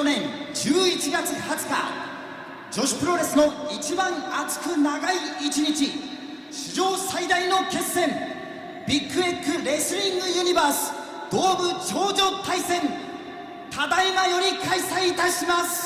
2014年11月20日女子プロレスの一番熱く長い一日史上最大の決戦ビッグエッグレスリングユニバース東部頂上対戦ただいまより開催いたします。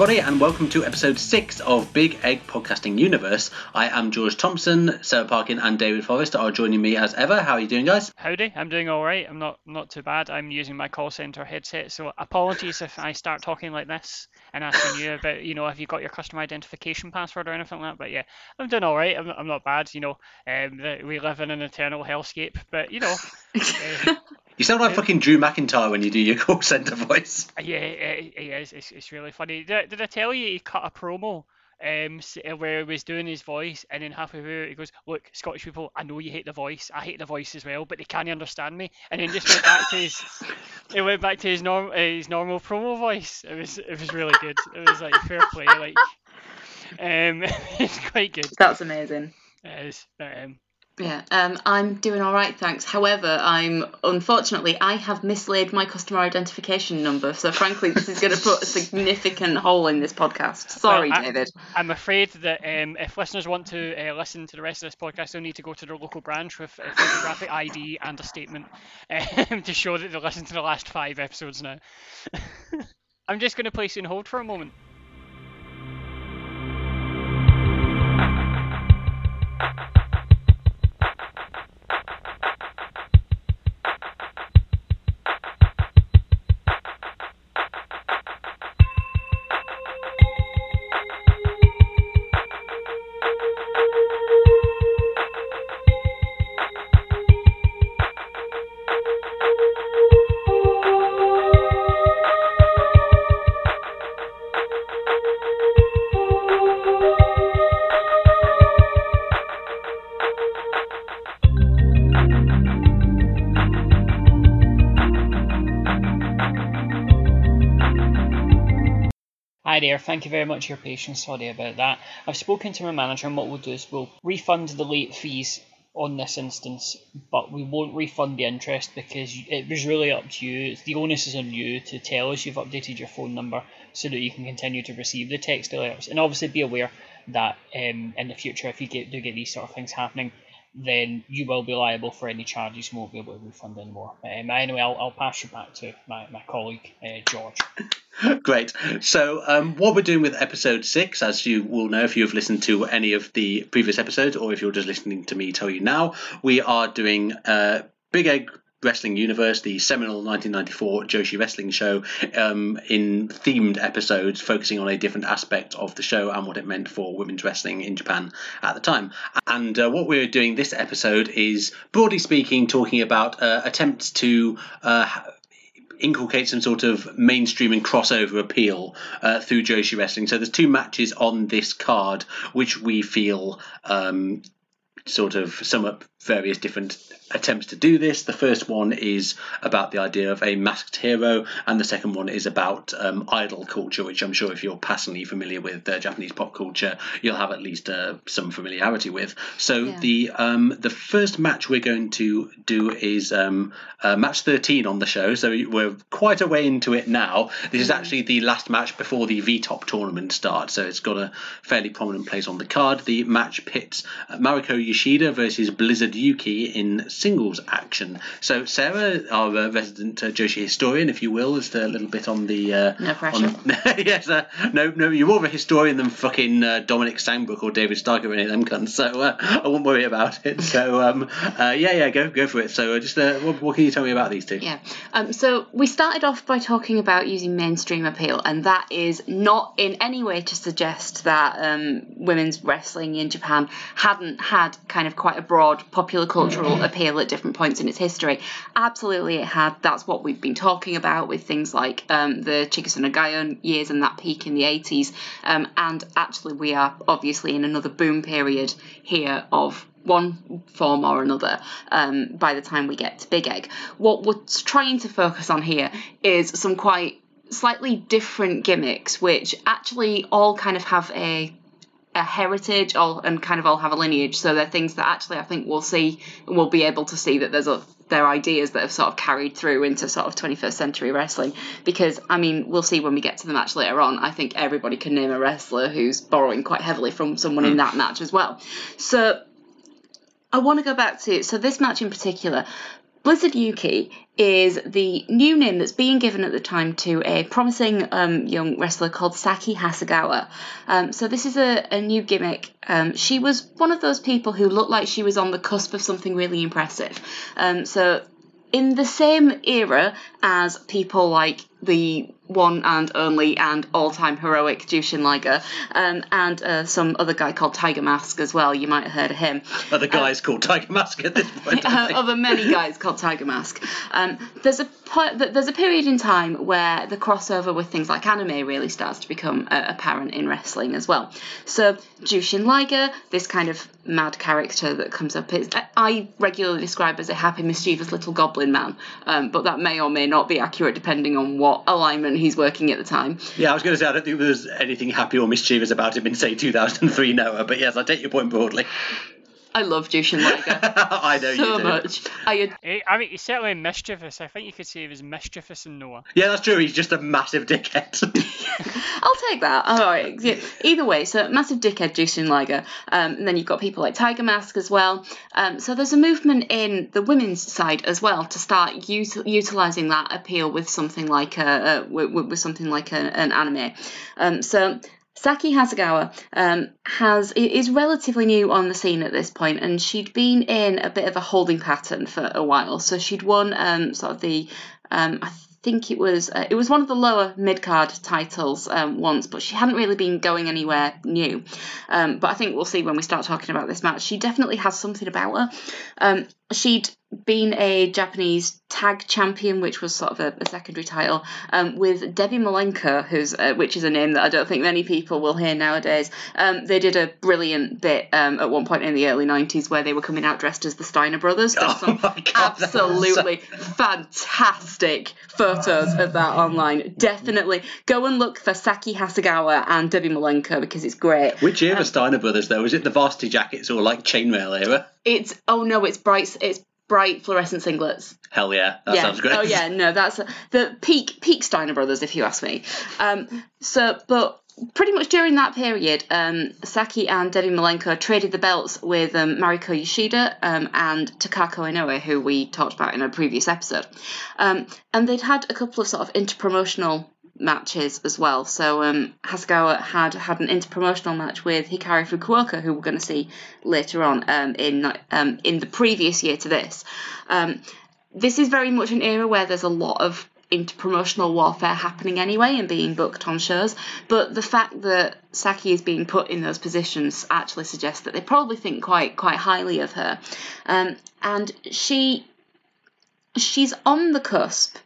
Everybody, and welcome to episode six of Big Egg Podcasting Universe. I am George Thompson, Sarah Parkin, and David Forrest are joining me as ever. How are you doing, guys? Howdy, I'm doing all right. I'm not not too bad. I'm using my call center headset, so apologies if I start talking like this and asking you about, you know, have you got your customer identification password or anything like that. But yeah, I'm doing all right. I'm, I'm not bad. You know, um, we live in an eternal hellscape, but you know. Uh, you sound like fucking Drew McIntyre when you do your call center voice. Yeah, it, it is. It's, it's really funny. Did, did I tell you he cut a promo um, uh, where he was doing his voice, and then halfway through he goes, "Look, Scottish people, I know you hate the voice. I hate the voice as well, but they can't understand me." And then just went back to his, it went back to his normal, uh, his normal promo voice. It was, it was really good. It was like fair play, like, um, it's quite good. That's amazing. It is. Um, yeah, um, I'm doing all right, thanks. However, I'm unfortunately I have mislaid my customer identification number, so frankly, this is going to put a significant hole in this podcast. Sorry, well, I, David. I'm afraid that um, if listeners want to uh, listen to the rest of this podcast, they'll need to go to their local branch with a photographic ID and a statement um, to show that they listened to the last five episodes now. I'm just going to place you on hold for a moment. Thank you very much for your patience. Sorry about that. I've spoken to my manager, and what we'll do is we'll refund the late fees on this instance, but we won't refund the interest because it was really up to you. The onus is on you to tell us you've updated your phone number so that you can continue to receive the text alerts. And obviously, be aware that um, in the future, if you get, do get these sort of things happening, then you will be liable for any charges. You won't be able to refund anymore. Um, anyway, I'll, I'll pass you back to my, my colleague, uh, George. Great. So, um, what we're doing with episode six, as you will know if you've listened to any of the previous episodes, or if you're just listening to me tell you now, we are doing uh, Big Egg Wrestling Universe, the seminal 1994 Joshi Wrestling show, um, in themed episodes focusing on a different aspect of the show and what it meant for women's wrestling in Japan at the time. And uh, what we're doing this episode is, broadly speaking, talking about uh, attempts to uh, inculcate some sort of mainstream and crossover appeal uh, through Joshi Wrestling. So there's two matches on this card which we feel um, sort of sum up various different attempts to do this. The first one is about the idea of a masked hero, and the second one is about um, idol culture, which I'm sure if you're passingly familiar with uh, Japanese pop culture, you'll have at least uh, some familiarity with. So Yeah. the um, the first match we're going to do is um, uh, match 13 on the show. So we're quite a way into it now. This is actually the last match before the V-Top tournament starts, so it's got a fairly prominent place on the card. The match pits Mariko Yoshida versus Blizzard Yuki in singles action. So Sarah, our uh, resident uh, Joshi historian, if you will, is a little bit on the uh, No pressure. on- yes, uh, no, no, you're more of a historian than fucking uh, Dominic Steinbrook or David Stark or any of them cunts. So uh, I won't worry about it. So um, uh, yeah, yeah, go go for it. So uh, just uh, what, what can you tell me about these two? Yeah. Um, so we started off by talking about using mainstream appeal, and that is not in any way to suggest that um, women's wrestling in Japan hadn't had kind of quite a broad popular cultural appeal at different points in its history. Absolutely, it had. That's what we've been talking about with things like um, the Chigusa Nagayo years and that peak in the 80s. Um, and actually, we are obviously in another boom period here of one form or another um, by the time we get to Big Egg. What we're trying to focus on here is some quite slightly different gimmicks, which actually all kind of have a a heritage all and kind of all have a lineage. So they're things that actually I think we'll see we'll be able to see that there's a they're ideas that have sort of carried through into sort of 21st century wrestling because I mean we'll see when we get to the match later on I think everybody can name a wrestler who's borrowing quite heavily from someone in mm. that match as well so I want to go back to so this match in particular. Blizzard Yuki is the new name that's being given at the time to a promising um, young wrestler called Saki Hasegawa. Um, so this is a, a new gimmick. Um, she was one of those people who looked like she was on the cusp of something really impressive. Um, so in the same era as people like the one and only and all-time heroic Jushin Liger, um, and uh, some other guy called Tiger Mask as well. You might have heard of him. Other guys called Tiger Mask at this point. Uh, other many guys called Tiger Mask. Um, there's a there's a period in time where the crossover with things like anime really starts to become uh, apparent in wrestling as well. So Jushin Liger, this kind of mad character that comes up, is I regularly describe as a happy, mischievous little goblin man, um, but that may or may not be accurate depending on what alignment he's working at the time. yeah, I was going to say I don't think there's anything happy or mischievous about him in say 2003 Noah, but yes, I take your point broadly. I love Jushin Liger I know so you do. much. I ad- Eh, I mean, he's certainly mischievous. I think you could say he was mischievous in Noah. Yeah, that's true. He's just a massive dickhead. I'll take that. All right. Yeah. Either way, so massive dickhead Jushin Liger. Um, and then you've got people like Tiger Mask as well. Um, so there's a movement in the women's side as well to start util- utilizing that appeal with something like a, a with, with something like a, an anime. Um, so. Saki Hasegawa um, has is relatively new on the scene at this point, and she'd been in a bit of a holding pattern for a while. So she'd won um, sort of the um, I think it was uh, it was one of the lower mid card titles um, once, but she hadn't really been going anywhere new. Um, but I think we'll see when we start talking about this match. She definitely has something about her. Um, she'd been a Japanese tag champion, which was sort of a, a secondary title, um, with Debbie Malenko, who's uh, which is a name that I don't think many people will hear nowadays. Um, they did a brilliant bit um, at one point in the early '90s where they were coming out dressed as the Steiner brothers. There's Oh some God, absolutely fantastic photos of that online. Definitely go and look for Saki Hasegawa and Debbie Malenko because it's great. Which era Steiner Brothers though? Was it the varsity jackets or like chainmail era? It's oh no, it's bright. It's bright fluorescent singlets. Hell yeah, that yeah. sounds great. Oh yeah, no, that's the peak peak Steiner brothers, if you ask me. Um, so, but pretty much during that period, um, Saki and Debbie Malenko traded the belts with um, Mariko Yoshida um, and Takako Inoue, who we talked about in a previous episode. Um, and they'd had a couple of sort of interpromotional matches as well. So um, Hasegawa had had an interpromotional match with Hikari Fukuoka, who we're going to see later on um, in um, in the previous year to this. Um, this is very much an era where there's a lot of interpromotional warfare happening anyway and being booked on shows. But the fact that Saki is being put in those positions actually suggests that they probably think quite quite highly of her. Um, and she she's on the cusp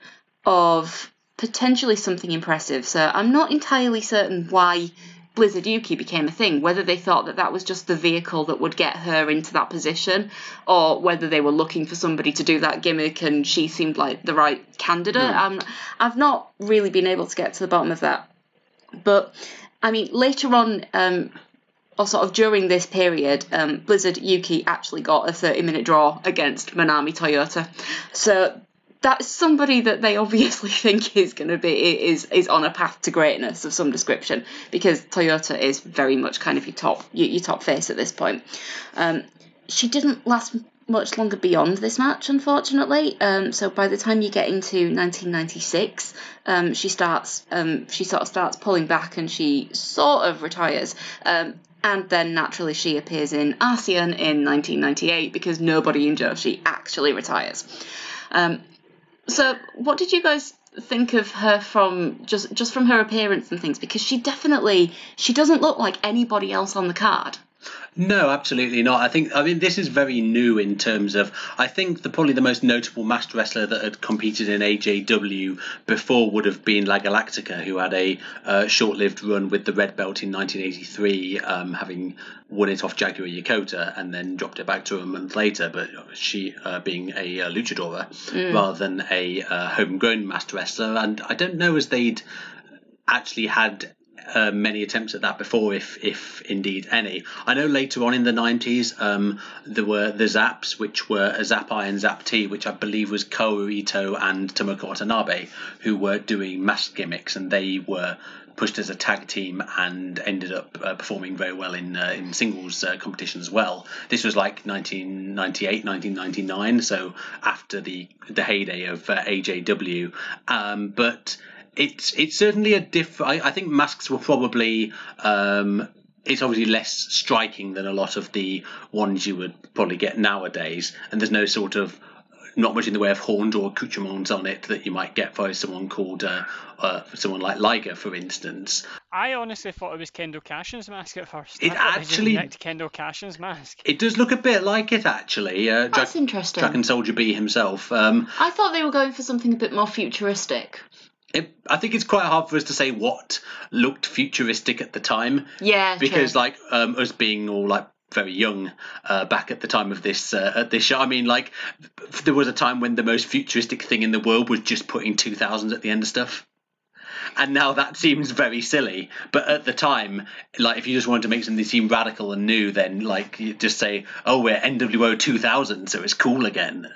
of potentially something impressive. So I'm not entirely certain why Blizzard Yuki became a thing, whether they thought that that was just the vehicle that would get her into that position, or whether they were looking for somebody to do that gimmick and she seemed like the right candidate. Um, I've not really been able to get to the bottom of that. But, I mean, later on, um, or sort of during this period, um, Blizzard Yuki actually got a 30 minute draw against Manami Toyota. So that's somebody that they obviously think is going to be is is on a path to greatness of some description because Toyota is very much kind of your top your, your top face at this point. Um, she didn't last much longer beyond this match, unfortunately. Um, so by the time you get into 1996, um, she starts um, she sort of starts pulling back and she sort of retires. Um, and then naturally she appears in Arsion in 1998 because nobody in Joshi actually retires. Um, so, what did you guys think of her from just just from her appearance and things? Because she definitely she doesn't look like anybody else on the card. No, absolutely not. I think I mean this is very new in terms of I think the probably the most notable master wrestler that had competed in AJW before would have been La Galactica, who had a uh, short-lived run with the red belt in 1983, um, having won it off Jaguar Yokota and then dropped it back to her a month later. But she uh, being a uh, luchadora rather than a uh, homegrown master wrestler, and I don't know as they'd actually had uh, many attempts at that before, if if indeed any. I know later on in the 90s um, there were the Zaps, which were Zap I and Zap T, which I believe was Kaoru Ito and Tomoko Watanabe, who were doing mask gimmicks, and they were pushed as a tag team and ended up uh, performing very well in uh, in singles uh, competition as well. This was like 1998, 1999, so after the the heyday of uh, AJW, um, but it's it's certainly a diff. I, I think masks were probably. Um, it's obviously less striking than a lot of the ones you would probably get nowadays, and there's no sort of not much in the way of horns or accoutrements on it that you might get for someone called uh, uh, someone like Liger, for instance. I honestly thought it was Kendo Kashin's mask at first. It I thought they just actually- nicked Kendo Kashin's mask. It does look a bit like it actually. Uh, That's Dra- interesting. Dragon Soldier B himself. Um, I thought they were going for something a bit more futuristic. It, I think it's quite hard for us to say what looked futuristic at the time. Yeah, because true. like um, us being all like very young uh, back at the time of this uh, at this show. I mean, like there was a time when the most futuristic thing in the world was just putting two thousands at the end of stuff. And now that seems very silly, but at the time, like if you just wanted to make something seem radical and new, then like you just say, "Oh, we're NWO 2000, so it's cool again."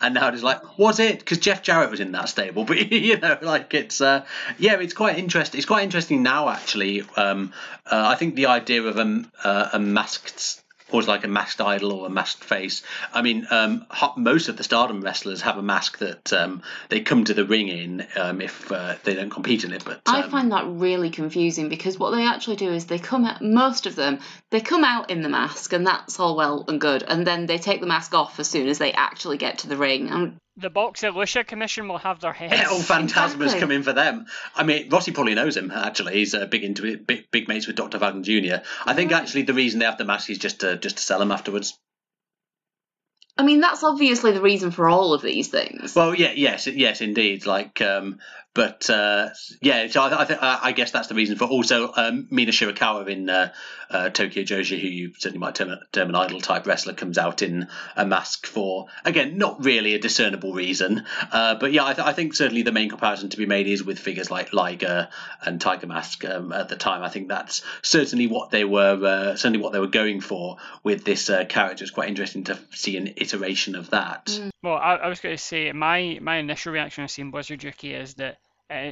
And now it's like, was it? Because Jeff Jarrett was in that stable, but you know, like it's uh, yeah, it's quite interesting. It's quite interesting now, actually. Um, uh, I think the idea of a uh, a masked or like a masked idol or a masked face. I mean, um, most of the Stardom wrestlers have a mask that um, they come to the ring in um, if uh, they don't compete in it. But I um, find that really confusing because what they actually do is they come out, most of them, they come out in the mask and that's all well and good. And then they take the mask off as soon as they actually get to the ring. And The Boxer Lucia Commission will have their heads. Oh, Phantasma's Exactly. come in for them. I mean, Rossi probably knows him. Actually, he's uh, big into it, big, big mates with Dr. Wagner Jr. I think actually the reason they have the mask is just to just to sell them afterwards. I mean, that's obviously the reason for all of these things. Well, yeah, yes, yes, indeed. Like, um, but uh, yeah, so I, I, th- I guess that's the reason for also um, Mina Shirakawa in uh, uh, Tokyo Joshi, who you certainly might term, term an idol type wrestler, comes out in a mask for again not really a discernible reason, uh, but yeah, I, th- I think certainly the main comparison to be made is with figures like Liger and Tiger Mask um, at the time. I think that's certainly what they were uh, certainly what they were going for with this uh, character. It's quite interesting to see an iteration of that. Well, I, I was going to say my my initial reaction to seeing Blizzard Yuki is that uh,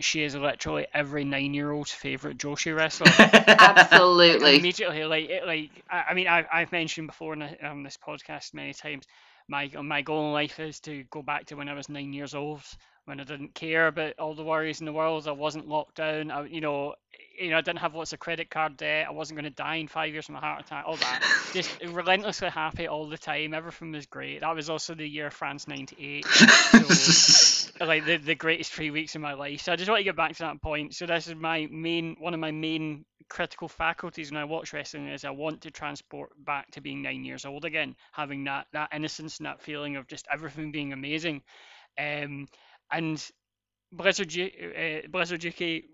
she is literally every nine-year-old's favorite Joshi wrestler. Absolutely. Immediately, like it, like I, I mean, I, I've mentioned before on the, um, this podcast many times. My my goal in life is to go back to when I was nine years old, when I didn't care about all the worries in the world. I wasn't locked down. I, you know, you know, I didn't have lots of credit card debt. I wasn't going to die in five years from a heart attack. All that. Just relentlessly happy all the time. Everything was great. That was also the year of France '98. So, like the, the greatest three weeks of my life. So I just want to get back to that point. So this is my main one of my main critical faculties when I watch wrestling is I want to transport back to being nine years old again, having that that innocence and that feeling of just everything being amazing. Um, and Blizzard uh,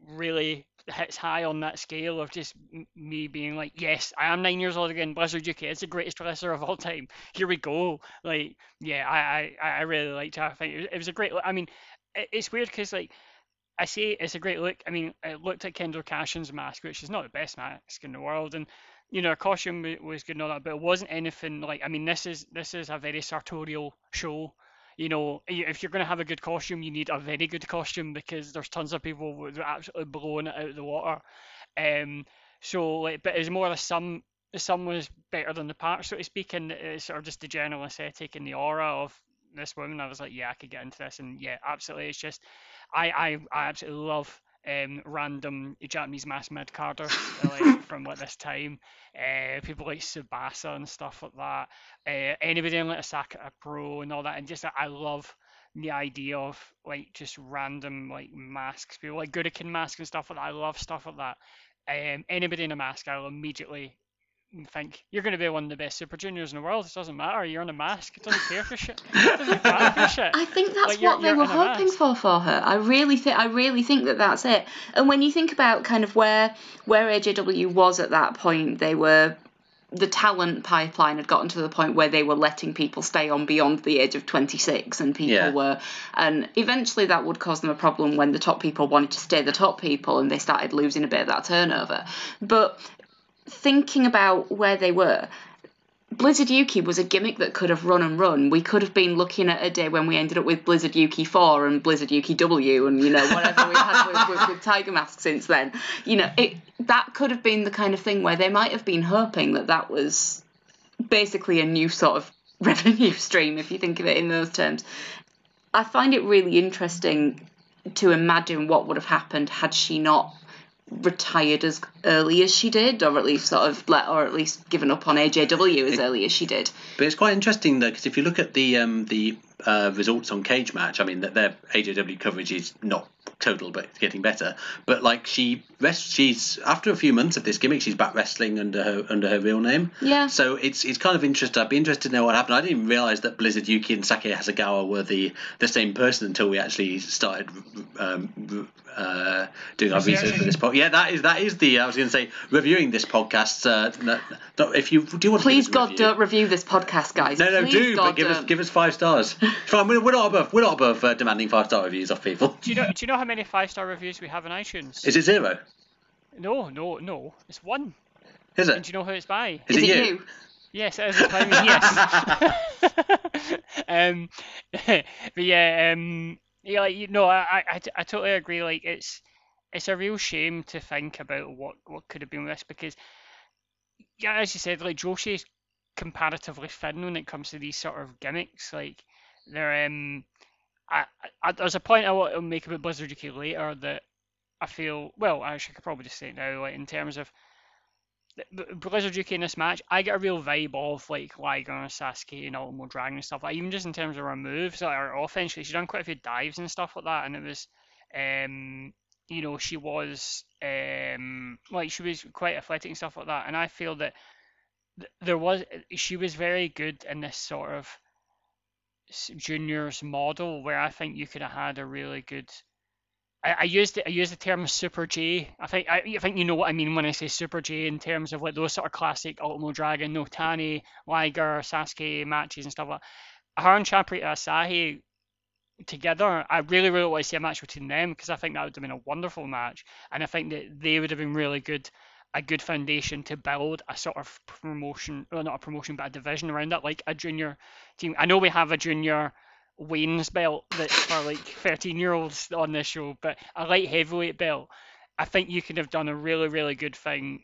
really hits high on that scale of just me being like, yes, I am nine years old again. Blizzard Yuki is the greatest wrestler of all time. Here we go. Like, yeah, I I, I really liked her. I think it was, it was a great. I mean, it, it's weird because like. I say it's a great look. I mean, it looked at Kendo Kashin's mask, which is not the best mask in the world, and you know, her costume was good and all that, but it wasn't anything like. I mean, this is this is a very sartorial show. You know, if you're going to have a good costume, you need a very good costume because there's tons of people who are absolutely blowing it out of the water. Um, so like, but it's more the sum. The sum was better than the part, so to speak, and it's sort of just the general aesthetic and the aura of this woman. I was like, yeah, I could get into this, and yeah, absolutely. It's just, I I, I absolutely love um, random Japanese mass mid carder like from like this time. Uh, people like Tsubasa and stuff like that. Uh, anybody in like Osaka Pro and all that, and just I love the idea of like just random like masks, people like Gurukun Mask and stuff like that. I love stuff like that. Um, anybody in a mask, I'll immediately think you're going to be one of the best super juniors in the world. It doesn't matter. You're in a mask. It doesn't care for shit. It doesn't matter for shit. I think that's Like, you're- what they you're were hoping for for her. I really think I really think that that's it. And when you think about kind of where where AJW was at that point, they were the talent pipeline had gotten to the point where they were letting people stay on beyond the age of 26 and people Yeah. were and eventually that would cause them a problem when the top people wanted to stay the top people and they started losing a bit of that turnover but thinking about where they were Blizzard Yuki was a gimmick that could have run and run. We could have been looking at a day when we ended up with Blizzard Yuki 4 and Blizzard Yuki W and, you know, whatever we've had with, with, with Tiger Mask since then. You know, it that could have been the kind of thing where they might have been hoping that that was basically a new sort of revenue stream, if you think of it in those terms. I find it really interesting to imagine what would have happened had she not retired as early as she did, or at least sort of let, or at least given up on AJW as early as she did. But it's quite interesting though, because if you look at the um, the uh, results on Cage Match, I mean, that their AJW coverage is not total, but it's getting better. But like she rest, she's after a few months of this gimmick, she's back wrestling under her under her real name. Yeah. So it's it's kind of interesting. I'd be interested to know what happened. I didn't even realize that Blizzard Yuki and Saki Hasegawa were the the same person until we actually started um, uh, doing our research for this podcast. Yeah, that is that is the I was going to say reviewing this podcast. Uh, if you do want to Please us a God, review- don't review this podcast, guys. no, no, Please, do, God, but give us don't. give us five stars. Fine, we're, we're not above we're not above uh, demanding five star reviews off people. Do you know? Do you know how many five star reviews we have on iTunes? Is it zero? No, no, no. It's one. Is And it? do you know who it's by? Is, Is it, it you? you? Yes, it is. I mean, yes. um, but yeah, um, yeah, like you know, I, I, I t- I totally agree. Like it's, it's a real shame to think about what what could have been with this because, yeah, as you said, like Joshi's comparatively thin when it comes to these sort of gimmicks. Like they're um, I, I there's a point I want to make about Blizzard Yuki later that I feel well. Actually, I could probably just say it now. Like in terms of Blizzard Yuki in this match, I get a real vibe of like Liger and Sasuke and Ultimo Dragon and stuff. Like even just in terms of her moves, like her offense, she's done quite a few dives and stuff like that, and it was, um, you know, she was um like she was quite athletic and stuff like that, and I feel that th- there was she was very good in this sort of juniors model where I think you could have had a really good I, I used it, I used the term Super J. I think I, I think you know what I mean when I say Super J in terms of like those sort of classic Ultimo Dragon, Notani, Liger, Sasuke matches and stuff like that. Her and Chaparita Asari together, I really, really want to see a match between them because I think that would have been a wonderful match, and I think that they would have been really good, a good foundation to build a sort of promotion, well, not a promotion, but a division around that, like a junior team. I know we have a junior Wayne's belt that's for like 13 year olds on this show, but a light heavyweight belt, I think you could have done a really, really good thing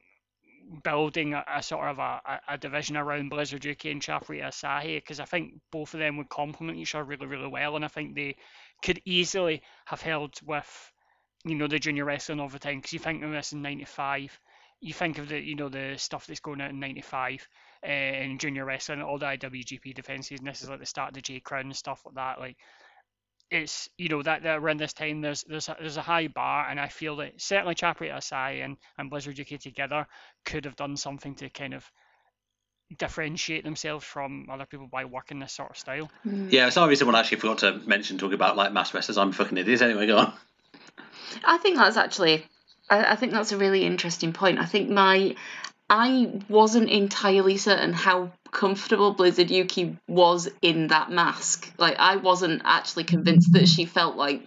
building a, a sort of a, a, division around Blizzard Yuki and Chaparita Asari because I think both of them would complement each other really, really well, and I think they could easily have held with, you know, the junior wrestling the time. Because you think of this in '95, you think of the, you know, the stuff that's going out in '95 uh, in junior wrestling, all the IWGP defenses, and this is like the start of the J Crown and stuff like that. Like, it's you know that, that around this time there's there's a, there's a high bar, and I feel that certainly Chaparita Asari and, and Blizzard Yuki together could have done something to kind of differentiate themselves from other people by working this sort of style. Yeah, sorry, someone actually forgot to mention talking about like mass wrestlers. I'm fucking idiots Anyway, go on. I think that's actually, I, I think that's a really interesting point. I think my, I wasn't entirely certain how comfortable Blizzard Yuki was in that mask. Like, I wasn't actually convinced that she felt like.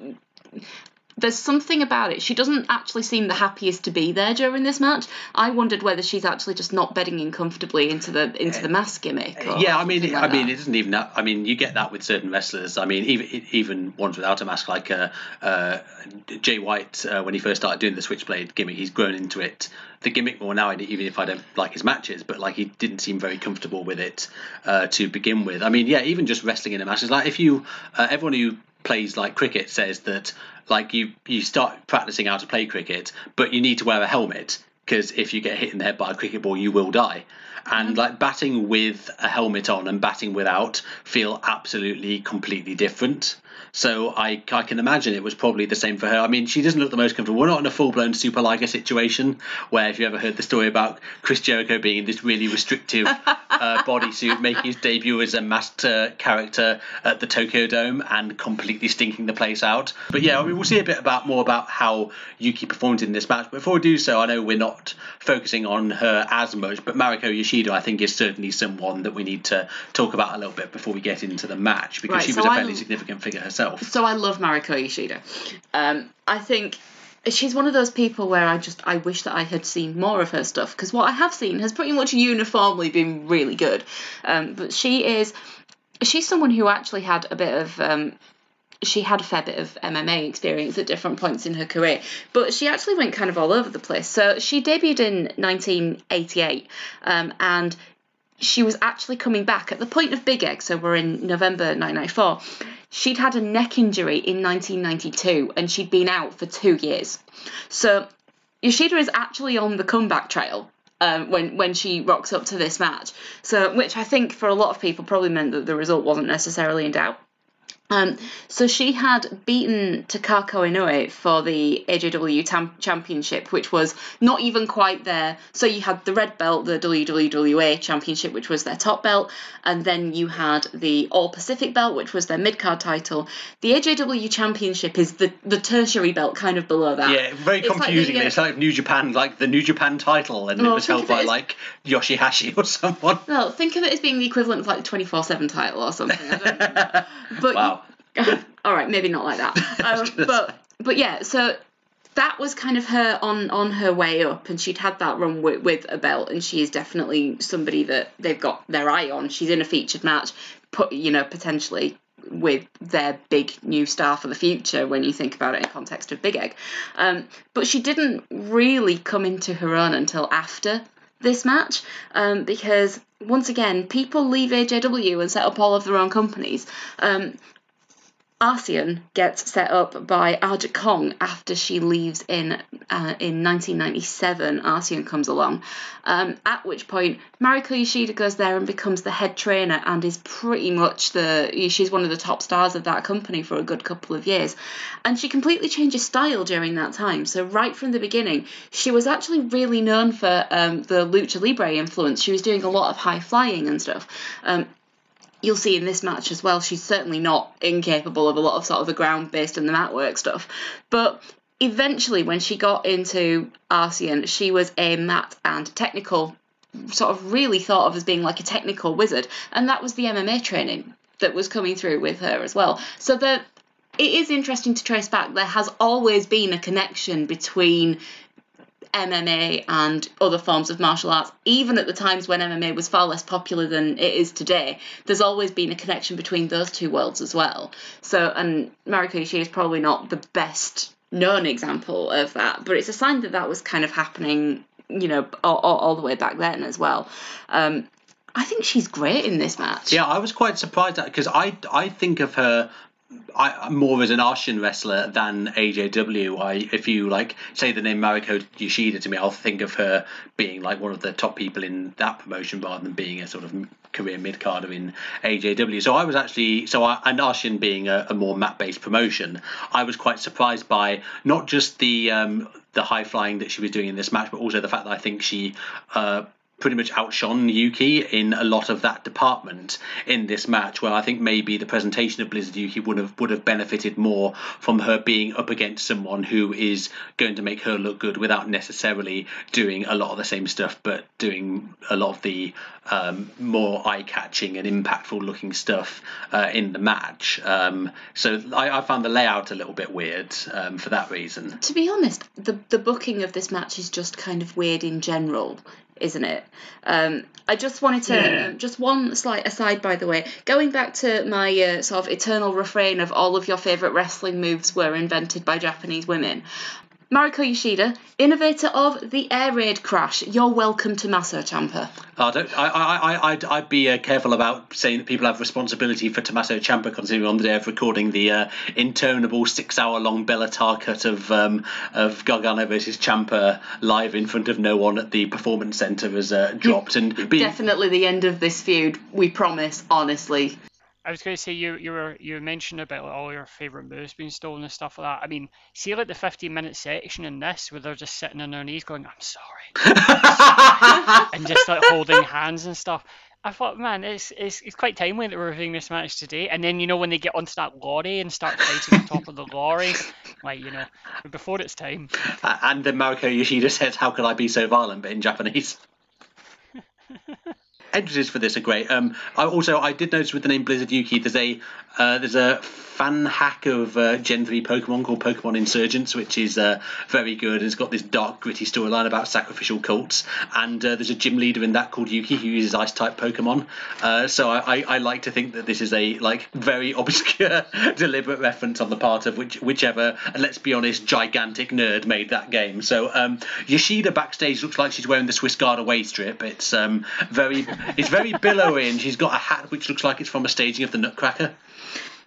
There's something about it. She doesn't actually seem the happiest to be there during this match. I wondered whether she's actually just not bedding in comfortably into the into the mask gimmick. Or yeah, I mean, something I like mean, that. it doesn't even. that. I mean, you get that with certain wrestlers. I mean, even even ones without a mask, like uh, uh, Jay White uh, when he first started doing the Switchblade gimmick, he's grown into it. The gimmick more now, even if I don't like his matches, but like he didn't seem very comfortable with it uh, to begin with. I mean, yeah, even just wrestling in a match is like if you uh, everyone who plays like cricket says that like you you start practicing how to play cricket, but you need to wear a helmet because if you get hit in the head by a cricket ball, you will die. And mm. like batting with a helmet on and batting without feel absolutely completely different. So I, I can imagine it was probably the same for her. I mean, she doesn't look the most comfortable. We're not in a full blown Super Liger situation where, if you ever heard the story about Chris Jericho being in this really restrictive uh, bodysuit, making his debut as a masked uh, character at the Tokyo Dome and completely stinking the place out. But yeah, I mean, we'll see a bit about more about how Yuki performed in this match. But before we do so, I know we're not focusing on her as much, but Mariko Yoshida, I think, is certainly someone that we need to talk about a little bit before we get into the match because Right, she so was a I- fairly significant figure herself. So I love Mariko Yoshida. Um, I think she's one of those people where I just I wish that I had seen more of her stuff because what I have seen has pretty much uniformly been really good. Um, but she is she's someone who actually had a bit of um, she had a fair bit of MMA experience at different points in her career, but she actually went kind of all over the place. So she debuted in 1988, um, and she was actually coming back at the point of Big Egg. So we're in November 1994. She'd had a neck injury in 1992, and she'd been out for two years. So Yoshida is actually on the comeback trail um, when when she rocks up to this match. So, which I think for a lot of people probably meant that the result wasn't necessarily in doubt. Um, so she had beaten Takako Inoue for the AJW tam- Championship, which was not even quite there. So you had the red belt, the WWA Championship, which was their top belt, and then you had the All Pacific belt, which was their mid card title. The AJW Championship is the the tertiary belt, kind of below that. Yeah, very It's like confusing. uh, it's like New Japan, like the New Japan title, and it was held by as- like Yoshihashi or someone. Well, think of it as being the equivalent of like the twenty four seven title or something. I don't know. But Wow. all right, maybe not like that. Um, but but yeah, so that was kind of her on on her way up, and she'd had that run with, with a belt, and she is definitely somebody that they've got their eye on. She's in a featured match, put you know potentially with their big new star for the future when you think about it in context of Big Egg. Um, but she didn't really come into her own until after this match um, because once again people leave AJW and set up all of their own companies. Um, Arsion gets set up by Aja Kong after she leaves in uh, in 1997. Arsion comes along, um, at which point Mariko Yoshida goes there and becomes the head trainer and is pretty much the she's one of the top stars of that company for a good couple of years, and she completely changes style during that time. So right from the beginning, she was actually really known for um, the lucha libre influence. She was doing a lot of high flying and stuff. Um, you'll see in this match as well, she's certainly not incapable of a lot of sort of the ground based and the mat work stuff. But eventually, when she got into Arsion, she was a mat and technical, sort of really thought of as being like a technical wizard, and that was the MMA training that was coming through with her as well. So the it is interesting to trace back. There has always been a connection between MMA and other forms of martial arts, even at the times when MMA was far less popular than it is today, there's always been a connection between those two worlds as well. So, and Mariko Yoshida is probably not the best known example of that, but it's a sign that that was kind of happening, you know, all, all, all the way back then as well. Um, I think she's great in this match. Yeah, I was quite surprised at because I I think of her. I, more as an Arsion wrestler than AJW. I, if you like say the name Mariko Yoshida to me, I'll think of her being like one of the top people in that promotion rather than being a sort of career mid carder in AJW. So I was actually so I, and Arsion being a, a more mat based promotion, I was quite surprised by not just the um, the high flying that she was doing in this match, but also the fact that I think she. Uh, pretty much outshone Yuki in a lot of that department in this match. Where I think maybe the presentation of Blizzard Yuki would have would have benefited more from her being up against someone who is going to make her look good without necessarily doing a lot of the same stuff, but doing a lot of the um, more eye-catching and impactful looking stuff uh, in the match. Um, so I, I, found the layout a little bit weird um, for that reason. To be honest, the the booking of this match is just kind of weird in general isn't it? Um, I just wanted to yeah. um, just one slight aside, by the way, going back to my uh, sort of eternal refrain of all of your favorite wrestling moves were invented by Japanese women. Mariko Yoshida, innovator of the air raid crash. You're welcome to Tommaso Ciampa. I don't, I, I, I'd, I'd be uh, careful about saying that people have responsibility for Tommaso Ciampa, considering on the day of recording the uh, interminable six-hour-long Bellator cut of um, of Gargano versus Ciampa live in front of no one at the Performance Center has uh, dropped. And being... definitely the end of this feud. We promise, honestly. I was going to say you you were you mentioned about like, all your favorite moves being stolen and stuff like that. I mean, see like the 15 minute section in this where they're just sitting on their knees going, "I'm sorry," and just like holding hands and stuff. I thought, man, it's, it's it's quite timely that we're reviewing this match today. And then you know when they get onto that lorry and start fighting on top of the lorry, like you know, before it's time. Uh, and then Mariko Yoshida says, "How could I be so violent?" But in Japanese entrances for this are great. Um, I also I did notice with the name Blizzard Yuki, there's a uh, there's a fan hack of uh, Gen 3 Pokemon called Pokemon Insurgence, which is uh, very good. It's got this dark, gritty storyline about sacrificial cults, and uh, there's a gym leader in that called Yuki who uses Ice type Pokemon. Uh, so I, I, I, like to think that this is a like very obscure, deliberate reference on the part of which, whichever, let's be honest, gigantic nerd made that game. So um, Yoshida backstage looks like she's wearing the Swiss Guard away strip. It's um, very it's very billowy, and she's got a hat which looks like it's from a staging of the Nutcracker.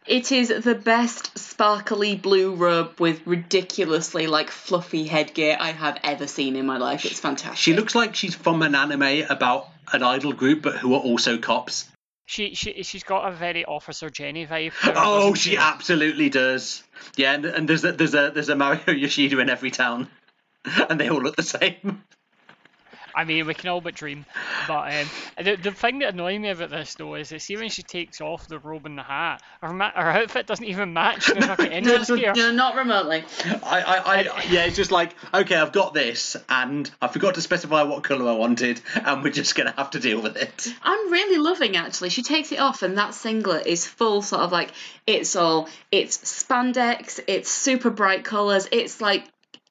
It is the best sparkly blue robe with ridiculously like fluffy headgear I have ever seen in my life. It's fantastic. She looks like she's from an anime about an idol group, but who are also cops. She she she's got a very Officer Jenny vibe. oh, she, she absolutely does. Yeah, and, and there's a, there's a there's a Mariko Yoshida in every town, and they all look the same. I mean, we can all but dream. But um, the, the thing that annoys me about this though is that see when she takes off the robe and the hat, her, ma- her outfit doesn't even match the fucking entrance gear. No, not remotely. I, I, I, yeah, it's just like okay, I've got this, and I forgot to specify what colour I wanted, and we're just gonna have to deal with it. I'm really loving actually. She takes it off, and that singlet is full sort of like it's all it's spandex, it's super bright colours, it's like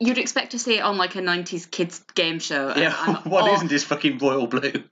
you'd expect to see it on like a 90s kids game show. Yeah, what not this fucking royal blue?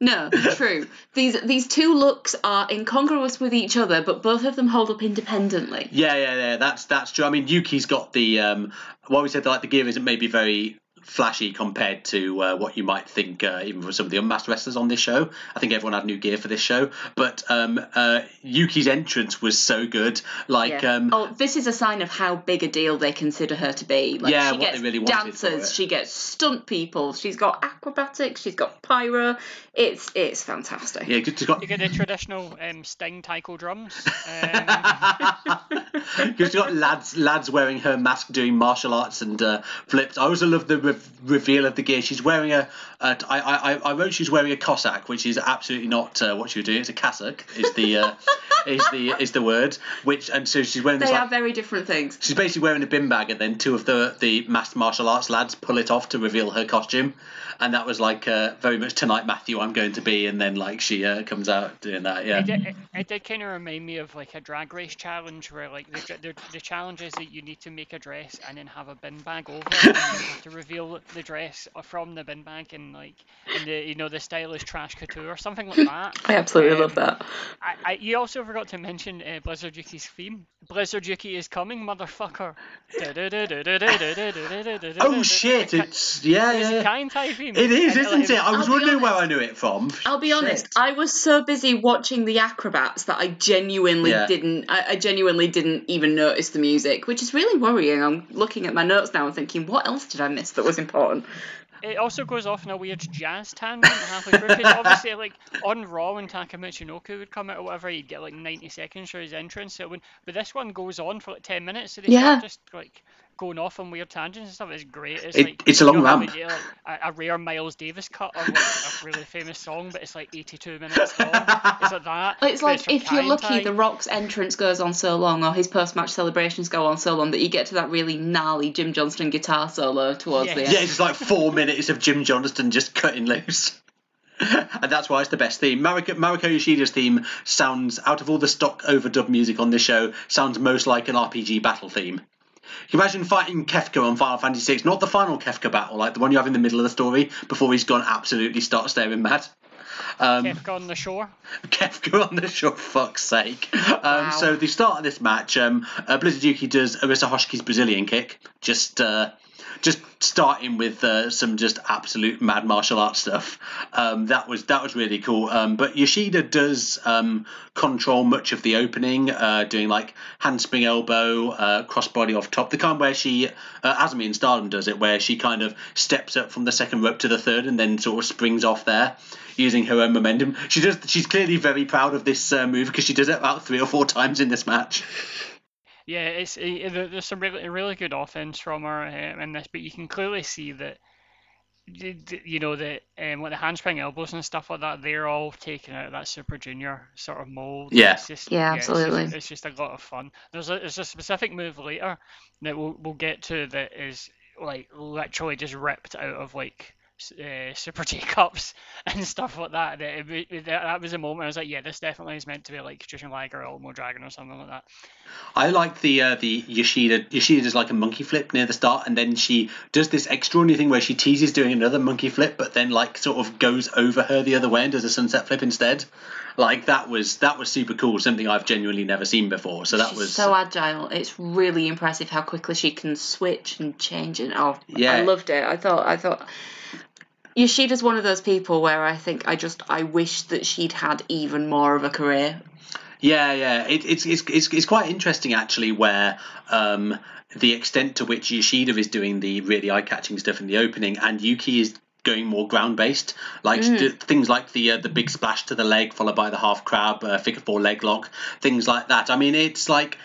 No, true. these these two looks are incongruous with each other, but both of them hold up independently. Yeah, yeah, yeah. That's that's true. I mean, Yuki's got the um, what we said like the gear isn't maybe very flashy compared to uh, what you might think, uh, even for some of the unmasked wrestlers on this show. I think everyone had new gear for this show, but um, uh, Yuki's entrance was so good. Like, yeah. um, oh, this is a sign of how big a deal they consider her to be. Like, yeah, she what gets they really dancers, she gets stunt people, she's got acrobatics, she's got pyro. It's it's fantastic. Yeah, just got... you get the traditional um, Sting taiko drums. Um... you've got lads lads wearing her mask doing martial arts and uh, flips. I also love the re- reveal of the gear. She's wearing a. a I, I, I wrote she's wearing a Cossack, which is absolutely not uh, what she was doing. It's a cassock. Is the uh, is the is the word. Which and so she's wearing. They this, are like, very different things. She's basically wearing a bin bag, and then two of the the masked martial arts lads pull it off to reveal her costume, and that was like uh, very much tonight, Matthew. I'm going to be, and then like she uh, comes out doing that. Yeah. It did, it, it did kind of remind me of like a drag race challenge where like the, the, the challenge is that you need to make a dress and then have a bin bag over it, and you have to reveal the dress from the bin bag and like in the you know the stylish trash couture or something like that. I absolutely um, love that. I, I, you also forgot to mention uh, Blizzard Yuki's theme. Blizzard Yuki is coming, motherfucker. oh shit! It's yeah, yeah. Theme. It is, isn't it? I was wondering honest, where I knew it from. I'll be honest. I was so busy watching the acrobats that I genuinely yeah. didn't. I, I genuinely didn't even notice the music, which is really worrying. I'm looking at my notes now and thinking, what else did I miss that was important? It also goes off in a weird jazz tangent halfway through. Because obviously, like on Raw, when Taka Michinoku would come out or whatever, he'd get like 90 seconds for his entrance. So when, but this one goes on for like 10 minutes, so they yeah. just like going off on weird tangents and stuff. is great. It's It- like it's a you long know ramp. do, like, a, a rare Miles Davis cut of like a really famous song, but it's like 82 minutes long. It's like that. It's but like from if you're lucky, Tai. The Rock's entrance goes on so long, or his post-match celebrations go on so long that you get to that really gnarly Jim Johnston guitar solo towards Yeah. the end. Yeah, it's like four minutes of Jim Johnston just cutting loose. and that's why it's the best theme. Mariko, Mariko Yoshida's theme sounds, out of all the stock overdub music on this show, sounds most like an RPG battle theme. Imagine fighting Kefka on Final Fantasy VI? Not the final Kefka battle, like the one you have in the middle of the story before he's gone absolutely start staring mad. Um, Kefka on the shore. Kefka on the shore, fuck's sake. Um, So the start of this match, um, uh, Blizzard Yuki does Arisa Hoshiki's Brazilian kick, just uh, just starting with uh, some just absolute mad martial arts stuff. Um, that was that was really cool. Um, but Yoshida does um, control much of the opening, uh, doing like handspring elbow, uh, crossbody off top, the kind where she, uh, Azumi in Stardom does it, where she kind of steps up from the second rope to the third and then sort of springs off there using her own momentum. She does. She's clearly very proud of this uh, move because she does it about three or four times in this match. Yeah, it's there- there's some really really good offense from her uh, in this, but you can clearly see that y- d- you know that um, like the handspring elbows and stuff like that, they're all taken out of that Super Junior sort of mold. Yeah. It's just, Yeah, it's absolutely. just, it's just a lot of fun. There's a there's a specific move later that we'll we'll get to that is like literally just ripped out of like s- uh, Super J cups and stuff like that. That, it, it- that. that was a moment I was like, yeah, this definitely is meant to be like Jushin Liger or Ultimo Dragon or something like that. I like the uh, the Yoshida. Yoshida does like a monkey flip near the start, and then she does this extraordinary thing where she teases doing another monkey flip, but then like sort of goes over her the other way and does a sunset flip instead. Like that was that was super cool. Something I've genuinely never seen before. So that She's was so agile. It's really impressive how quickly she can switch and change and oh Yeah. I loved it. I thought I thought Yoshida's one of those people where I think I just I wish that she'd had even more of a career. Yeah, yeah. It, it's, it's it's it's quite interesting actually, where um, the extent to which Yoshida is doing the really eye-catching stuff in the opening, and Yuki is going more ground-based, like st- things like the uh, the big splash to the leg followed by the half crab, uh, figure four leg lock, things like that. I mean, it's like.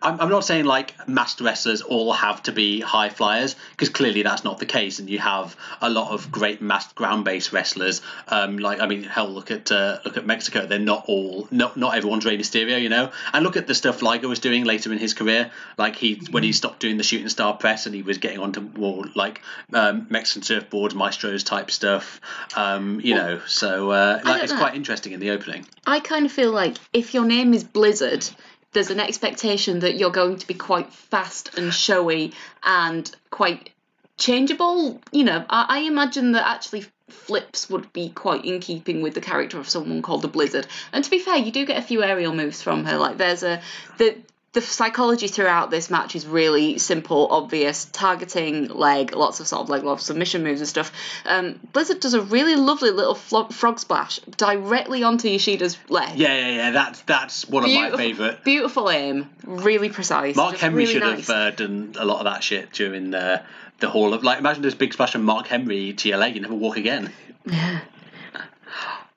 I'm, I'm not saying like master wrestlers all have to be high flyers because clearly that's not the case, and you have a lot of great mass ground-based wrestlers. Um, like I mean, hell, look at uh, look at Mexico. They're not all not not everyone's Rey Mysterio, you know. And look at the stuff Liger was doing later in his career. Like he when he stopped doing the shooting star press and he was getting onto more like um, Mexican surfboards, maestros type stuff. Um, you know, so uh, like, it's know. quite interesting in the opening. I kind of feel like if your name is Blizzard, there's an expectation that you're going to be quite fast and showy and quite changeable. You know, I, I imagine that actually flips would be quite in keeping with the character of someone called the Blizzard. And to be fair, you do get a few aerial moves from her. Like there's a the the psychology throughout this match is really simple, obvious, targeting leg, lots of sort of lots of submission moves and stuff. Um, Blizzard does a really lovely little flo- frog splash directly onto Yoshida's leg. Yeah, yeah, yeah. That's that's one of my Beautiful, favourite. beautiful aim, really precise. Mark Henry really should nice. have uh, done a lot of that shit during the the Hall of like. Imagine this big splash from Mark Henry to your leg, you never walk again. Yeah.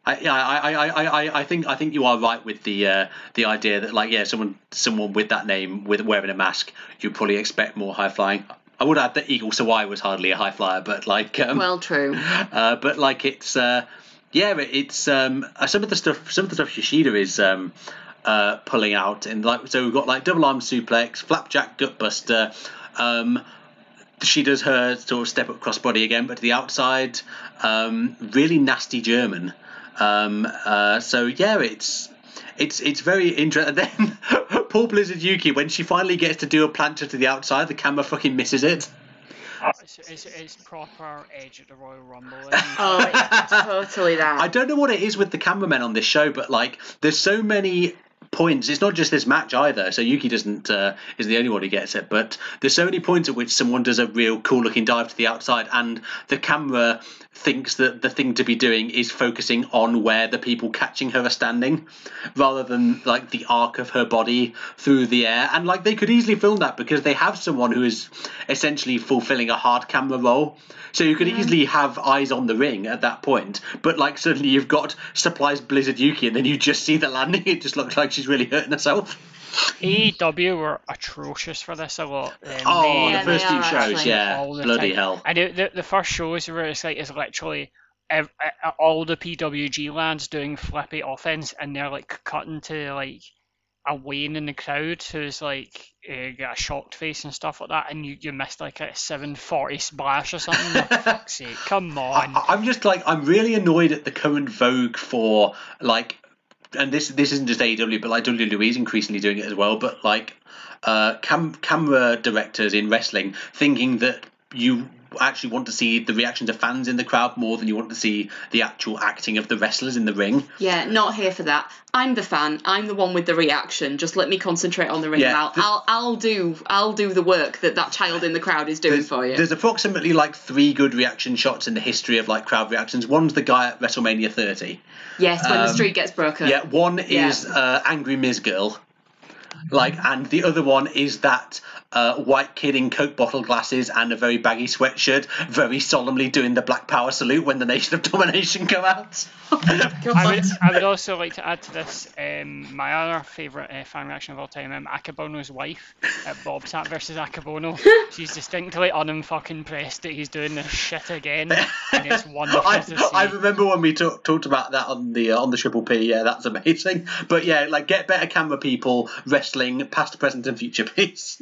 I, yeah, I, I, I, I, I think I think you are right with the uh, the idea that like yeah, someone someone with that name with wearing a mask, you'd probably expect more high flying. I would add that Eagle Sawai was hardly a high flyer, but like um, Well, true. uh, but like it's uh, yeah, it's um, uh, some of the stuff some of the stuff Yoshida is um, uh, pulling out and like so we've got like double arm suplex, flapjack gutbuster. Um, she does her sort of step up crossbody again, but to the outside, um, really nasty German. Um, uh, so yeah, it's it's it's very interesting. Then poor Blizzard Yuki, when she finally gets to do a plancha to the outside, the camera fucking misses it. It's, it's, it's proper edge at the Royal Rumble. Oh, totally that. I don't know what it is with the cameramen on this show, but like, there's so many points. It's not just this match either. So Yuki doesn't uh, is the only one who gets it, but there's so many points at which someone does a real cool looking dive to the outside, and the camera thinks that the thing to be doing is focusing on where the people catching her are standing, rather than like the arc of her body through the air. And like they could easily film that because they have someone who is essentially fulfilling a hard camera role. So you could easily have eyes on the ring at that point, but like suddenly you've got supplies Blizzard Yuki, and then you just see the landing. It just looks like she's really hurting herself. AEW were atrocious for this a lot. Um, Oh, they- the first few shows, actually yeah, bloody time. hell. And know the, the first shows where it's like it's literally ev- uh, all the PWG lands doing flippy offense, and they're like cutting to like a Wayne in the crowd who's like uh, got a shocked face and stuff like that, and you, you missed like a 740 splash or something. For fuck's sake, come on. I, I'm just like I'm really annoyed at the current vogue for like, and this this isn't just AEW, but like WWE is increasingly doing it as well. But like, uh, cam- camera directors in wrestling thinking that you actually want to see the reactions of fans in the crowd more than you want to see the actual acting of the wrestlers in the ring. Yeah, not here for that. I'm the fan. I'm the one with the reaction. Just let me concentrate on the ring. Yeah, I'll, I'll, I'll do, I'll do the work that that child in the crowd is doing for you. there's approximately like three good reaction shots in the history of like crowd reactions. One's the guy at WrestleMania 30. yes, when the um, street gets broken. Yeah, one Yeah. is uh, Angry Miz Girl. Like, and the other one is that uh, white kid in Coke bottle glasses and a very baggy sweatshirt, very solemnly doing the Black Power salute when the Nation of Domination come out. I would, I would also like to add to this um, my other favourite uh, fan reaction of all time, um, Akebono's wife at Bob Sapp versus Akebono. She's distinctly unfucking impressed that he's doing this shit again, and it's wonderful I, to see. I remember when we talk, talked about that on the uh, on the Triple P. Yeah, that's amazing. But yeah, like get better camera people wrestling past, present, and future, please.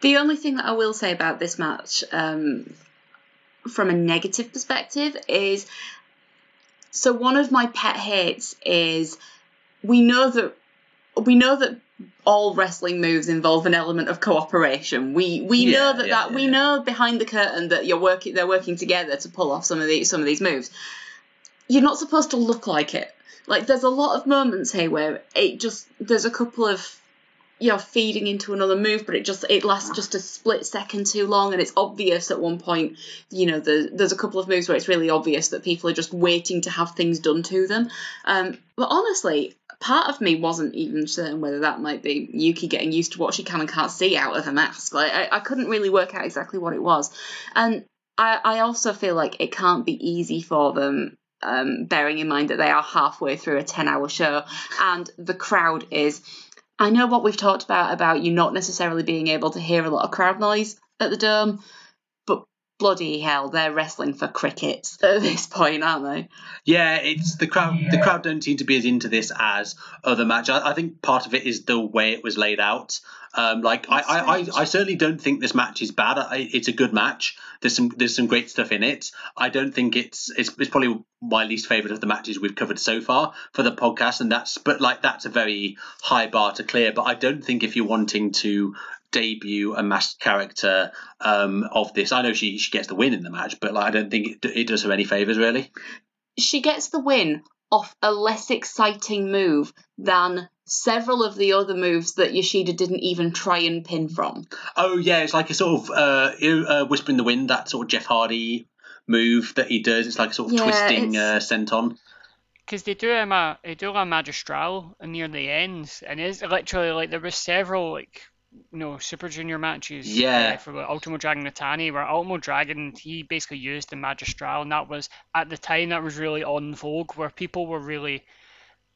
The only thing that I will say about this match, um, from a negative perspective, is so one of my pet hates is we know that we know that all wrestling moves involve an element of cooperation. We we Yeah, know that, yeah, that yeah, we know behind the curtain that you're working they're working together to pull off some of these some of these moves. You're not supposed to look like it. Like there's a lot of moments here where it just there's a couple of you know feeding into another move but it just it lasts just a split second too long and it's obvious at one point you know the, there's a couple of moves where it's really obvious that people are just waiting to have things done to them. Um, but honestly part of me wasn't even certain whether that might be yuki getting used to what she can and can't see out of a mask. Like i, I couldn't really work out exactly what it was. And I, I also feel like it can't be easy for them um, bearing in mind that they are halfway through a 10 hour show and the crowd is I know what we've talked about about you not necessarily being able to hear a lot of crowd noise at the dome, bloody hell, they're wrestling for crickets at this point, aren't they? Yeah, it's the crowd. The crowd don't seem to be as into this as other matches. I, I think part of it is the way it was laid out. Um, like I, I, I, I certainly don't think this match is bad. I, it's a good match. There's some there's some great stuff in it. I don't think it's it's, it's probably my least favorite of the matches we've covered so far for the podcast, and that's but like that's a very high bar to clear. But I don't think if you're wanting to debut a masked character um, of this, I know she she gets the win in the match, but like I don't think it, it does her any favors really. She gets the win off a less exciting move than several of the other moves that Yoshida didn't even try and pin from. Oh yeah, it's like a sort of uh, uh, whisper in the wind, that sort of Jeff Hardy move that he does. It's like a sort of Yeah, twisting it's- uh, senton. Because they do um, a they do a magistral near the end, and it's literally like there was several like know Super Junior matches. Yeah. Uh, for Ultimo Dragon Natani, where Ultimo Dragon he basically used the magistral, and that was at the time that was really on vogue, where people were really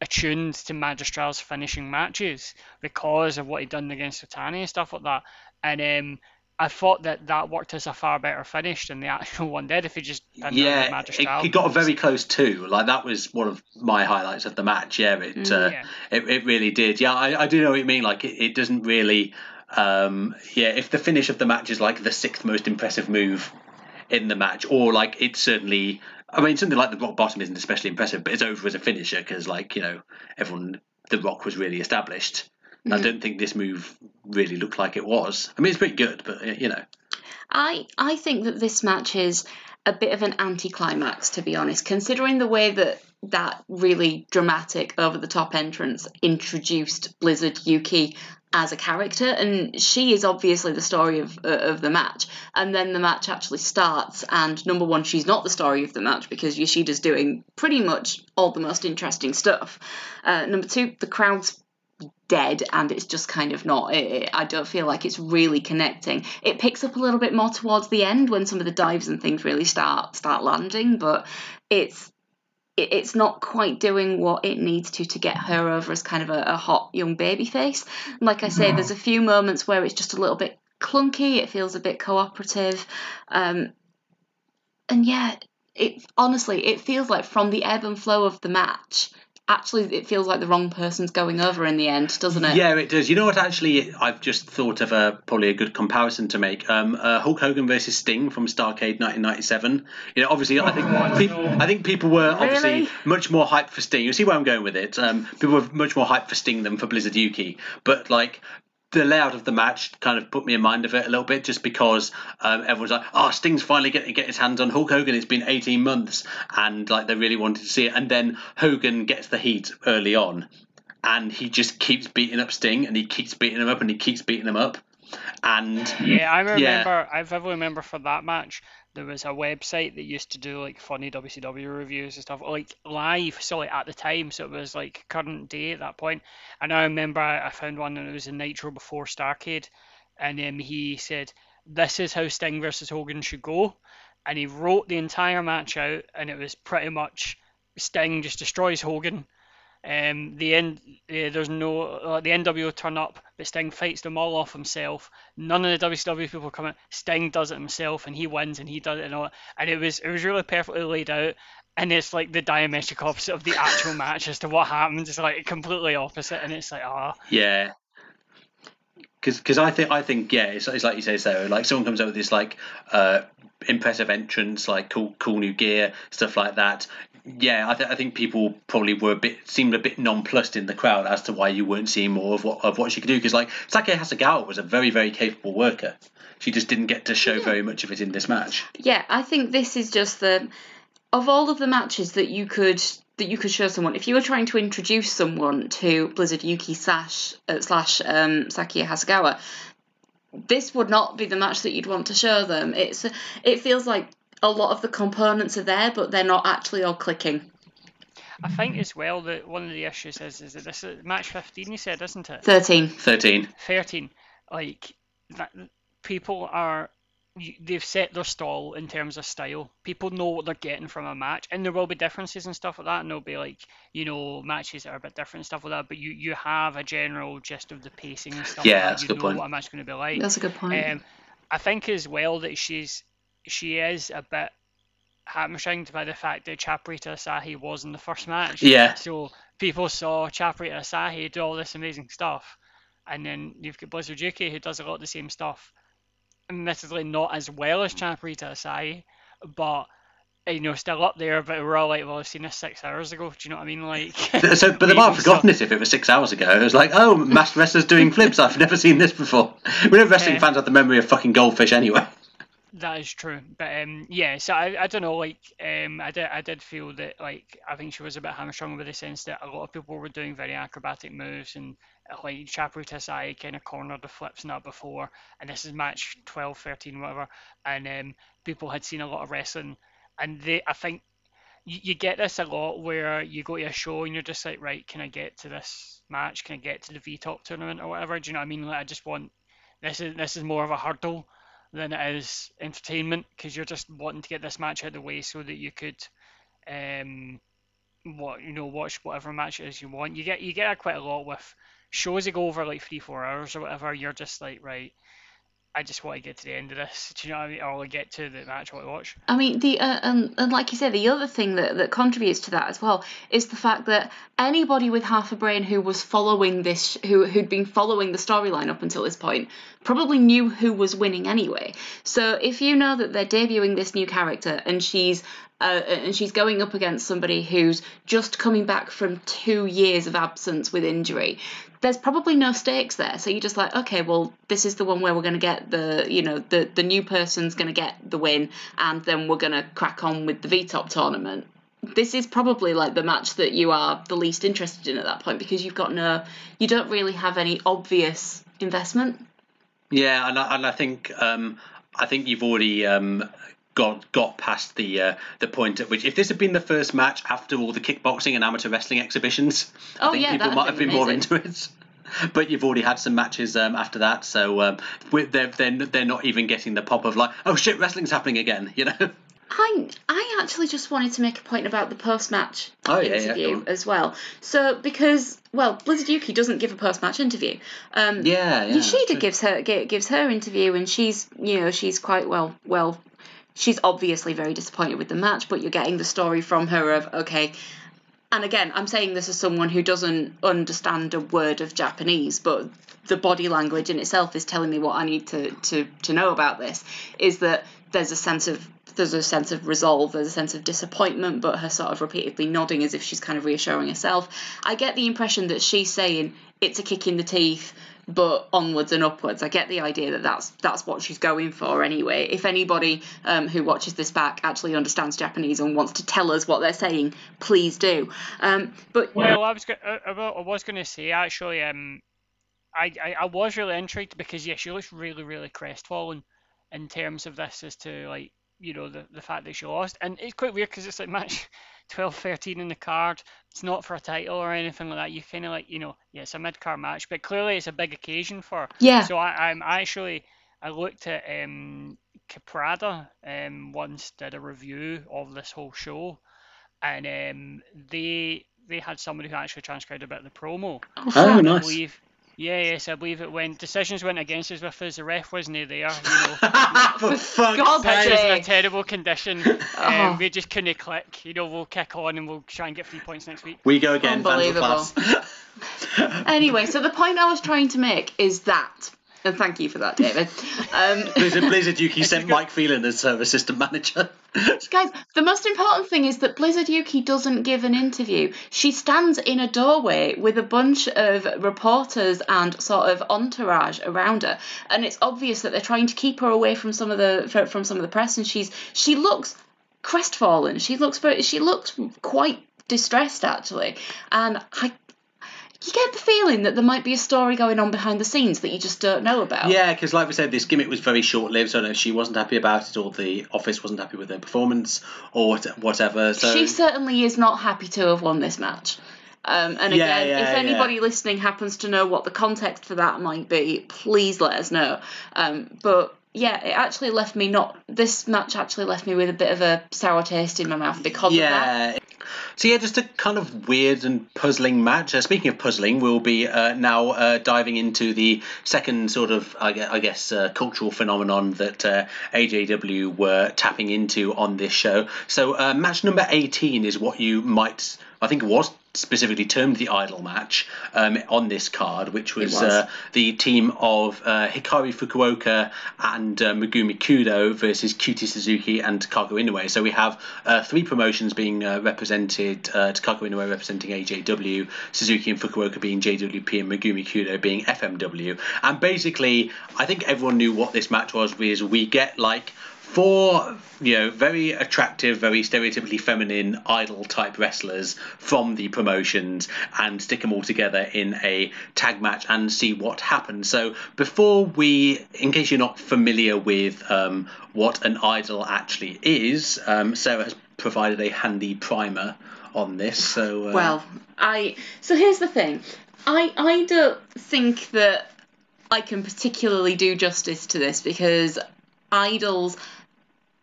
attuned to magistral's finishing matches because of what he'd done against Natani and stuff like that. And um, I thought that that worked as a far better finish than the actual one did if he just Yeah, it, got a very close too. Like that was one of my highlights of the match. Yeah, it uh, yeah. it, it really did. Yeah, I, I do know what you mean. Like it, it doesn't really. Um, yeah, if the finish of the match is like the sixth most impressive move in the match, or like it's certainly. I mean, something like the rock bottom isn't especially impressive, but it's over as a finisher because, like, you know, everyone, the rock was really established. And I don't think this move really looked like it was. I mean, it's pretty good, but you know, I I think that this match is a bit of an anticlimax, to be honest, considering the way that that really dramatic, over the top entrance introduced Blizzard Yuki as a character, and she is obviously the story of uh, of the match. And then the match actually starts, and number one, she's not the story of the match because Yoshida's doing pretty much all the most interesting stuff. Uh, number two, the crowd's dead and it's just kind of not it, it- i don't feel like it's really connecting it picks up a little bit more towards the end when some of the dives and things really start start landing but it's it, it's not quite doing what it needs to to get her over as kind of a, a hot young baby face. Like I say, there's a few moments where it's just a little bit clunky. It feels a bit cooperative, um, and yeah, it honestly it feels like from the ebb and flow of the match. Actually, it feels like the wrong person's going over in the end, doesn't it? Yeah, it does. You know what? Actually, I've just thought of a probably a good comparison to make. Um, uh, Hulk Hogan versus Sting from Starcade 1997. You know, obviously, I think people, I think people were obviously Really? much more hyped for Sting. You see where I'm going with it? Um, people were much more hyped for Sting than for Blizzard Yuki. But like. The layout of the match kind of put me in mind of it a little bit, just because um, everyone's like, "Oh, Sting's finally getting get his hands on Hulk Hogan. It's been 18 months," and like they really wanted to see it. And then Hogan gets the heat early on, and he just keeps beating up Sting, and he keeps beating him up, and he keeps beating him up, and Yeah, I remember. Yeah. I vividly remember for that match, there was a website that used to do like funny WCW reviews and stuff, like live. So like at the time, so it was like current day at that point. And I remember I I found one and it was in Nitro before Starcade, and um, he said, "This is how Sting versus Hogan should go," and he wrote the entire match out, and it was pretty much Sting just destroys Hogan. Um, the end, uh, there's no uh, the NWO turn up, but Sting fights them all off himself. None of the WCW people come in. Sting does it himself, and he wins, and he does it and all. And it was it was really perfectly laid out. And it's like the diametric opposite of the actual match as to what happens. It's like completely opposite, and it's like ah, Yeah. Because I think I think yeah it's, it's like you say so like someone comes up with this like uh, impressive entrance like cool cool new gear stuff like that yeah I, th- I think people probably were a bit seemed a bit nonplussed in the crowd as to why you weren't seeing more of what of what she could do because like Saki Hasegawa was a very very capable worker she just didn't get to show very much of it in this match Yeah, I think this is just the of all of the matches that you could that you could show someone if you were trying to introduce someone to Blizzard Yuki slash uh, slash um, Saki Hasegawa. This would not be the match that you'd want to show them. It's it feels like a lot of the components are there, but they're not actually all clicking. I think as well that one of the issues is is that this is match 15. You said, isn't it? Thirteen. 13 13 like that people are they've set their stall in terms of style people know what they're getting from a match and there will be differences and stuff like that and there'll be like you know matches that are a bit different and stuff like that but you you have a general gist of the pacing and stuff Yeah, like that's that a you good know point. what a match is going to be like That's a good point. um, I think as well that she's she is a bit hamstringed by the fact that Chaparita Asari was in the first match. Yeah. So people saw Chaparita Asari do all this amazing stuff, and then you've got Blizzard Yuki who does a lot of the same stuff. Admittedly, not as well as Chaparita Asari, but you know, still up there. But we're all like, well, I've seen this six hours ago. Do you know what I mean? Like, so, but they might have forgotten saw- it if it was six hours ago. It was like, oh, masked wrestlers doing flips. I've never seen this before. We know wrestling Yeah. fans have the memory of fucking goldfish anyway. That is true, but um, yeah. So I, I don't know. Like um, I did I did feel that like I think she was a bit hamstrung with the sense that a lot of people were doing very acrobatic moves and like Chaparita Asari kind of cornered the flips that before, and this is match 12, 13, whatever, and um, people had seen a lot of wrestling, and they I think you, you get this a lot where you go to a show and you're just like right, can I get to this match? Can I get to the V Top tournament or whatever? Do you know what I mean? Like I just want this is this is more of a hurdle than it is entertainment because you're just wanting to get this match out of the way so that you could um what you know watch whatever match it is you want. You get you get quite a lot with shows that go over like three four hours or whatever. You're just like right I just want to get to the end of this. Do you know what I mean? Or get to the match I want to watch. I mean, the uh, and, and like you said, the other thing that, that contributes to that as well is the fact that anybody with half a brain who was following this, who who'd been following the storyline up until this point, probably knew who was winning anyway. So if you know that they're debuting this new character and she's uh, and she's going up against somebody who's just coming back from two years of absence with injury, there's probably no stakes there. So you're just like, okay, well, this is the one where we're going to get the, you know, the the new person's going to get the win, and then we're going to crack on with the V-Top tournament. This is probably like the match that you are the least interested in at that point because you've got no, you don't really have any obvious investment. Yeah, and I, and I think um, I think you've already um, got got past the uh, the point at which if this had been the first match after all the kickboxing and amateur wrestling exhibitions, I Oh, think yeah, people might have been been more into it. But you've already had some matches um, after that, so um, they're, they're they're not even getting the pop of like, oh shit, wrestling's happening again, you know. point, I actually just wanted to make a point about the post-match Oh, yeah, yeah, interview on. as well. So because well, Blizzard Yuki doesn't give a post-match interview. Um, Yeah, yeah. Yoshida gives her gives her interview, and she's you know she's quite well well. She's obviously very disappointed with the match, but you're getting the story from her of okay. And again, I'm saying this as someone who doesn't understand a word of Japanese, but the body language in itself is telling me what I need to to to know about this. Is that there's a sense of there's a sense of resolve, there's a sense of disappointment, but her sort of repeatedly nodding as if she's kind of reassuring herself. I get the impression that she's saying it's a kick in the teeth, but onwards and upwards. I get the idea that that's that's what she's going for anyway. If anybody um, who watches this back actually understands Japanese and wants to tell us what they're saying, please do. Um, but Well, I was go- I, I was going to say actually, um, I, I I was really intrigued because yeah, she looks really really crestfallen in terms of this as to like you know the the fact that she lost, and it's quite weird because it's like match 12, 13 in the card. It's not for a title or anything like that. You kind of like you know yeah, it's a mid card match, but clearly it's a big occasion for. Yeah. So I, I'm actually I looked at um Caprada um once did a review of this whole show, and um they they had somebody who actually transcribed a bit of the promo. Oh, I nice. believe. Yeah, yes, I believe it went. Decisions went against us with us. The ref wasn't there. You know, For fuck's God's sake. pitch was in a terrible condition. Oh. Um, we just couldn't click. You know, we'll kick on and we'll try and get three points next week. We go again, fans of Unbelievable. class. anyway, so the point I was trying to make is that, and thank you for that, David. Um, Blizzard, Blizzard Yuki sent Mike Phelan as her assistant manager. Guys, the most important thing is that Blizzard Yuki doesn't give an interview. She stands in a doorway with a bunch of reporters and sort of entourage around her, and it's obvious that they're trying to keep her away from some of the from some of the press. And she's she looks crestfallen. She looks very she looks quite distressed actually, and I. You get the feeling that there might be a story going on behind the scenes that you just don't know about. Yeah, because like we said, this gimmick was very short lived. So if she wasn't happy about it, or the office wasn't happy with her performance, or whatever. So she certainly is not happy to have won this match. Um, and Yeah, again, yeah, if yeah. anybody listening happens to know what the context for that might be, please let us know. Um, but yeah, it actually left me not. This match actually left me with a bit of a sour taste in my mouth because of that. yeah. So yeah, just a kind of weird and puzzling match. Uh, speaking of puzzling, we'll be uh, now uh, diving into the second sort of, I guess, uh, cultural phenomenon that uh, AJW were tapping into on this show. So uh, match number eighteen is what you might, I think, it was specifically termed the idol match um, on this card, which was, was. Uh, the team of uh, Hikari Fukuoka and uh, Megumi Kudo versus Cutie Suzuki and Takako Inoue. So we have uh, three promotions being uh, represented: uh, Takako Inoue representing AJW, Suzuki and Fukuoka being JWP, and Megumi Kudo being FMW. And basically, I think everyone knew what this match was. Because we get like four you know very attractive very stereotypically feminine idol type wrestlers from the promotions and stick them all together in a tag match and see what happens so before we in case you're not familiar with um, what an idol actually is um, sarah has provided a handy primer on this so uh, Well, I so here's the thing. I I don't think that I can particularly do justice to this because idols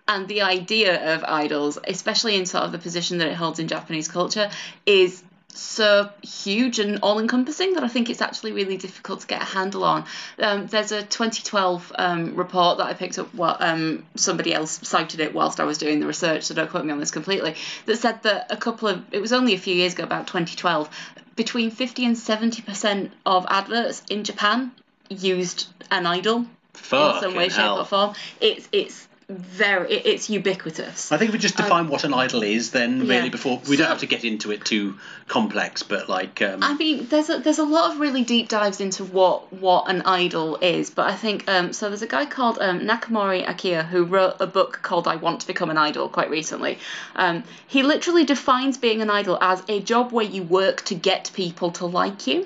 and the idea of idols, especially in sort of the position that it holds in Japanese culture, is so huge and all encompassing that I think it's actually really difficult to get a handle on. Um, there's a 2012 um, report that I picked up, well, um, somebody else cited it whilst I was doing the research, so don't quote me on this completely, that said that a couple of, it was only a few years ago, about 2012, between 50 and 70% of adverts in Japan used an idol in some way, shape, hell. or form. It's, it's very, it- it's ubiquitous. I think if we just define what an idol is, then Um, yeah. really before we don't have to get into it too complex, but like um, I mean, there's a, there's a lot of really deep dives into what what an idol is, but I think um, so. There's a guy called um, Nakamori Akio who wrote a book called "I Want to Become an Idol" quite recently. Um, he literally defines being an idol as a job where you work to get people to like you.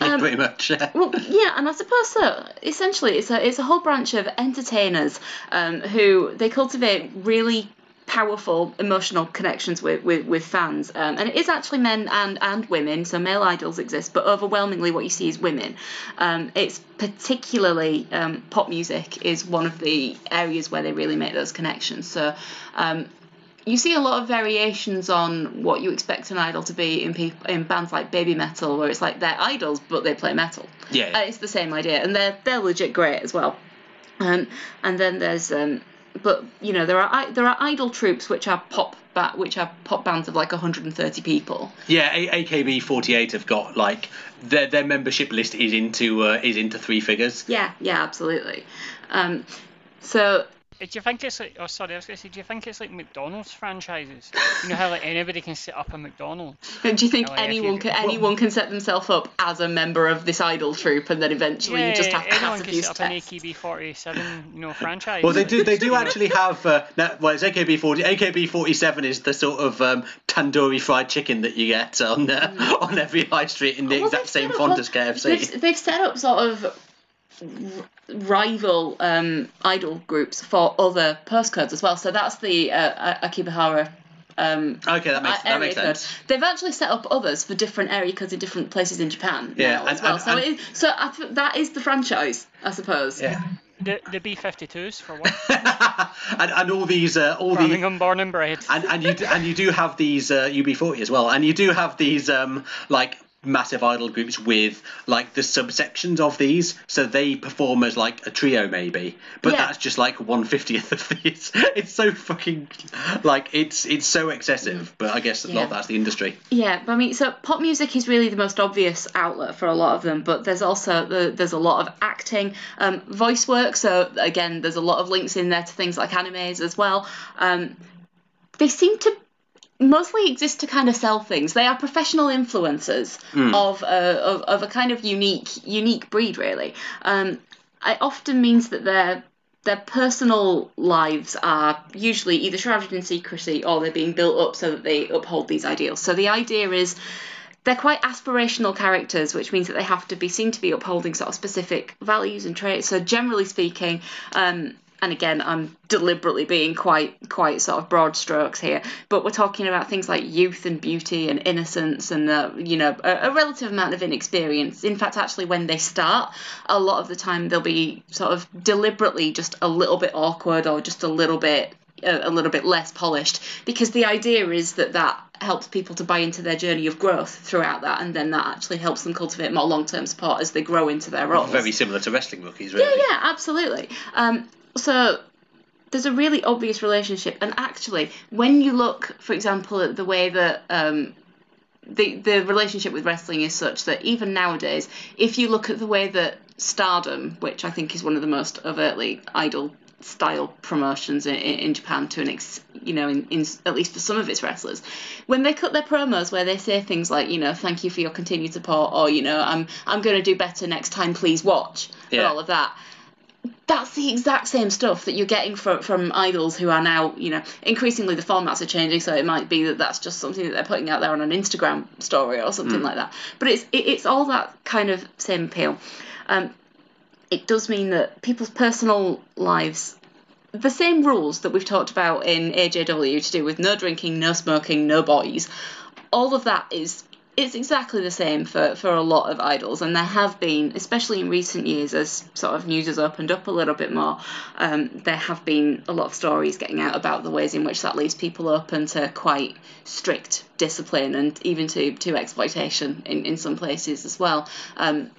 um, pretty much. Yeah. Well, yeah, and I suppose so. Essentially, it's a it's a whole branch of entertainers um, who they cultivate really powerful emotional connections with with, with fans, um, and it is actually men and and women. So male idols exist, but overwhelmingly what you see is women. Um, it's particularly um, pop music is one of the areas where they really make those connections. So. You see a lot of variations on what you expect an idol to be in peop- in bands like baby metal, where it's like they're idols but they play metal. Yeah. Uh, it's the same idea, and they're they're legit great as well. Um, and then there's um, but you know there are there are idol troupes which are pop ba- which are pop bands of like 130 people. Yeah, A- AKB48 have got like their their membership list is into uh, is into three figures. Yeah, yeah, absolutely. Um, so Do you think it's like? Oh, sorry, I was gonna say. Do you think it's like McDonald's franchises? You know how like anybody can set up a McDonald's. do you think Oh, anyone you- can anyone can set themselves up as a member of this idol troupe and then eventually you just have to anyone pass can abuse set up an test? AKB47, you know, franchise. Well, they do. They do actually have. Uh, now, well, it's AKB40. AKB47 is the sort of um, tandoori fried chicken that you get on uh, on every high street in the Well, exact same set font a- as KFC. They've, they've set up sort of r- rival um, idol groups for other postcodes as well. So that's the uh, Akibahara. Um, Okay, that makes that area makes code. They've actually set up others for different area codes in different places in Japan Yeah, and- as well. and- so and- it is, so I th- that is the franchise, I suppose. Yeah. The, the B52s for one. and, and all these uh, all the Birmingham born and bred. and, and you and you do have these uh, UB40 as well, and you do have these um, like massive idol groups with like the subsections of these, so they perform as like a trio maybe, but Yeah. that's just like one fiftieth of these. It's so fucking like it's it's so excessive, but I guess a lot Yeah. of that's the industry. Yeah, but I mean, so pop music is really the most obvious outlet for a lot of them, but there's also the, there's a lot of acting, um, voice work. So again, there's a lot of links in there to things like animes as well. Um, they seem to mostly exist to kind of sell things. They are professional influencers of, a, of of a kind of unique unique breed, really. Um, it often means that they're their personal lives are usually either shrouded in secrecy or they're being built up so that they uphold these ideals. So the idea is they're quite aspirational characters, which means that they have to be seen to be upholding sort of specific values and traits. So generally speaking, um, and again, I'm deliberately being quite quite sort of broad strokes here, but we're talking about things like youth and beauty and innocence and uh, you know a, a relative amount of inexperience. In fact, actually, when they start, a lot of the time they'll be sort of deliberately just a little bit awkward or just a little bit a, a little bit less polished because the idea is that that helps people to buy into their journey of growth throughout that and then that actually helps them cultivate more long-term support as they grow into their roles Very similar to wrestling rookies, really. yeah, yeah, absolutely. Um, so there's a really obvious relationship, and actually, when you look, for example, at the way that um, the the relationship with wrestling is such that even nowadays, if you look at the way that Stardom, which I think is one of the most overtly idol style promotions in, in, in Japan to an ex, you know, in, in at least for some of its wrestlers, when they cut their promos where they say things like, you know, thank you for your continued support, or you know, I'm I'm going to do better next time, please watch, and all of that that's the exact same stuff that you're getting from from idols who are now you know increasingly the formats are changing so it might be that that's just something that they're putting out there on an instagram story or something like that. But it's it, it's all that kind of same appeal. Um, it does mean that people's personal lives the same rules that we've talked about in AJW to do with no drinking, no smoking, no boys, all of that is it's exactly the same for, for a lot of idols, and there have been, especially in recent years, as sort of news has opened up a little bit more, um, there have been a lot of stories getting out about the ways in which that leaves people open to quite strict discipline and even to, to exploitation in, in some places as well. Um,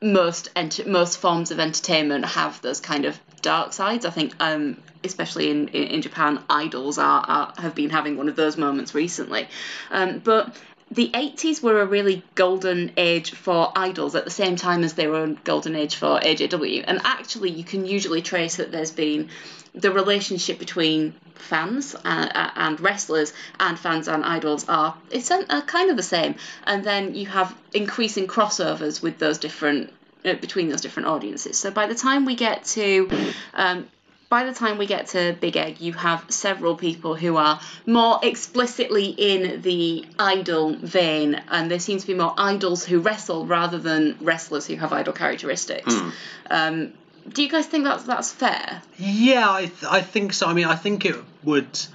most ent- most forms of entertainment have those kind of dark sides. I think, um, especially in, in, in Japan, idols are, are have been having one of those moments recently. Um, but the 80s were a really golden age for idols at the same time as they were a golden age for AJW. And actually, you can usually trace that there's been the relationship between fans uh, uh, and wrestlers and fans and idols are it's kind of the same and then you have increasing crossovers with those different uh, between those different audiences so by the time we get to um, by the time we get to Big Egg, you have several people who are more explicitly in the idol vein, and there seem to be more idols who wrestle rather than wrestlers who have idol characteristics. Um, Do you guys think that's that's fair? Yeah, I th- I think so. I mean, I think it would.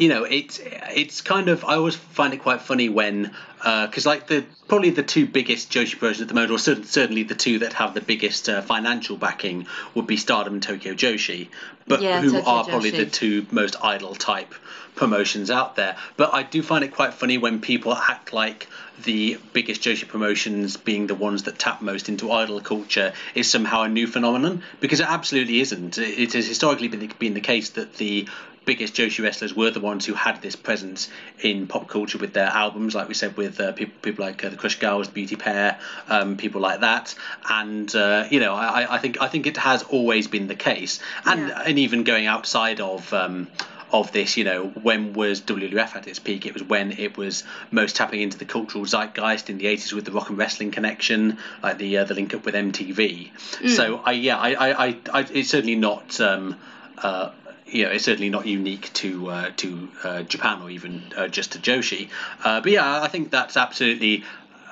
You know, it's it's kind of I always find it quite funny when because like the probably the two biggest Joshi promotions at the moment, or cer- certainly the two that have the biggest uh, financial backing, would be Stardom and Tokyo Joshi, but Yeah, who Tokyo are probably the two most idol type promotions out there. But I do find it quite funny when people act like the biggest Joshi promotions being the ones that tap most into idol culture is somehow a new phenomenon because it absolutely isn't. It has historically been been the case that the biggest Joshi wrestlers were the ones who had this presence in pop culture with their albums, like we said, with uh, people, people like uh, the Crush Girls, the Beauty Pair, um, people like that. And uh, you know, I, I think I think it has always been the case, and Yeah. and even going outside of. Um, of this, you know, when was WWF at its peak? It was when it was most tapping into the cultural zeitgeist in the 80s with the rock and wrestling connection, like the uh, the link up with MTV. So, I yeah, I, I, I, I it's certainly not. Um, uh, you know, it's certainly not unique to uh, to uh, Japan or even uh, just to Joshi. Uh, but yeah, I think that's absolutely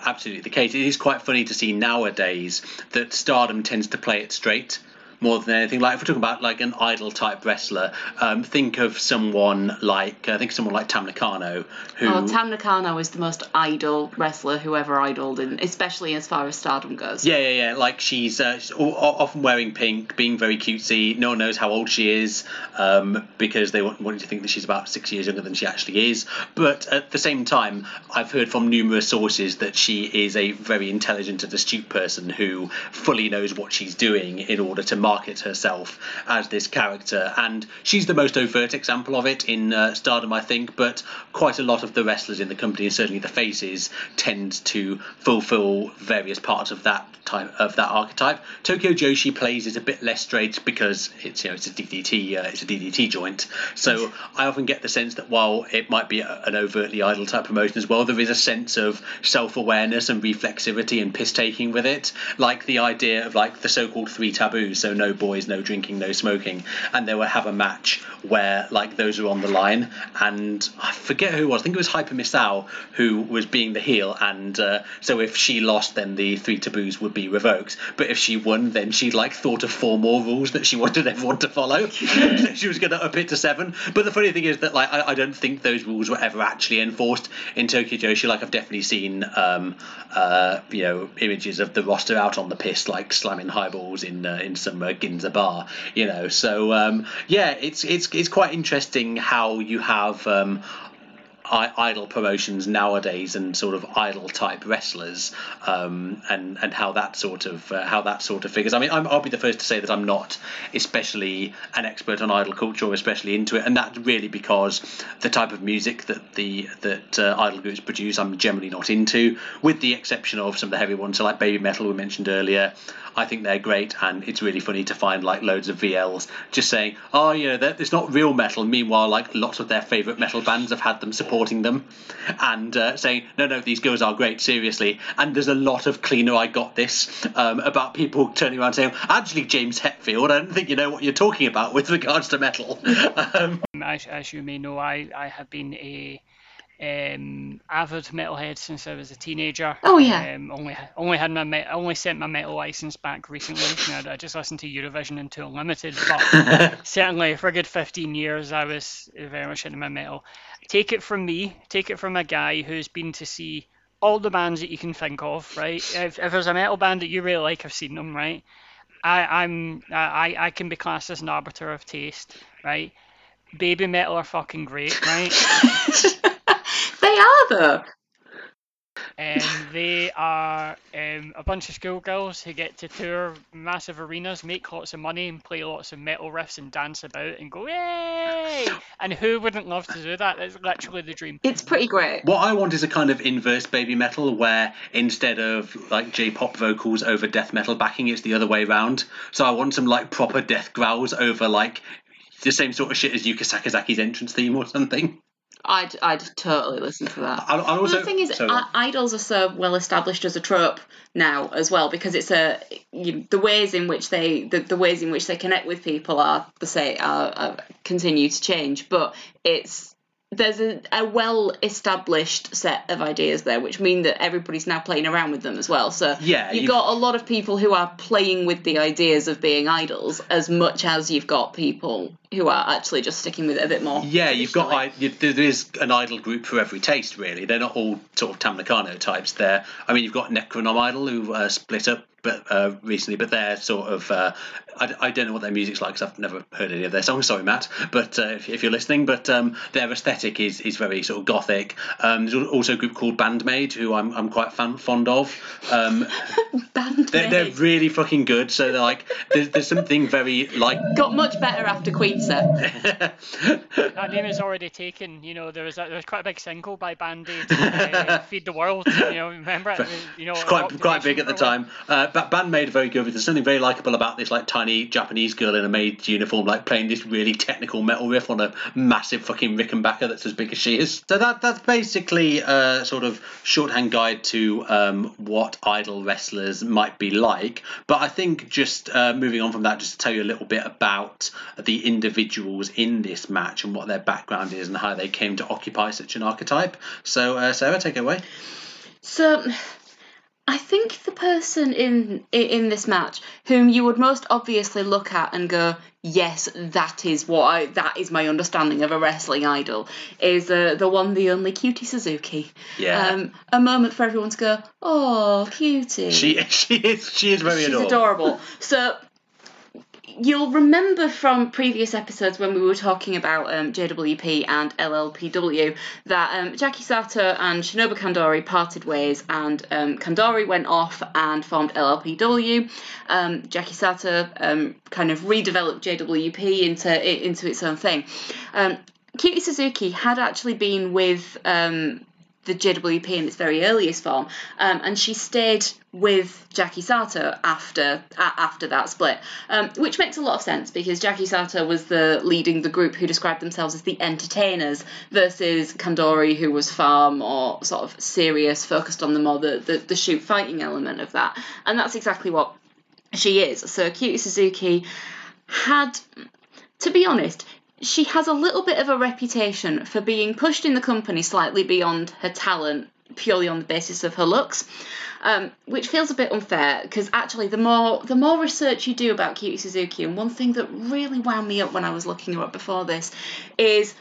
absolutely the case. It is quite funny to see nowadays that Stardom tends to play it straight more than anything. Like if we're talking about like an idol type wrestler, um, think of someone like uh, think of someone like Tam Nakano, who Oh, Tam Nakano is the most idol wrestler who ever idoled, in, especially as far as Stardom goes. Yeah, yeah, yeah. Like she's, uh, she's often wearing pink, being very cutesy. No one knows how old she is um, because they want, want you to think that she's about six years younger than she actually is. But at the same time, I've heard from numerous sources that she is a very intelligent and astute person who fully knows what she's doing in order to market herself as this character. And she's the most overt example of it in uh, Stardom, I think. But quite a lot of the wrestlers in the company, and certainly the faces, tend to fulfill various parts of that type of that archetype. Tokyo Joshi plays it a bit less straight because it's you know it's a DDT uh, it's a DDT joint. So I often get the sense that while it might be a, an overtly idol type promotion as well, there is a sense of self awareness and reflexivity and piss taking with it, like the idea of like the so-called three taboos. So no boys, no drinking, no smoking, and they would have a match where like those were on the line. And I forget who it was. I think it was Hyper Misao who was being the heel, and uh, so if she lost, then the three taboos would be revoked. But if she won, then she like thought of four more rules that she wanted everyone to follow. she was going to up it to seven. But the funny thing is that like I, I don't think those rules were ever actually enforced in Tokyo Joshi. Like I've definitely seen um, uh, you know images of the roster out on the piss, like slamming highballs in uh, in some uh, Ginza bar. You know, so um, yeah, it's it's it's quite interesting how you have. Um, idol promotions nowadays and sort of idol type wrestlers um, and and how that sort of uh, how that sort of figures. I mean, I'm, I'll be the first to say that I'm not especially an expert on idol culture or especially into it, and that's really because the type of music that the that uh, idol groups produce, I'm generally not into, with the exception of some of the heavy ones, so like Baby Metal we mentioned earlier. I think they're great, and it's really funny to find like loads of VLs just saying, "Oh, you know, it's not real metal." Meanwhile, like lots of their favorite metal bands have had them supporting them, and uh, saying, "No, no, these girls are great, seriously." And there's a lot of cleaner. I got this um, about people turning around saying, "Actually, James Hetfield, I don't think you know what you're talking about with regards to metal." um, As, as you may know, I, I have been a um, avid metalhead since I was a teenager. Oh, yeah. Um, only only had my me- only sent my metal license back recently. You know, I just listened to Eurovision and Tool Limited, but certainly for a good 15 years I was very much into my metal. Take it from me, take it from a guy who's been to see all the bands that you can think of, right? If, if there's a metal band that you really like, I've seen them, right? I, I'm I, I can be classed as an arbiter of taste, right? Baby metal are fucking great, right? They are though. and they are um, a bunch of schoolgirls who get to tour massive arenas, make lots of money, and play lots of metal riffs and dance about and go yay! And who wouldn't love to do that? It's literally the dream. It's pretty great. What I want is a kind of inverse baby metal where instead of like J-pop vocals over death metal backing, it's the other way around. So I want some like proper death growls over like the same sort of shit as Yuka Sakazaki's entrance theme or something. I'd I'd totally listen to that. I'll, I'll also, Well, the thing is, so- i- idols are so well established as a trope now as well because it's a you, know, the ways in which they the, the ways in which they connect with people are the say are, are continue to change, but it's there's a, a well established set of ideas there, which mean that everybody's now playing around with them as well. So Yeah, you've you've- got a lot of people who are playing with the ideas of being idols as much as you've got people who are actually just sticking with it a bit more. Yeah, you've got. I, you, there is an idol group for every taste, really. They're not all sort of Tam Nakano types. There, I mean, you've got Necronomidol who uh, split up, but uh, recently, but they're sort of uh, I, I don't know what their music's like because I've never heard any of their songs. Sorry, Matt, but uh, if, if you're listening, but um, their aesthetic is, is very sort of gothic. Um, there's also a group called Bandmaid who I'm, I'm quite fan, fond of. Um, Band they're, they're really fucking good. So they're like there's, there's something very like got much better after Queen set. That name is already taken. You know, there was a, there was quite a big single by Band Aid, uh, "Feed the World." You know, remember it? You know, It's quite quite big at the for a time. But Bandmaid are very good. There's something very likable about this like tiny Japanese girl in a maid's uniform, like playing this really technical metal riff on a massive fucking Rickenbacker that's as big as she is. So that that's basically a sort of shorthand guide to um, what idol wrestlers might be like. But I think just uh, moving on from that, just to tell you a little bit about the individuals in this match and what their background is and how they came to occupy such an archetype. So uh, Sarah, take it away. So, I think the person in in this match whom you would most obviously look at and go, yes, that is what I that is my understanding of a wrestling idol is uh, the one, the only Cutie Suzuki. Yeah. Um, a moment for everyone to go, oh, cutie. She she is she is very adorable. She's adorable. adorable. So you'll remember from previous episodes when we were talking about um, JWP and LLPW that um, Jackie Sato and Shinobu Kandori parted ways, and um, Kandori went off and formed LLPW. Um, Jackie Sato um, kind of redeveloped JWP into into its own thing. Um, Cutie Suzuki had actually been with um, the JWP in its very earliest form, um, and she stayed with Jackie Sato after a after that split, um, which makes a lot of sense because Jackie Sato was the leading the group who described themselves as the entertainers versus Kandori, who was far more sort of serious, focused on the more the, the, the shoot fighting element of that, and that's exactly what she is. So Cutie Suzuki had, to be honest, she has a little bit of a reputation for being pushed in the company slightly beyond her talent purely on the basis of her looks. Um, which feels a bit unfair because actually the more the more research you do about Cutie Suzuki and one thing that really wound me up when I was looking her up before this is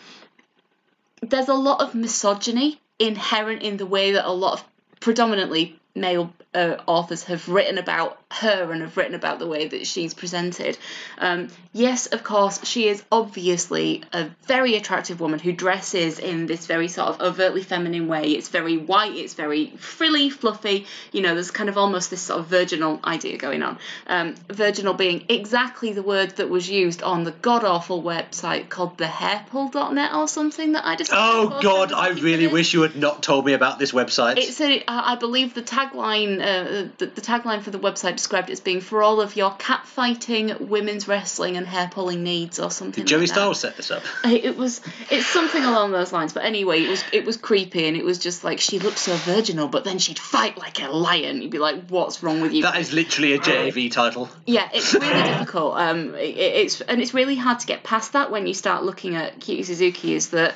there's a lot of misogyny inherent in the way that a lot of predominantly male uh, authors have written about her and have written about the way that she's presented. Um, yes, of course, she is obviously a very attractive woman who dresses in this very sort of overtly feminine way. It's very white, it's very frilly, fluffy. You know, there's kind of almost this sort of virginal idea going on. Um, virginal being exactly the word that was used on the god awful website called thehairpull.net or something that I just. Oh God, I really wish you had not told me about this website. It's a, I believe the tagline, uh, the, the tagline for the website described it as being for all of your cat fighting, women's wrestling, and hair pulling needs, or something. Did Joey like. Styles set this up? It was, it's something along those lines. But anyway, it was, it was creepy, and it was just like she looked so virginal, but then she'd fight like a lion. You'd be like, what's wrong with you? That is literally a JAV title. Yeah, it's really difficult. Um, it, it's and it's really hard to get past that when you start looking at Cutie Suzuki. Is that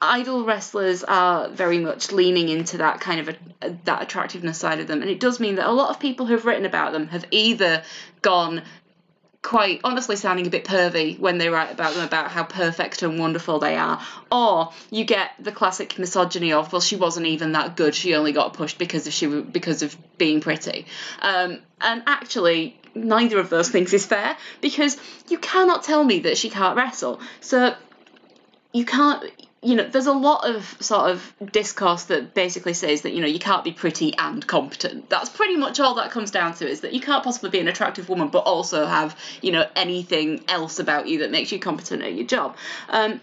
idol wrestlers are very much leaning into that kind of a, that attractiveness side of them, and it does mean that a lot of people who've written about them have either gone quite honestly sounding a bit pervy when they write about them about how perfect and wonderful they are or you get the classic misogyny of well she wasn't even that good she only got pushed because of she because of being pretty. Um, and actually neither of those things is fair because you cannot tell me that she can't wrestle. So you can't you know there's a lot of sort of discourse that basically says that you know you can't be pretty and competent. That's pretty much all that comes down to is that you can't possibly be an attractive woman but also have you know anything else about you that makes you competent at your job. Um,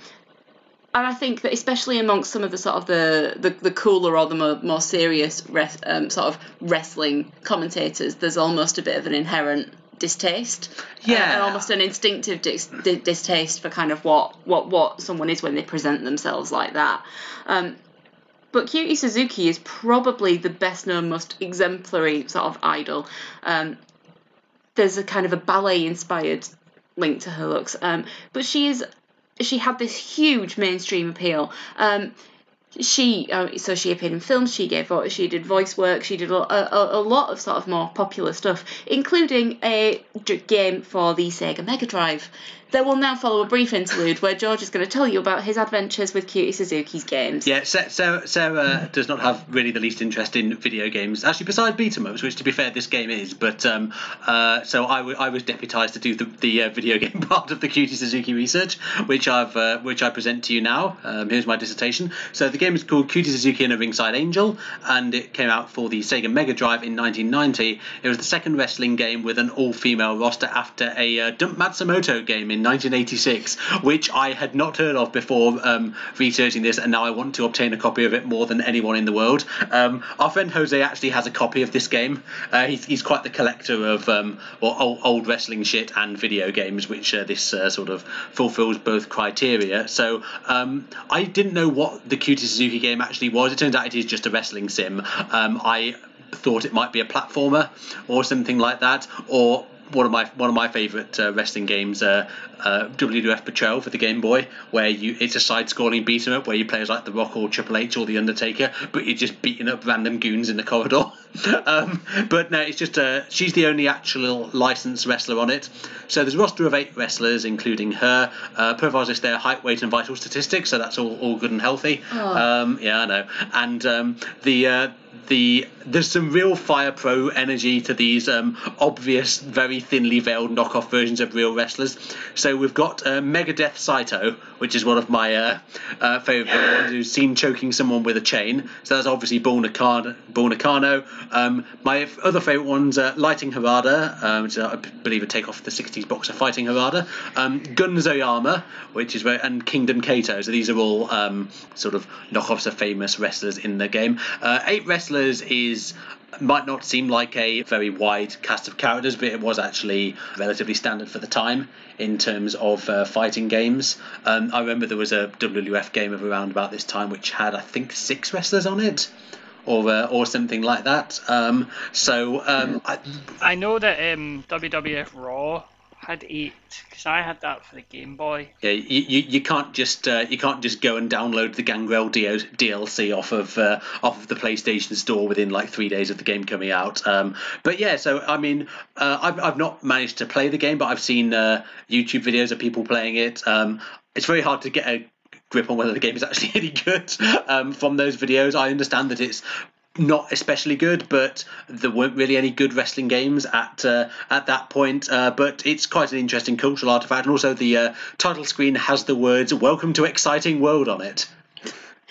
and I think that especially amongst some of the sort of the the, the cooler or the more, more serious res, um, sort of wrestling commentators, there's almost a bit of an inherent distaste, uh, Yeah. and almost an instinctive dis- di- distaste for kind of what what what someone is when they present themselves like that. Um, but Cutie Suzuki is probably the best known, most exemplary sort of idol. Um, there's a kind of a ballet inspired link to her looks, um, but she is she had this huge mainstream appeal. Um, she uh, so she appeared in films she gave she did voice work she did a, a, a lot of sort of more popular stuff including a game for the sega mega drive there will now follow a brief interlude where george is going to tell you about his adventures with cutie suzuki's games Yeah, Sarah, Sarah does not have really the least interest in video games. Actually, besides beat 'em ups, which to be fair, this game is. But um, uh, so I, w- I was deputised to do the, the uh, video game part of the Cutie Suzuki research, which I've uh, which I present to you now. Um, here's my dissertation. So the game is called Cutie Suzuki and a Ringside Angel, and it came out for the Sega Mega Drive in 1990. It was the second wrestling game with an all-female roster after a uh, Dump Matsumoto game in 1986, which I had not heard of before um, researching this, and now I want to obtain a copy of it more than anyone in the world. Um, our friend Jose actually has a copy of this game. Uh, he's, he's quite the collector of um, well, old, old wrestling shit and video games, which uh, this uh, sort of fulfills both criteria. So um, I didn't know what the Cutie Suzuki game actually was. It turns out it is just a wrestling sim. Um, I thought it might be a platformer or something like that, or one of my one of my favourite uh, wrestling games, uh, uh, WWF Betrayal for the Game Boy, where you it's a side-scrolling beat 'em up where you play as like The Rock or Triple H or The Undertaker, but you're just beating up random goons in the corridor. um, but no, it's just uh, she's the only actual licensed wrestler on it. So there's a roster of eight wrestlers, including her. Uh, profiles list there, height, weight, and vital statistics. So that's all, all good and healthy. Um, yeah, I know. And um, the uh, the there's some real Fire Pro energy to these um, obvious, very thinly veiled knockoff versions of real wrestlers. So we've got uh, Megadeth Saito, which is one of my uh, uh, favourite ones, who's seen choking someone with a chain. So that's obviously Bull Nakano. Um, my f- other favourite ones, uh, Lighting Harada, um, which is, I believe a take off the 60s boxer Fighting Harada. Um, Gun Zoyama, which is very, and Kingdom Kato. So these are all um, sort of knockoffs of famous wrestlers in the game. Uh, eight wrestlers is might not seem like a very wide cast of characters, but it was actually relatively standard for the time in terms of uh, fighting games. Um, I remember there was a WWF game of around about this time which had, I think, six wrestlers on it. Or, uh, or something like that. Um, so um, I, I know that um, WWF Raw had eight because I had that for the Game Boy. Yeah, you, you, you can't just uh, you can't just go and download the Gangrel DLC off of uh, off of the PlayStation Store within like three days of the game coming out. Um, but yeah, so I mean, uh, I've I've not managed to play the game, but I've seen uh, YouTube videos of people playing it. Um, it's very hard to get a grip on whether the game is actually any good um, from those videos. I understand that it's not especially good, but there weren't really any good wrestling games at uh, at that point. Uh, but it's quite an interesting cultural artifact, and also the uh, title screen has the words "Welcome to Exciting World" on it.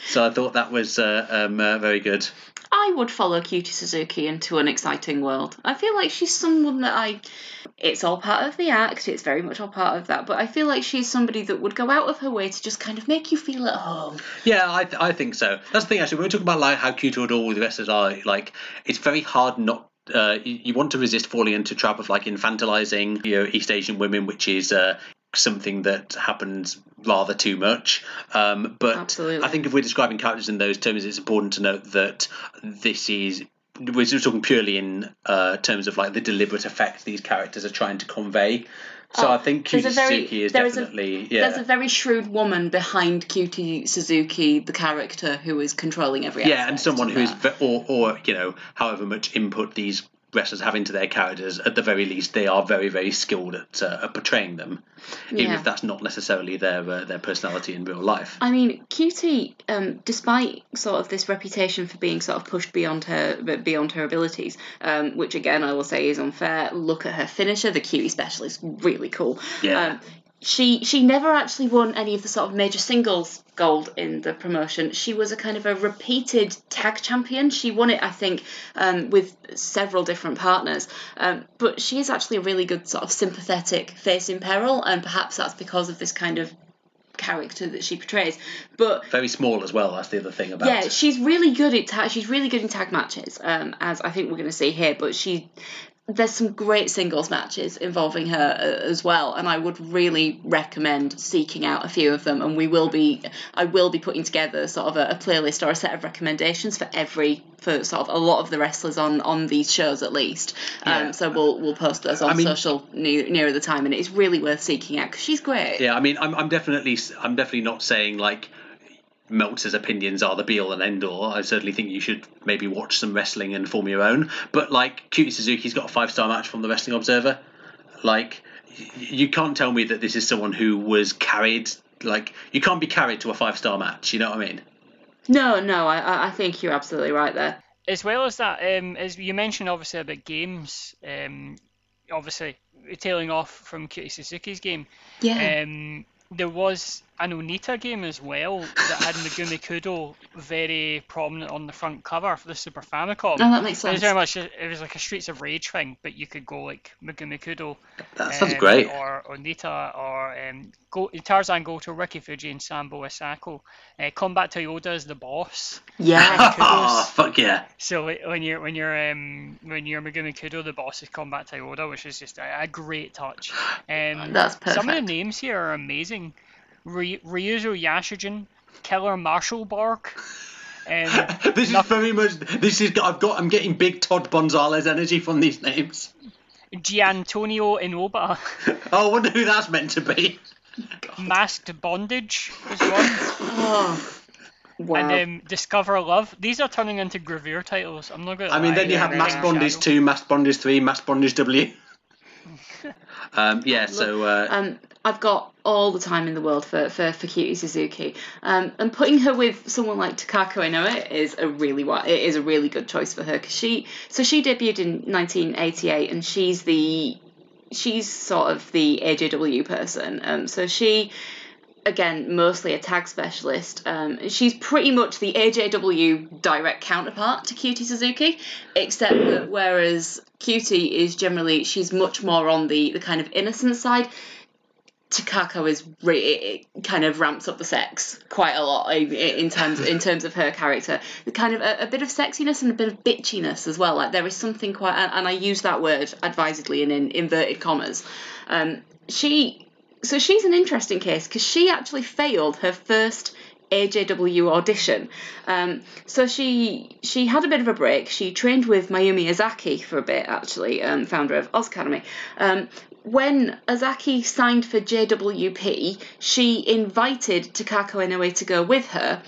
So I thought that was uh, um, uh, very good. I would follow Cutie Suzuki into an exciting world. I feel like she's someone that I. It's all part of the act, it's very much all part of that, but I feel like she's somebody that would go out of her way to just kind of make you feel at home. Yeah, I, th- I think so. That's the thing. Actually, when we talk about like how cute or all the wrestlers are, like it's very hard not. Uh, you, you want to resist falling into trap of like infantilizing, you know, East Asian women, which is uh, something that happens rather too much. Um, but Absolutely. I think if we're describing characters in those terms, it's important to note that this is we're just talking purely in uh, terms of like the deliberate effect these characters are trying to convey. So Oh, I think Cutie very- Suzuki is there is a- definitely yeah. There's a very shrewd woman behind Cutie Suzuki, the character who is controlling every yeah, and someone who's or or you know however much input these wrestlers have into their characters, at the very least they are very very skilled at, uh, at portraying them, even Yeah. if that's not necessarily their uh, their personality in real life. I mean, Cutie, um, despite sort of this reputation for being sort of pushed beyond her beyond her abilities, um, which again I will say is unfair. Look at her finisher, the Cutie Special is really cool. Yeah. Um, she she never actually won any of the sort of major singles gold in the promotion. She was a kind of a repeated tag champion. She won it, I think, um, with several different partners. Um, but she is actually a really good sort of sympathetic face in peril, and perhaps that's because of this kind of character that she portrays. But Very small as well. That's the other thing about. yeah, she's really good at tag. She's really good in tag matches, um, as I think we're going to see here. But she, there's some great singles matches involving her uh, as well and i would really recommend seeking out a few of them and we will be i will be putting together sort of a, a playlist or a set of recommendations for every for sort of a lot of the wrestlers on on these shows at least um, Yeah. so we'll we'll post those on I mean- social near, nearer the time and it's really worth seeking out because she's great Yeah, I mean, I'm, I'm definitely, I'm definitely not saying like Meltzer's opinions are the be all and end all. I certainly think you should maybe watch some wrestling and form your own. But like, Cutie Suzuki's got a five star match from the Wrestling Observer. Like, you can't tell me that this is someone who was carried. Like, you can't be carried to a five star match. You know what I mean? no no I- I, I think you're absolutely right there as well as that, um, as you mentioned, obviously about games, um, obviously tailing off from Cutie Suzuki's game. yeah Um, there was an Onita game as well that had Megumi Kudo very prominent on the front cover for the Super Famicom. Oh, that makes sense. It was very much it was like a Streets of Rage thing, but you could go like Megumi Kudo. That sounds um, great. Or Onita, or um, go, Tarzan Goto, Ricky Fuji, and Sambo Asako. Uh, Combat Toyota is the boss. yeah Oh, fuck yeah. So when you're when you're um when you're Megumi Kudo, the boss is Combat Toyota, which is just a, a great touch. Um, That's Some of the names here are amazing. Ry- Ryuzo Yashijin, Killer Marshall Bark. Um, This is very much. This is. I've got. I'm getting big Todd Gonzalez energy from these names. Giantonio Inoba, Oh, I wonder who that's meant to be. Masked Bondage is one, oh wow and um, Discover Love. These are turning into gravure titles. I'm not gonna. I mean, then you have Masked Bondage shadow. 2, Masked Bondage 3, Masked Bondage W. um, yeah, so uh, um, I've got all the time in the world for, for, for Cutie Suzuki. Um, and putting her with someone like Takako Inoue is a really it is a really good choice for her because she so she debuted in 1988 and she's the she's sort of the AJW person. Um, so she again mostly a tag specialist. Um, she's pretty much the AJW direct counterpart to Cutie Suzuki, except that whereas Cutie is generally she's much more on the the kind of innocent side. Takako is re- it it kind of ramps up the sex quite a lot in, terms in terms of her character. The kind of a, a bit of sexiness and a bit of bitchiness as well. Like there is something quite, and, and I use that word advisedly and in inverted commas. Um, she so she's an interesting case because she actually failed her first AJW audition. Um, so she she had a bit of a break. She trained with Mayumi Ozaki for a bit, actually, um, founder of Oz Academy. Um, when Ozaki signed for JWP, she invited Takako Inoue to go with her.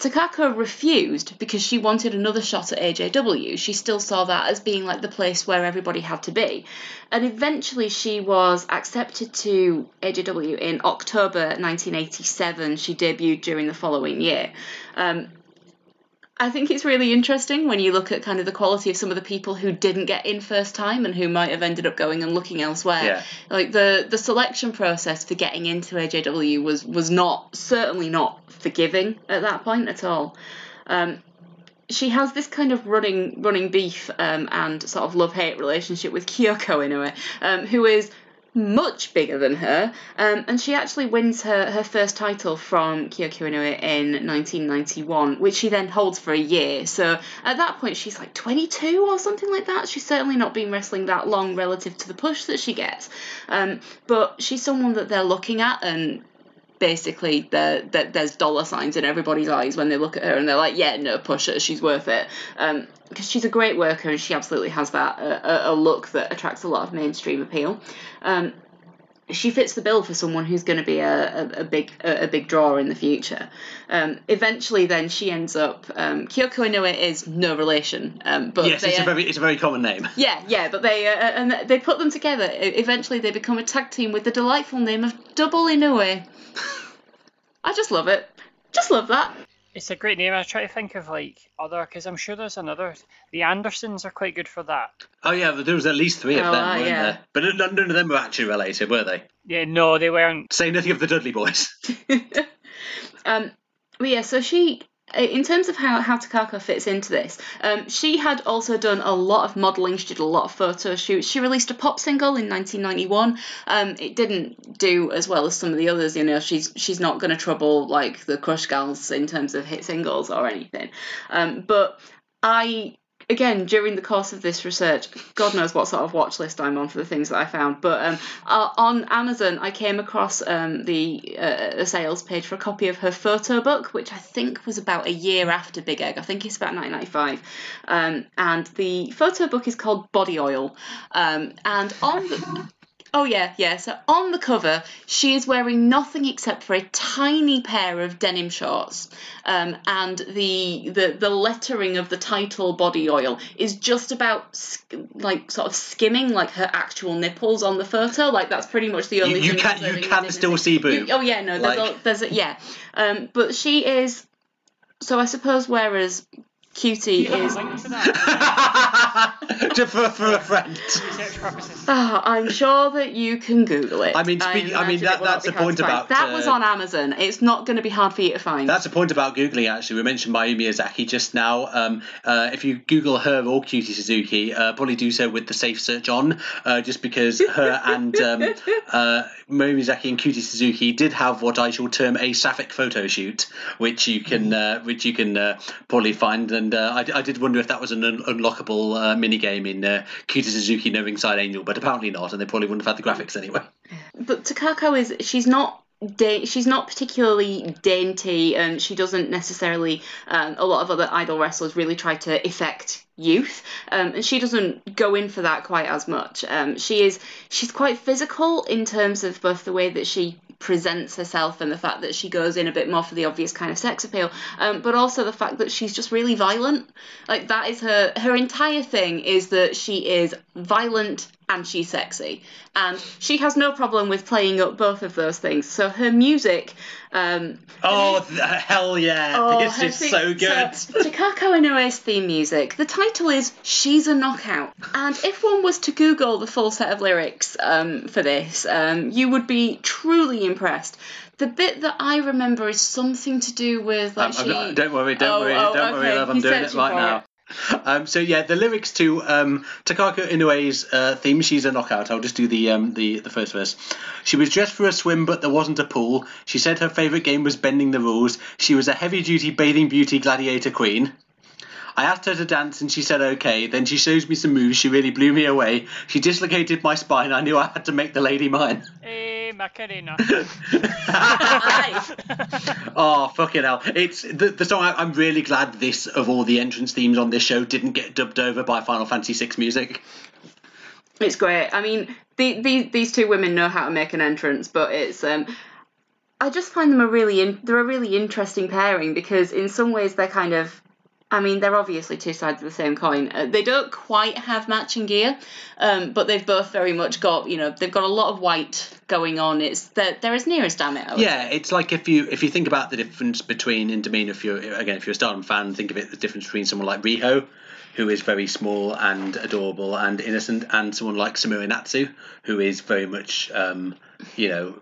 Takako refused because she wanted another shot at AJW. She still saw that as being like the place where everybody had to be. And eventually she was accepted to AJW in October 1987. She debuted during the following year. Um, I think it's really interesting when you look at kind of the quality of some of the people who didn't get in first time and who might have ended up going and looking elsewhere. Yeah. Like the the selection process for getting into AJW was was not certainly not forgiving at that point at all. Um, she has this kind of running running beef um, and sort of love hate relationship with Kyoko in Inoue, um, who is much bigger than her, um, and she actually wins her, her first title from Kyoko in 1991, which she then holds for a year. So at that point, she's like 22 or something like that. She's certainly not been wrestling that long relative to the push that she gets, um, but she's someone that they're looking at and basically there there's dollar signs in everybody's eyes when they look at her and they're like yeah no push her she's worth it um because she's a great worker and she absolutely has that uh, a, a look that attracts a lot of mainstream appeal um she fits the bill for someone who's going to be a, a, a big a, a big draw in the future. Um, eventually, then she ends up. Um, Kyoko Inoue is no relation, um, but yes, it's a very it's a very common name. yeah, yeah, but they uh, and they put them together. Eventually, they become a tag team with the delightful name of Double Inoue. I just love it. Just love that. It's a great name. I try to think of like other because I'm sure there's another. The Andersons are quite good for that. Oh yeah, there was at least three of Oh, them, ah, weren't yeah. there? But none none of them were actually related, were they? Yeah, no, they weren't. Say nothing of the Dudley Boys. Um, but yeah, so she, uh, in terms of how, how Takako fits into this, um, she had also done a lot of modelling. She did a lot of photo shoots. She released a pop single in 1991. Um, it didn't do as well as some of the others. You know, she's she's not going to trouble like the Crush Girls in terms of hit singles or anything. Um, but I again during the course of this research, God knows what sort of watch list I'm on for the things that I found. But um, uh, on Amazon, I came across um, the uh, sales page for a copy of her photo book, which I think was about a year after Big Egg. I think it's about 1995, um, and the photo book is called Body Oil. Um, and on the Oh yeah, yeah. So on the cover, she is wearing nothing except for a tiny pair of denim shorts, um, and the, the the lettering of the title "Body Oil" is just about sk- like sort of skimming like her actual nipples on the photo. Like that's pretty much the only. you thing can- you can still see boob. You- oh yeah, no, there's Like- a, there's a, yeah. Um, but she is. So I suppose whereas Cutie Do is. a link for that? Just for, for a friend. Research purposes. Ah, I'm sure that you can Google it. I mean, speak- I mean, that- it will not that's be the point about, that uh, was on Amazon. It's not going to be hard for you to find. That's the point about googling. Actually, we mentioned Mayumi Ozaki just now. Um, uh, if you Google her or Cutie Suzuki, uh, probably do so with the safe search on, uh, just because her and um, uh, Mayumi Ozaki and Cutie Suzuki did have what I shall term a sapphic photo shoot, which you can uh, which you can uh, probably find. And uh, I, I did wonder if that was an un- unlockable uh, mini game in uh, Cutie Suzuki no Ringside Angel, but apparently not, and they probably wouldn't have had the graphics anyway. but Takako is she's not she's not particularly dainty and she doesn't necessarily um, a lot of other idol wrestlers really try to effect youth um, and she doesn't go in for that quite as much um, she is she's quite physical in terms of both the way that she presents herself and the fact that she goes in a bit more for the obvious kind of sex appeal um, but also the fact that she's just really violent. Like that is her her entire thing is that she is violent and she's sexy and she has no problem with playing up both of those things so her music um, Oh th- hell yeah! Oh, her is theme- so good. So, Takako Inoue's theme music. The title is "She's a Knockout," and if one was to Google the full set of lyrics um, for this, um, you would be truly impressed. The bit that I remember is something to do with like Um, she. don't worry, don't Oh, worry, oh, don't worry, okay, love. I'm he's doing it right now. Um, so yeah, the lyrics to um, Takako Inoue's uh, theme, "She's a Knockout." I'll just do the um, the the first verse. She was dressed for a swim, but there wasn't a pool. She said her favorite game was bending the rules. She was a heavy-duty bathing beauty gladiator queen. I asked her to dance and she said okay. Then she shows me some moves. She really blew me away. She dislocated my spine. I knew I had to make the lady mine. Hey, Macarena. Aye. Oh fucking hell! It's the, the song. I, I'm really glad this of all the entrance themes on this show didn't get dubbed over by Final Fantasy VI music. It's great. I mean, the, the, these two women know how to make an entrance, but it's um, I just find them a really in, they're a really interesting pairing because in some ways they're kind of. I mean, they're obviously two sides of the same coin. Uh, they don't quite have matching gear, um, but they've both very much got you know they've got a lot of white going on. It's they're, they're as near as damn it. Yeah, it's like if you if you think about the difference between in demeanor. If you're again if you're a Stardom fan, think of it the difference between someone like Riho, who is very small and adorable and innocent, and someone like Sumire Natsu, who is very much um, you know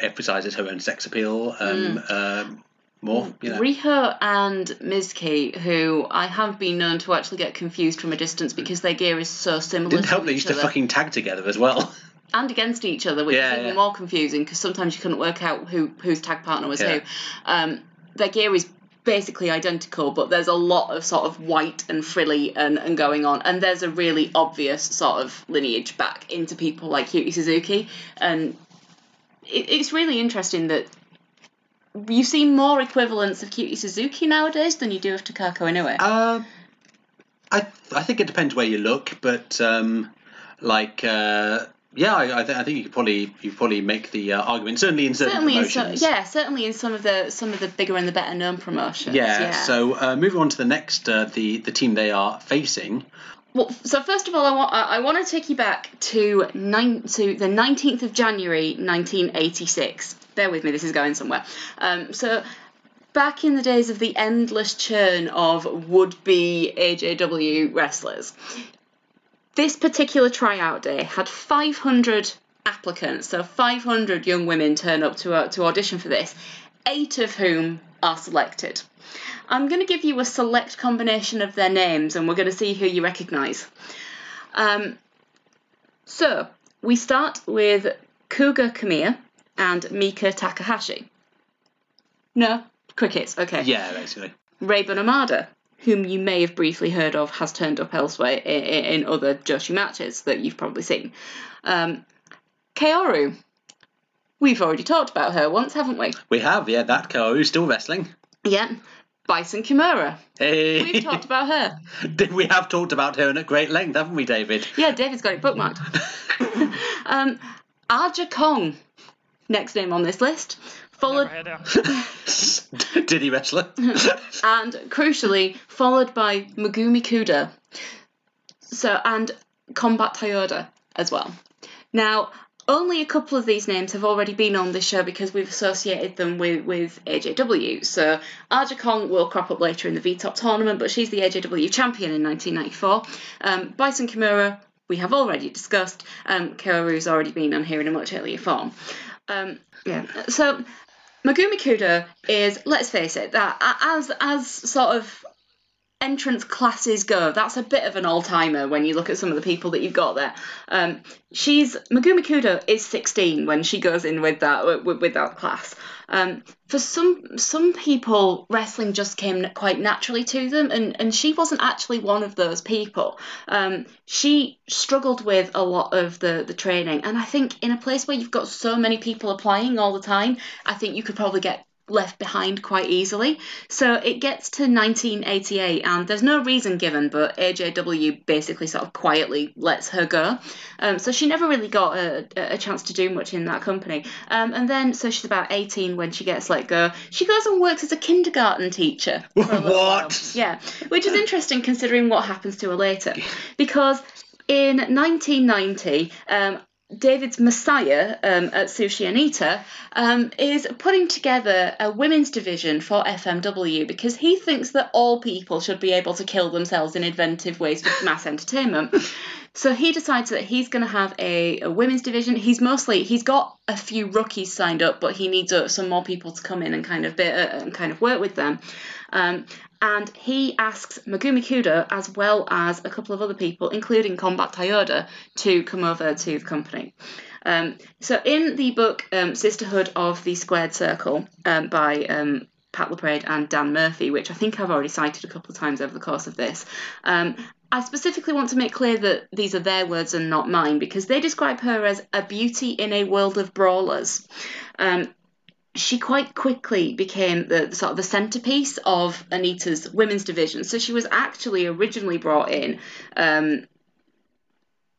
emphasizes her own sex appeal um, um, more. You know. Riho and Mizuki, who I have been known to actually get confused from a distance because their gear is so similar Didn't to help they used to fucking tag together as well. and against each other, which Yeah, is even yeah. more confusing because sometimes you couldn't work out who whose tag partner was Yeah. who. Um, their gear is basically identical, but there's a lot of sort of white and frilly and, and going on, and there's a really obvious sort of lineage back into people like Cutie Suzuki, and it, it's really interesting that you see more equivalents of Cutie Suzuki nowadays than you do of Takako Inoue. Uh, I I think it depends where you look, but um, like uh, yeah, I, I, th- I think you could probably you probably make the uh, argument certainly in certain certainly in some, promotions. yeah, certainly in some of the some of the bigger and the better known promotions. Yeah, yeah. So uh, moving on to the next, uh, the the team they are facing. Well, so first of all, I want I I want to take you back to nine to the nineteenth of January, nineteen eighty six. Bear with me, this is going somewhere. Um, so back in the days of the endless churn of would be AJW wrestlers, this particular tryout day had five hundred applicants. So five hundred young women turn up to uh, to audition for this, eight of whom are selected. I'm going to give you a select combination of their names and we're going to see who you recognise. Um, so, we start with Cougar Kamiya and Mika Takahashi. No, crickets, okay. Yeah, basically. Reibun Amada, whom you may have briefly heard of, has turned up elsewhere in, in other Joshi matches that you've probably seen. Um, Kaoru. We've already talked about her once, haven't we? We have, yeah, that Kaoru's still wrestling. Yeah. Bison Kimura. Hey. We've talked about her. we have talked about her at great length, haven't we, David? Yeah, David's got it bookmarked. um, Aja Kong, next name on this list, followed Never heard of her. Did he wrestler? and crucially followed by Megumi Kudo. So and Combat Toyota as well. Now, only a couple of these names have already been on this show because we've associated them with, with AJW. So Aja Kong will crop up later in the VTOP tournament, but she's the AJW champion in 1994. Um, Bison Kimura, we have already discussed. Um, Kaoru's already been on here in a much earlier form. Um, yeah. So Megumi Kudo is, let's face it, that as as sort of entrance classes go, that's a bit of an all timer when you look at some of the people that you've got there. Um, she's Megumi Kudo is 16 when she goes in with that with, with that class. Um, for some some people, wrestling just came quite naturally to them, and, and she wasn't actually one of those people. Um, she struggled with a lot of the, the training, and I think in a place where you've got so many people applying all the time, I think you could probably get left behind quite easily. So it gets to 1988, and there's no reason given, but AJW basically sort of quietly lets her go. Um, so she never really got a, a chance to do much in that company. Um, and then, so she's about 18 when she gets let go. She goes and works as a kindergarten teacher. little while. What? Yeah, which is interesting considering what happens to her later. Because in 1990, um, David's Messiah um, Atsushi Onita um, is putting together a women's division for FMW because he thinks that all people should be able to kill themselves in inventive ways for mass entertainment. So he decides that he's going to have a, a women's division. He's mostly he's got a few rookies signed up, but he needs uh, some more people to come in and kind of bit, uh, and kind of work with them. Um, and he asks Megumi Kudo as well as a couple of other people, including Combat Toyota, to come over to the company. Um, so in the book um, Sisterhood of the Squared Circle um, by um, Pat LaPrade and Dan Murphy, which I think I've already cited a couple of times over the course of this, um, I specifically want to make clear that these are their words and not mine because they describe her as a beauty in a world of brawlers. Um, she quite quickly became the sort of the centerpiece of Onita's women's division. So she was actually originally brought in. Um,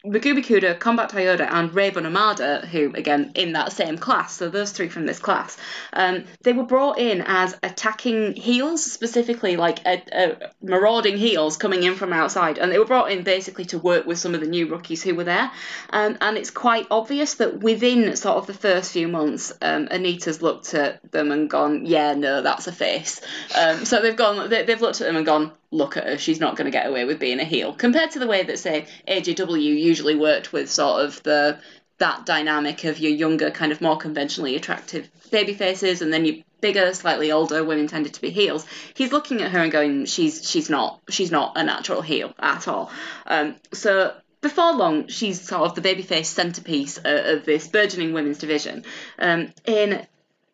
Megumi Kudo, Combat Toyota, and Reibun Amada, who, again, in that same class, so those three from this class, um, they were brought in as attacking heels, specifically like a, a marauding heels coming in from outside, and they were brought in basically to work with some of the new rookies who were there. Um, and it's quite obvious that within sort of the first few months, um, Onita's looked at them and gone, yeah, no, that's a face. Um, so they've gone, they, they've looked at them and gone, look at her, she's not going to get away with being a heel. Compared to the way that, say, AJW usually worked with sort of the that dynamic of your younger, kind of more conventionally attractive baby faces, and then your bigger, slightly older women tended to be heels. He's looking at her and going, she's she's not she's not a natural heel at all. Um, so before long, she's sort of the babyface centerpiece of this burgeoning women's division. Um, in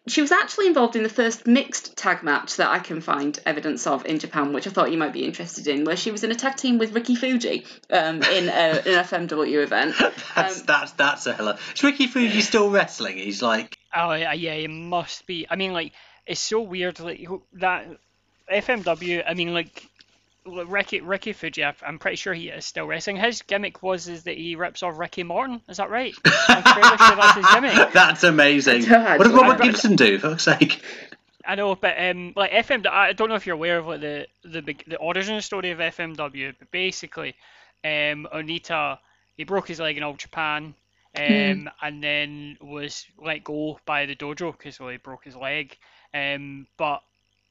she was actually involved in the first mixed tag match that I can find evidence of in Japan, which I thought you might be interested in, where she was in a tag team with Ricky Fuji um, in a, an FMW event. That's Um, that's that's a hella. Is Ricky Fuji still wrestling? He's like, Oh yeah, yeah, it must be. I mean, like it's so weird, like that FMW. I mean, like look, Ricky Ricky Fuji. I- I'm pretty sure he is still wrestling. His gimmick was is that he rips off Ricky Morton. Is that right? I'm fairly sure that's his gimmick. that's amazing. I don't What did Robert Gibson do? For fuck's sake. I know, but um, like FM, I don't know if you're aware of like the the big the origin story of FMW, but basically, um, Onita he broke his leg in All Japan, um, and then was let go by the dojo because well, he broke his leg, um, but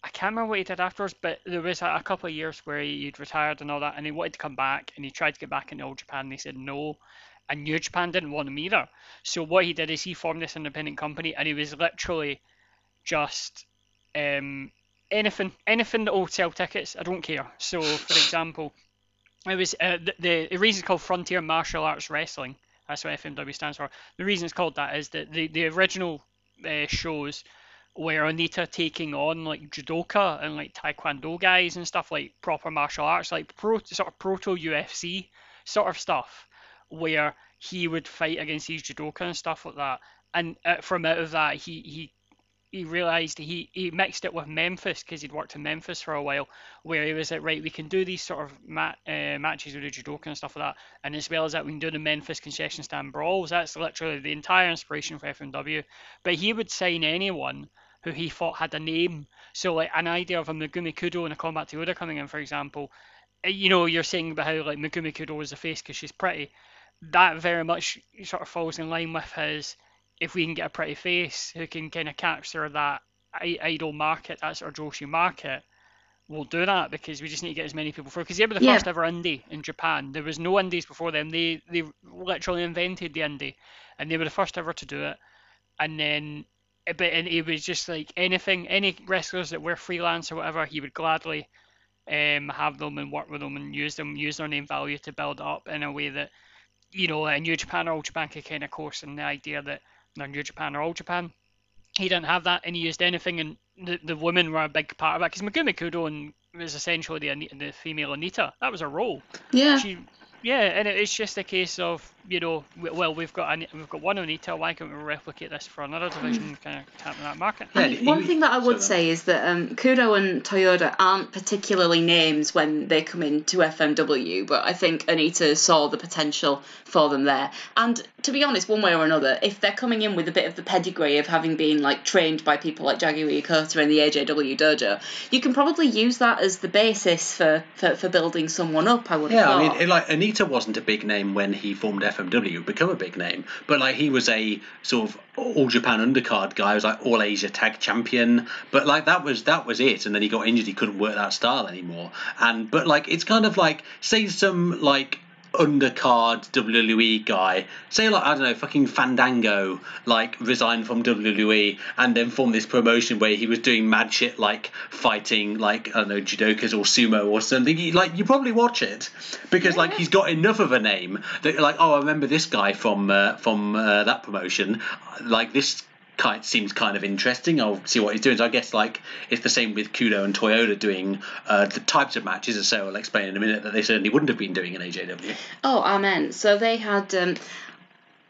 I can't remember what he did afterwards. But there was a, a couple of years where he, he'd retired and all that, and he wanted to come back, and he tried to get back into Old Japan, and they said no. And New Japan didn't want him either. So what he did is he formed this independent company, and he was literally just um, anything, anything that will sell tickets. I don't care. So, for example, it was uh, the, the the reason it's called Frontier Martial Arts Wrestling. That's what FMW stands for. The reason it's called that is that the the original uh, shows where Onita taking on like judoka and like taekwondo guys and stuff like proper martial arts, like pro sort of proto UFC sort of stuff, where he would fight against these judoka and stuff like that. And uh, from out of that, he he he realized he he mixed it with Memphis because he'd worked in Memphis for a while, where he was like, right, we can do these sort of mat, uh, matches with the judoka and stuff like that, and as well as that, we can do the Memphis concession stand brawls. That's literally the entire inspiration for FMW. But he would sign anyone who he thought had a name. So like an idea of a Megumi Kudo and a Combat Toyota coming in, for example. uh, You know, you're saying about how like Megumi Kudo was a face because she's pretty. That very much sort of falls in line with his. If we can get a pretty face who can kind of capture that i- idol market, that sort of Joshi market, we'll do that because we just need to get as many people through. Because they were the Yeah. first ever indie in Japan. There was no indies before them. They they literally invented the indie, and they were the first ever to do it. And then, eh, but and it was just like anything, any wrestlers that were freelance or whatever, he would gladly um, have them and work with them and use them, use their name value to build up in a way that, you know, a New Japan or All Japan could kind of course in the idea that they're New Japan or All Japan. He didn't have that, and he used anything, and the, the women were a big part of it. Because Megumi Kudo and was essentially the the female Onita. That was her role. Yeah. She, yeah, and it's just a case of you know, well, we've got Ani- we've got one Onita. Why can't we replicate this for another division? Kind of tapping that market. Yeah, one he- thing that I would so say is that um, Kudo and Toyota aren't particularly names when they come into FMW, but I think Onita saw the potential for them there. And to be honest, one way or another, if they're coming in with a bit of the pedigree of having been like trained by people like Jaguar Yokota and the AJW dojo, you can probably use that as the basis for, for, for building someone up. I would have Yeah, I mean, it, like Onita wasn't a big name when he formed FMW, become a big name, but like he was a sort of all Japan undercard guy, he was like all Asia tag champion, but like that was that was it, and then he got injured, he couldn't work that style anymore, and but like it's kind of like say some like undercard WWE guy, say like I don't know, fucking Fandango, like resigned from WWE and then formed this promotion where he was doing mad shit like fighting like I don't know judokas or sumo or something. You, like you probably watch it because like he's got enough of a name that like oh I remember this guy from uh, from uh, that promotion, like this. Kind seems kind of interesting. I'll see what he's doing. So I guess like it's the same with Kudo and Toyota doing uh, the types of matches, as Sarah will explain in a minute, that they certainly wouldn't have been doing in AJW. Oh, amen. So they had. Um,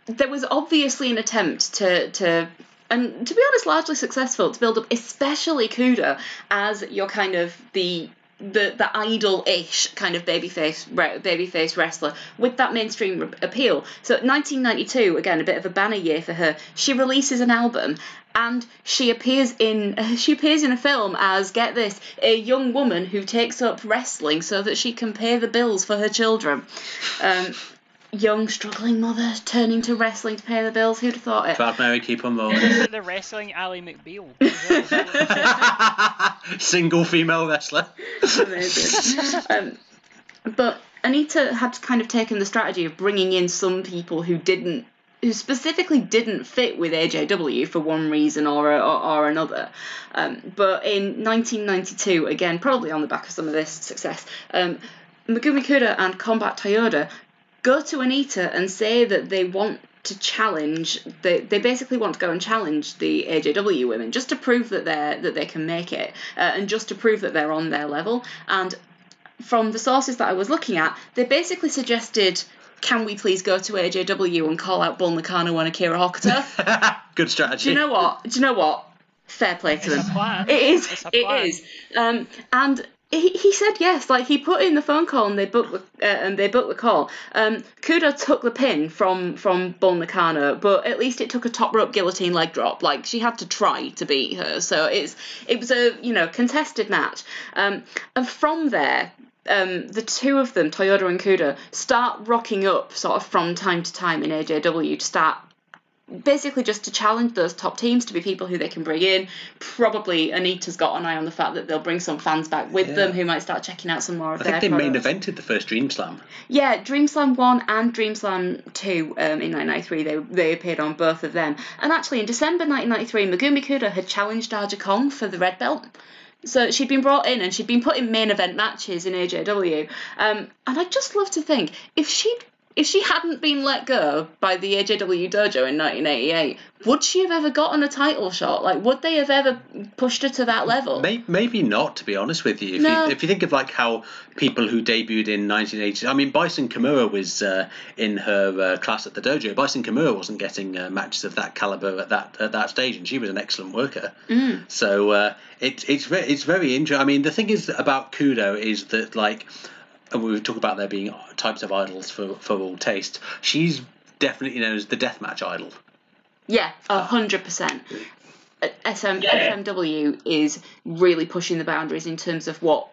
there was obviously an attempt to to. And to be honest, largely successful to build up, especially Kudo as your kind of the the the idol-ish kind of babyface re- babyface wrestler with that mainstream re- appeal. So 1992, again a bit of a banner year for her. She releases an album and she appears in she appears in a film as get this a young woman who takes up wrestling so that she can pay the bills for her children. Um, young struggling mother turning to wrestling to pay the bills. Who'd have thought it? Proud Mary, keep on rolling. Is it the wrestling Ally McBeal? Single female wrestler. Amazing. um, but Onita had kind of taken the strategy of bringing in some people who didn't, who specifically didn't fit with AJW for one reason or or, or another. Um, but in 1992, again, probably on the back of some of this success, um, Megumi Kudo and Combat Toyota go to Onita and say that they want to challenge they, they basically want to go and challenge the AJW women just to prove that they're that they can make it uh, and just to prove that they're on their level and from the sources that I was looking at they basically suggested can we please go to AJW and call out Bull Nakano and Akira Hokuto Good strategy. do you know what do you know what fair play to It's a them plan. it is. It's a plan. is. Um, and he, he said yes. Like he put in the phone call and they booked the, uh, and they booked the call. Um, Kudo took the pin from from Bull Nakano, but at least it took a top rope guillotine leg drop. Like she had to try to beat her. So it's it was a you know contested match. Um, and from there. Um, the two of them, Toyota and Kudo, start rocking up sort of from time to time in AJW to start basically just to challenge those top teams to be people who they can bring in. Probably Onita's got an eye on the fact that they'll bring some fans back with them who might start checking out some more of I their think they main products. evented the first Dream Slam. Yeah, Dream Slam 1 and Dream Slam 2 um, in 1993, they, they appeared on both of them. And actually, in December 1993, Megumi Kudo had challenged Aja Kong for the red belt. So she'd been brought in and she'd been put in main event matches in AJW. Um, and I'd just love to think if she'd if she hadn't been let go by the AJW dojo in 1988, would she have ever gotten a title shot? Like, would they have ever pushed her to that level? Maybe, maybe not, to be honest with you. If, No. you. if you think of like how people who debuted in 1980, I mean, Bison Kimura was uh, in her uh, class at the dojo. Bison Kimura wasn't getting uh, matches of that caliber at that at that stage, and she was an excellent worker. Mm. So uh, it's it's very it's very interesting. I mean, the thing is about Kudo is that like, and we talk about there being types of idols for for all taste. She's definitely known as the deathmatch idol. Yeah, uh, a hundred percent. Uh, SM FMW is really pushing the boundaries in terms of what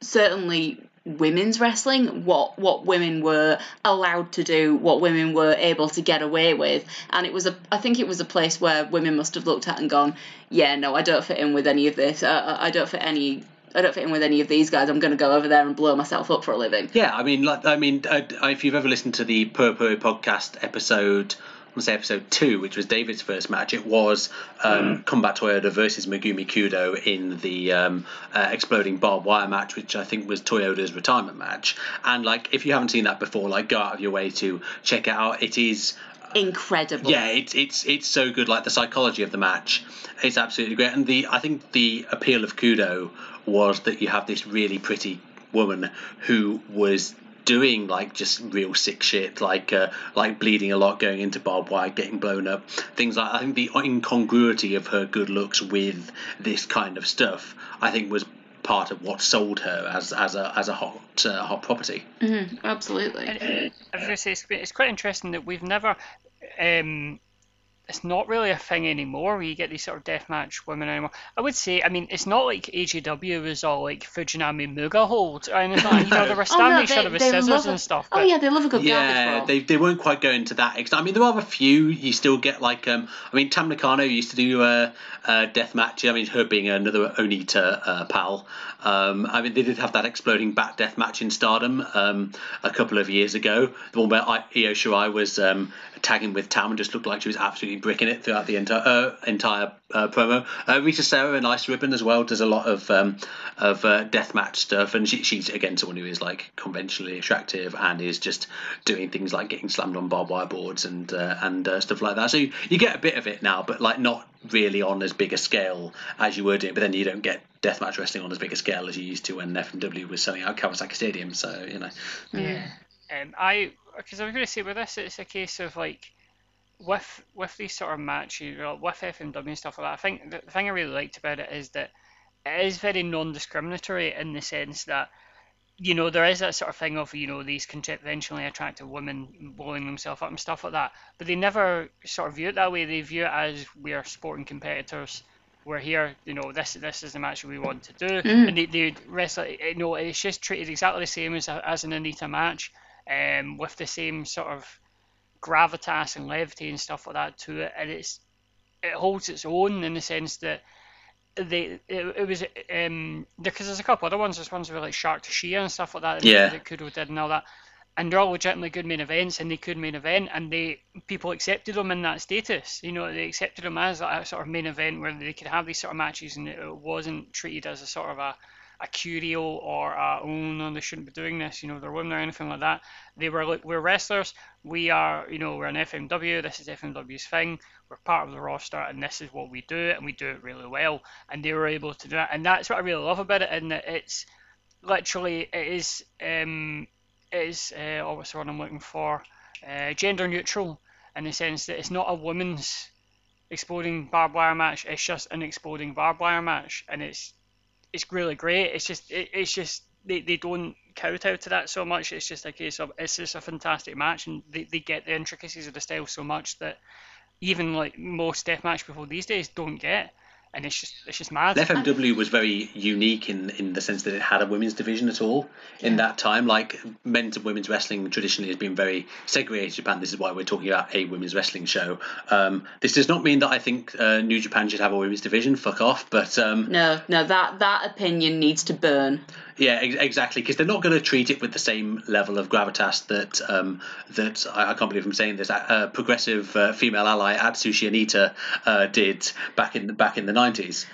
certainly women's wrestling, what what women were allowed to do, what women were able to get away with, and it was a I think it was a place where women must have looked at and gone, yeah, no, I don't fit in with any of this. Uh, uh I don't fit any. I don't fit in with any of these guys. I'm going to go over there and blow myself up for a living. Yeah, I mean, like, I mean, uh, if you've ever listened to the Purple podcast episode, I want to say episode two, which was David's first match, it was um, Combat Toyota versus Megumi Kudo in the um, uh, exploding barbed wire match, which I think was Toyota's retirement match. And like, if you haven't seen that before, like, go out of your way to check it out. It is Incredible. yeah, it's it's it's so good. Like the psychology of the match, it's absolutely great. And the I think the appeal of Kudo was that you have this really pretty woman who was doing like just real sick shit, like uh, like bleeding a lot, going into barbed wire, getting blown up, things like. I think the incongruity of her good looks with this kind of stuff, I think, was part of what sold her as as a as a hot uh, hot property. Absolutely. I was going to say it's, it's quite interesting that we've never. Um, it's not really a thing anymore where you get these sort of deathmatch women anymore. I would say, I mean, it's not like AGW was all like Fujinami Muga hold or anything. like that. You know, they were stabbing each other with scissors love and stuff. Oh yeah, they love a good garbage Yeah, brawl. they, they won't quite go into that extent. I mean, there are a few. You still get like, um, I mean, Tam Nakano used to do a, a death match. I mean, her being another Onita uh, pal. Um, I mean, they did have that exploding bat death match in Stardom um, a couple of years ago. The one where I, Io Shirai was um, tagging with Tam and just looked like she was absolutely bricking it throughout the entire uh, entire uh, promo. Uh, Risa Sera and Ice Ribbon as well does a lot of um, of uh, death match stuff, and she, she's again someone who is like conventionally attractive and is just doing things like getting slammed on barbed wire boards and uh, and uh, stuff like that. So you, you get a bit of it now, but like not really on as big a scale as you were doing. But then you don't get deathmatch wrestling on as big a scale as you used to when FMW was selling out Kawasaki Stadium. So you know, Yeah. And I because I was going to say with this, it's a case of like with with these sort of matches, with FMW and stuff like that. I think the, thing I really liked about it is that it is very non-discriminatory in the sense that you know there is that sort of thing of you know these conventionally attractive women blowing themselves up and stuff like that, but they never sort of view it that way. They view it as we are sporting competitors. We're here, you know. This this is the match we want to do, mm. and they they wrestle. You know, it's just treated exactly the same as a, as an Onita match, um, with the same sort of gravitas and levity and stuff like that to it, and it's it holds its own in the sense that they it, it was um because there's a couple other ones. There's ones with like Shark Tsuchiya and stuff like that. Yeah. that Kudo did and all that, and they're all legitimately good main events, and they could main event, and they people accepted them in that status. You know, they accepted them as a sort of main event where they could have these sort of matches, and it wasn't treated as a sort of a a curio or a, oh no they shouldn't be doing this you know they're women or anything like that. They were like we're wrestlers. We are you know we're an FMW this is FMW's thing. We're part of the roster and this is what we do and we do it really well. And they were able to do that. And that's what I really love about it in that it's literally it is um it is uh, oh what's the word I'm looking for? Uh, gender neutral in the sense that it's not a women's exploding barbed wire match. It's just an exploding barbed wire match and it's it's really great. It's just it, it's just they, they don't kowtow to that so much. It's just a case of it's just a fantastic match and they, they get the intricacies of the style so much that even like most deathmatch people these days don't get and it's just it's just mad FMW was very unique in in the sense that it had a women's division at all in that time. Like men's and women's wrestling traditionally has been very segregated in Japan. This is why we're talking about a women's wrestling show. Um, this does not mean that I think uh, New Japan should have a women's division. Fuck off. But um, No, no, that that opinion needs to burn. Yeah, ex- exactly, because they're not going to treat it with the same level of gravitas that um, that I, I can't believe I'm saying this. Uh, progressive uh, female ally Atsushi Onita uh, did back in the back in the nineties.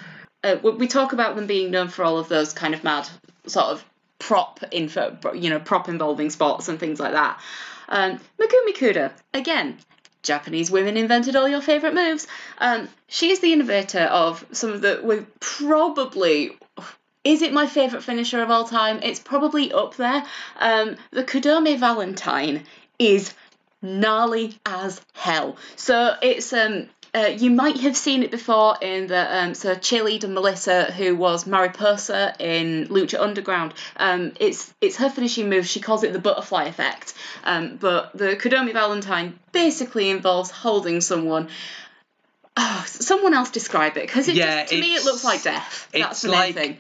uh, we talk about them being known for all of those kind of mad sort of prop info, you know, prop involving spots and things like that. Um, Megumi Kudo, again, Japanese women invented all your favourite moves. Um, she's the innovator of some of the, with probably, is it my favourite finisher of all time? It's probably up there. Um, the Kudome Valentine is gnarly as hell. So it's um uh, you might have seen it before in the um, so cheerleader Melissa, who was Mariposa in Lucha Underground. Um, it's it's her finishing move. She calls it the butterfly effect. Um, but the Kudome Valentine basically involves holding someone. Oh, someone else describe it because Yeah, to me it looks like death. That's the main like- thing.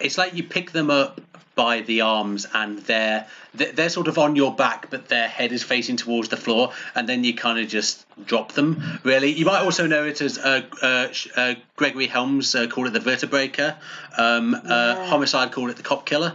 It's like you pick them up by the arms and they're they're sort of on your back but their head is facing towards the floor and then you kind of just drop them really. You might also know it as uh, uh, uh, gregory helms uh, called it the vertebraker um, uh, homicide called it the cop killer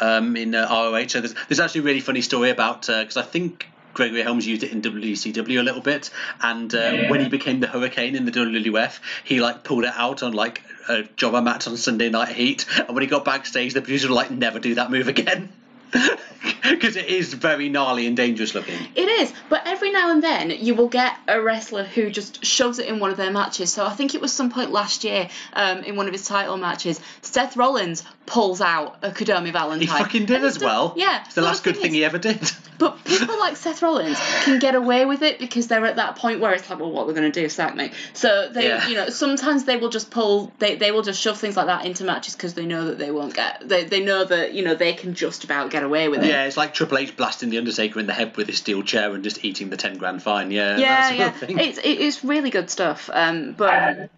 um, in uh, roh so there's, there's actually a really funny story about because i think Gregory Helms used it in WCW a little bit, and uh, when he became the Hurricane in the WWF, he like pulled it out on like a jobber match on Sunday Night Heat, and when he got backstage, the producer was like, "Never do that move again," because it is very gnarly and dangerous looking. It is, but every now and then you will get a wrestler who just shoves it in one of their matches. So I think it was some point last year um, in one of his title matches, Seth Rollins pulls out a Kudome Valentine. He fucking did as well. Yeah, it's the last good thing thing is- he ever did. But people like Seth Rollins can get away with it because they're at that point where it's like, well, what we're going to do, sack me. So they, Yeah. you know, sometimes they will just pull, they, they will just shove things like that into matches because they know that they won't get, they, they know that you know they can just about get away with it. Yeah, it's like Triple H blasting the Undertaker in the head with his steel chair and just eating the ten grand fine. Yeah, Yeah, that sort yeah, of it's it is really good stuff. Um, but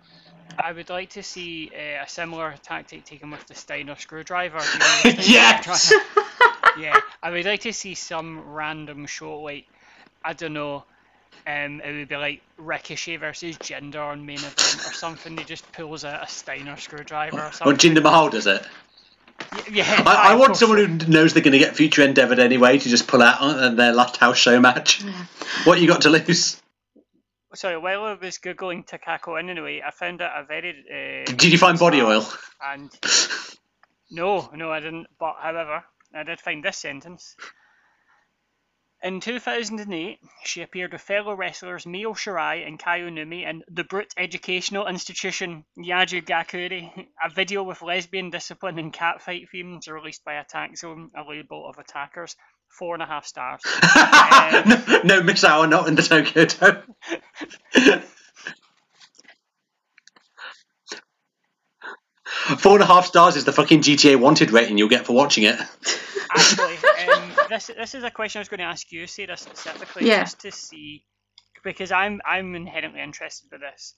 I would like to see uh, a similar tactic taken with the Steiner screwdriver. You know, the Yes! yeah, I would like to see some random show like I don't know. Um, it would be like Ricochet versus Jinder on main event or something. He just pulls out a Steiner screwdriver or Or something. Jinder Mahal does it. Y- yeah, I, I of want someone who knows they're going to get future endeavoured anyway to just pull out on their last house show match. What you got to lose? Sorry, while I was googling Takako Inoue, I found out a very. Uh, Did you find body oil? And no, no, I didn't. But however, I did find this sentence. In 2008, she appeared with fellow wrestlers Mio Shirai and Kaio Numi in The Brute Educational Institution Yaju Gakuri, a video with lesbian discipline and catfight themes released by Attack Zone, a label of attackers. Four and a half stars. no, no miss hour, not in the Tokyo Dome. Four and a half stars is the fucking GTA wanted rating you'll get for watching it. Actually, um, this this is a question I was going to ask you, Sarah, specifically, Yeah. just to see, because I'm I'm inherently interested with this.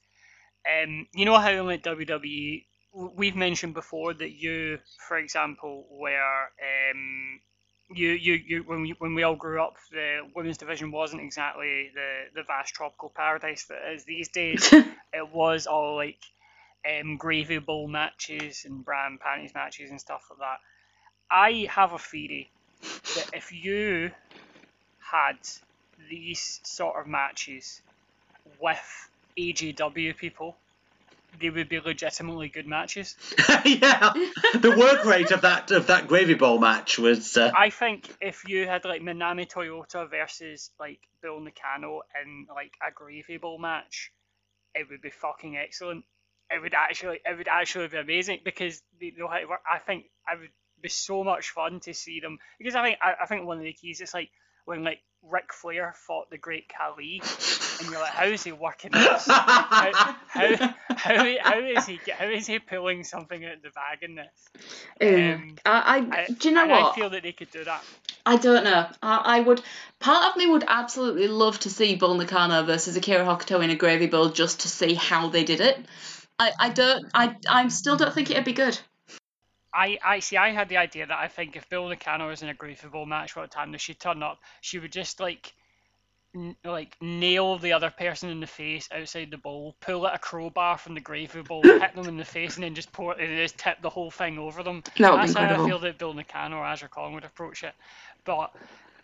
Um, you know how in like WWE, we've mentioned before that you, for example, were um, you you you when we when we all grew up, the women's division wasn't exactly the the vast tropical paradise that it is these days. it was all like um, gravy bowl matches and bra and panties matches and stuff like that. I have a theory that if you had these sort of matches with AJW people, they would be legitimately good matches. yeah, the work rate of that of that gravy bowl match was. Uh, I think if you had like Minami Toyota versus like Bull Nakano in like a gravy bowl match, it would be fucking excellent. It would actually, it would actually be amazing because they know how to work. I think I would be so much fun to see them because I think I, I think one of the keys is like when like Ric Flair fought the Great Khali, and you're like, how is he working this? How, how, how, how is he how is he pulling something out of the bag in this? Um, I, I, I, do you know what? I feel that they could do that. I don't know. I, I would. Part of me would absolutely love to see Bull Nakano versus Akira Hokuto in a gravy bowl just to see how they did it. I, I don't. I I still don't think it'd be good. I, I see. I had the idea that I think if Bull Nakano was in a Bowl match what time that she'd turn up, she would just like, n- like nail the other person in the face outside the bowl, pull out a crowbar from the Gravy Bowl, hit them in the face, and then just pour and just tip the whole thing over them. That would be That's how I feel that Bull Nakano or Aja Kong would approach it. But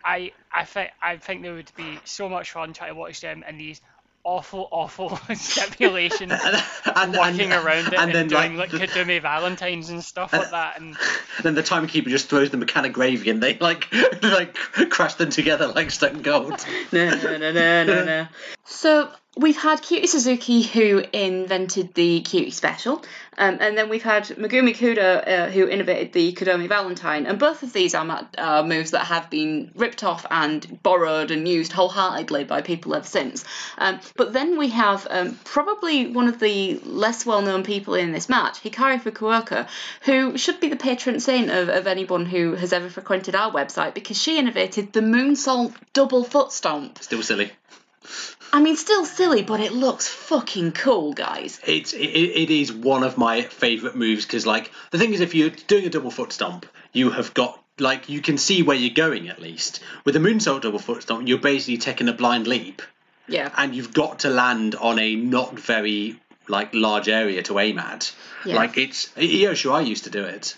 I I think I think there would be so much fun trying to watch them in these awful, awful stipulation and, and, working and- around it and and, then doing like, like, the, Kudome Valentines and stuff like that. And then the timekeeper just throws them a can of gravy and they like like crash them together like stone cold. no, no, no, no, no, no. So we've had Cutie Suzuki who invented the Cutie Special, um, and then we've had Megumi Kudo uh, who innovated the Kudome Valentine, and both of these are uh, moves that have been ripped off and borrowed and used wholeheartedly by people ever since. Um, but then we have um, probably one of the less well-known people in this match, Hikari Fukuoka, who should be the patron saint of, of anyone who has ever frequented our website because she innovated the moonsault double foot stomp. Still silly. I mean, still silly, but it looks fucking cool, guys. It's it, it is one of my favourite moves because like the thing is if you're doing a double foot stomp, you have got like you can see where you're going at least. With a moonsault double foot stomp, you're basically taking a blind leap Yeah. and you've got to land on a not very like large area to aim at. Yeah. Like it's Io Shirai used to do it.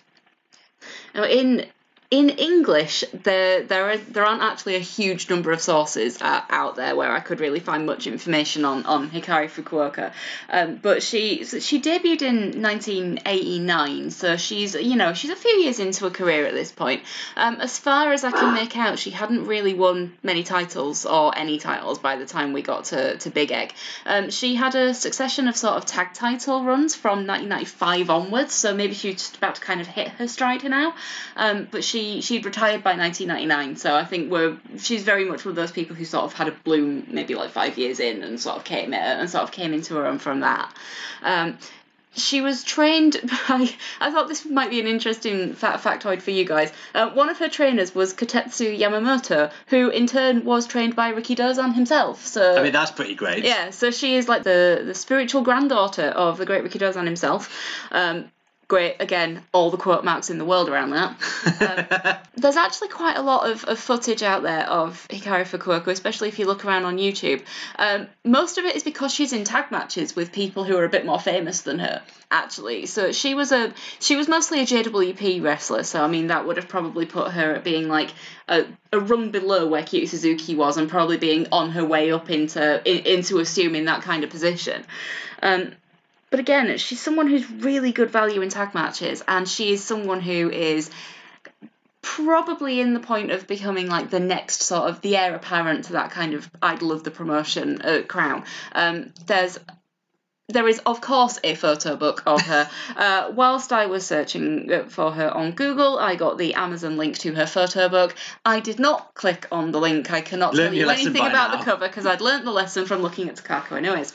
Now, in in English, there there are there aren't actually a huge number of sources uh, out there where I could really find much information on on Hikari Fukuoka. Um, but she she debuted in 1989, so she's you know she's a few years into a career at this point. Um, as far as I can make out, she hadn't really won many titles or any titles by the time we got to to Big Egg. Um, she had a succession of sort of tag title runs from 1995 onwards, so maybe she's just about to kind of hit her stride now. Um, but she she'd retired by 1999, so I think we're she's very much one of those people who sort of had a bloom maybe like five years in and sort of came and sort of came into her own from that. Um, she was trained by. I thought this might be an interesting fa- factoid for you guys. Uh, one of her trainers was Kotetsu Yamamoto, who in turn was trained by Riki Dozan himself. So I mean that's pretty great. yeah, so she is like the the spiritual granddaughter of the great Riki Dozan himself. Um, great, again, all the quote marks in the world around that. Um, there's actually quite a lot of, of footage out there of Hikari Fukuoka, especially if you look around on YouTube. Um, most of it is because she's in tag matches with people who are a bit more famous than her, actually. So she was a she was mostly a JWP wrestler, so I mean that would have probably put her at being like a, a rung below where Cutie Suzuki was, and probably being on her way up into in, into assuming that kind of position. Um, but again, she's someone who's really good value in tag matches, and she is someone who is probably in the point of becoming like the next sort of the heir apparent to that kind of idol of the promotion uh, crown. Um, there's there is, of course, a photo book of her. Uh, whilst I was searching uh, for her on Google, I got the Amazon link to her photo book. I did not click on the link. I cannot Learned tell you anything about now. the cover because I'd learnt the lesson from looking at Takako anyways.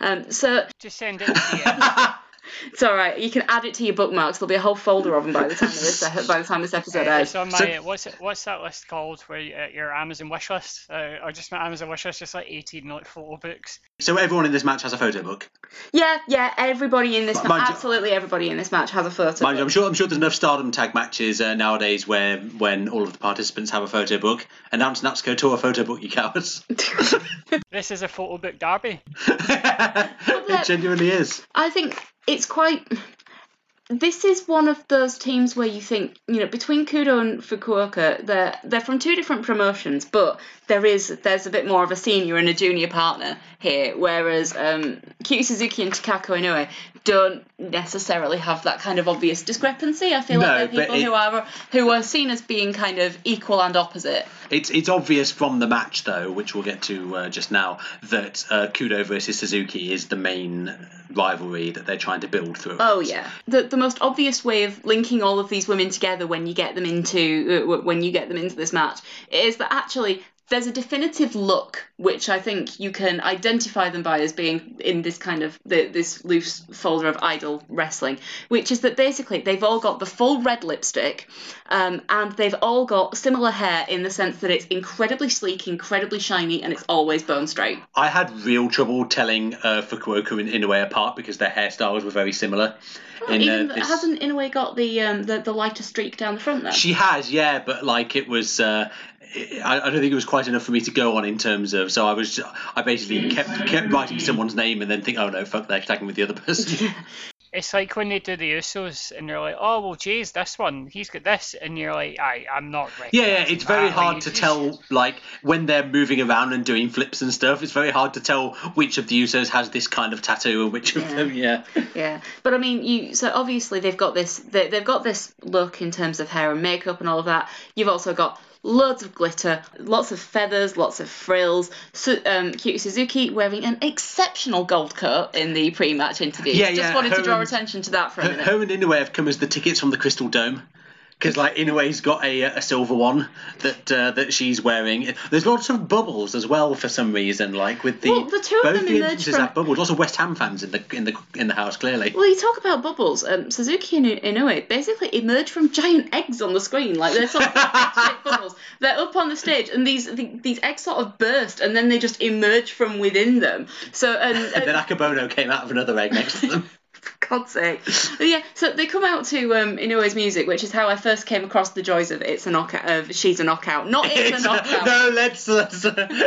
Um, so just send it to the it's all right. You can add it to your bookmarks. There'll be a whole folder of them by the time of this by the time this episode Uh, airs. it's on my So- what's it, what's that list called? Where uh, your Amazon wish list? Uh, or just my Amazon wish list, just like eighteen like photo books. So everyone in this match has a photo book. Yeah, yeah. Everybody in this, M- ma- you- absolutely everybody in this match has a photo. Mind you, I'm book. sure I'm sure there's enough Stardom tag matches uh, nowadays where when all of the participants have a photo book. Announce Natsuko Tora photo book, you cowards. This is a photo book derby. it genuinely is. I think it's quite. This is one of those teams where you think, you know, between Kudo and Fukuoka, they're they're from two different promotions, but there is there's a bit more of a senior and a junior partner here, whereas um, Cutie Suzuki and Takako Inoue don't necessarily have that kind of obvious discrepancy. I feel No, like but they're people it- who are who are seen as being kind of equal and opposite. It's it's obvious from the match though, which we'll get to uh, just now, that uh, Kudo versus Suzuki is the main rivalry that they're trying to build through. Oh yeah, the the most obvious way of linking all of these women together when you get them into uh, when you get them into this match is that actually there's a definitive look which I think you can identify them by as being in this kind of the, this loose folder of idol wrestling, which is that basically they've all got the full red lipstick, um, and they've all got similar hair in the sense that it's incredibly sleek, incredibly shiny, and it's always bone straight. I had real trouble telling uh, Fukuoka and Inoue apart because their hairstyles were very similar. In, Even uh, this- hasn't Inoue got the um, the, the lighter streak down the front there. She has, yeah, but like it was. Uh, I, I don't think it was quite enough for me to go on in terms of. So I was, I basically kept kept writing someone's name and then think, oh no, fuck, they're tagging with the other person. It's like when they do the Usos and they're like, oh well, Jay's this one, he's got this, and you're like, I, I'm not. Yeah, yeah, it's very that. hard Like, to tell, like, when they're moving around and doing flips and stuff, it's very hard to tell which of the Usos has this kind of tattoo and which of them, yeah. Yeah, but I mean, you. So obviously they've got this. They, they've got this look in terms of hair and makeup and all of that. You've also got loads of glitter, lots of feathers, lots of frills. Su- um, Suzuki wearing an exceptional gold coat in the pre-match interview. Yeah, Just yeah, wanted to draw and- attention to that for a Her, minute. her and Inoue have come as the tickets from the Crystal Dome. Because like Inoue's got a, a silver one that uh, that she's wearing. There's lots of bubbles as well for some reason. Like with the Well, the two of both them the entrances from- have bubbles. Lots of West Ham fans in the in the in the house clearly. Well, you talk about bubbles. Um, Suzuki and Inoue basically emerge from giant eggs on the screen, like they're sort of bubbles. They're up on the stage, and these the, these eggs sort of burst, and then they just emerge from within them. So, and, And then Akebono came out of another egg next to them. God's sake. But yeah, so they come out to um, Inoue's music, which is how I first came across the joys of It's a Knockout, of She's a Knockout. Not It's, It's- a Knockout. no, let's let's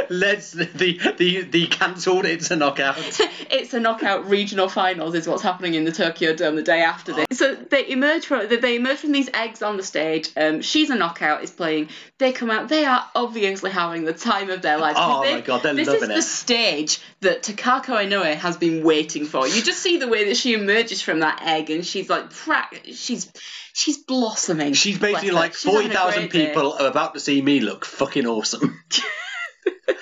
let's the the the cancelled. It's a knockout. it's a knockout regional finals is what's happening in the Tokyo Dome the day after this. So they emerge from they emerge from these eggs on the stage. Um, she's a knockout is playing. They come out. They are obviously having the time of their lives. Oh They- my God, they're this loving is the stage that Takako Inoue has been waiting for. You just see the way that she emerges from that egg, and she's like, she's she's blossoming. She's basically like She's forty thousand day. people are about to see me look fucking awesome.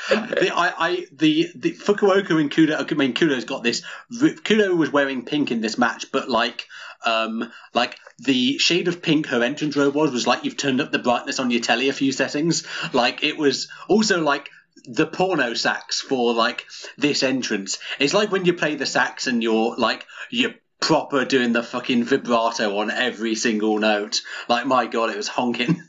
the I, I the the Fukuoka and Kudo. I mean, Kudo's got this. Kudo was wearing pink in this match, but like um like the shade of pink her entrance robe was was like you've turned up the brightness on your telly a few settings. Like it was also like the porno sax for like this entrance. It's like when you play the sax and you're like you're proper doing the fucking vibrato on every single note. Like my god, it was honking.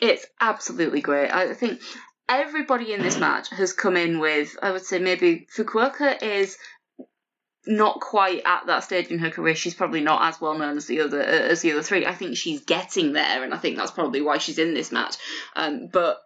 It's absolutely great. I think everybody in this match has come in with, I would say, maybe Fukuoka is not quite at that stage in her career. She's probably not as well known as the other as the other three. I think she's getting there, and I think that's probably why she's in this match. Um, but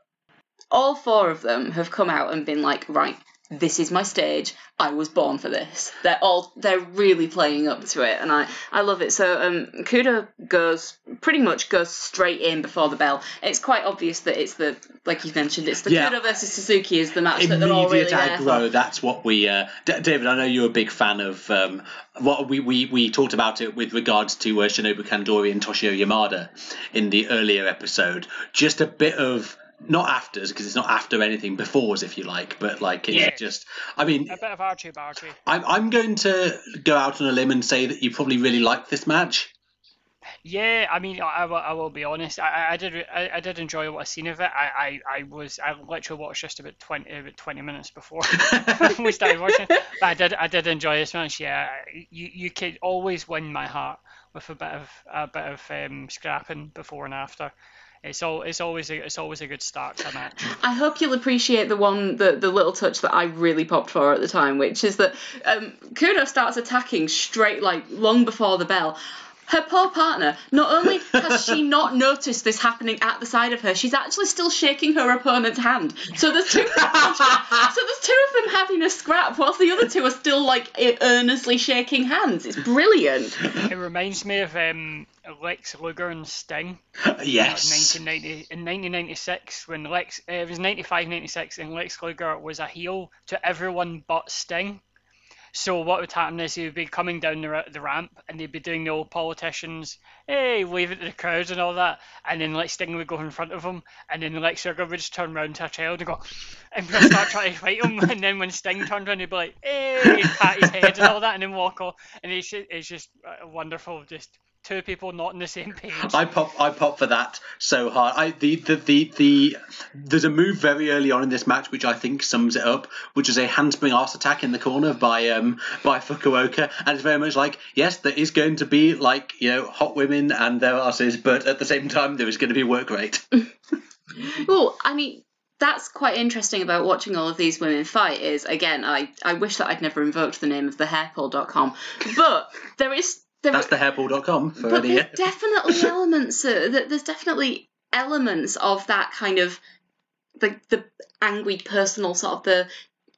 all four of them have come out and been like, right, this is my stage. I was born for this. They're all they're really playing up to it, and I I love it. So um, Kudo goes pretty much goes straight in before the bell. It's quite obvious that it's the like you mentioned, it's the Yeah. Kudo versus Suzuki is the match that they're all really Immediate aggro. That's what we. Uh, D- David, I know you're a big fan of. Um, what we, we we talked about it with regards to uh, Shinobu Kandori and Toshiyo Yamada in the earlier episode. Just a bit of. Not afters because it's not after anything befores if you like, but like it's Yeah. just. I mean, A bit of Archie Barchie. I'm I'm going to go out on a limb and say that you probably really liked this match. Yeah, I mean, I, I, will, I will be honest. I, I- did I, I did enjoy what I seen of it. I, I, I was I literally watched just about twenty about twenty minutes before we started watching. But I did I did enjoy this match. Yeah, you you could always win my heart with a bit of a bit of um, scrapping before and after. It's all it's always a, it's always a good start to a match. I hope you'll appreciate the one, the, the little touch that I really popped for at the time, which is that um, Kudo starts attacking straight, like long before the bell. Her poor partner, not only has she not noticed this happening at the side of her, she's actually still shaking her opponent's hand. So there's two, so there's two of them having a scrap, whilst the other two are still like earnestly shaking hands. It's brilliant. It reminds me of um, Lex Luger and Sting. yes. 1990 in 1996 when Lex uh, it was 95 96 and Lex Luger was a heel to everyone but Sting. So what would happen is he would be coming down the, the ramp and they'd be doing the old politicians, hey, wave to the crowds and all that, and then like Sting would go in front of him, and then Lex Luger would just turn around to a child and go, and start trying to fight him, and then when Sting turned around, he'd be like, hey, he'd pat his head and all that, and then walk off, and it's just, it's just uh, wonderful, just two people not on the same page. I pop I pop for that so hard. I the, the the the there's a move very early on in this match which I think sums it up, which is a handspring arse attack in the corner by um by Fukuoka, and it's very much like yes, there is going to be like you know hot women and their asses, but at the same time there is going to be work rate. Well, I mean, that's quite interesting about watching all of these women fight is again, I, I wish that I'd never invoked the name of the hairpull.com, but there is there That's the hairball.com for but any. there's definitely elements uh, that there's definitely elements of that kind of the the angry personal sort of the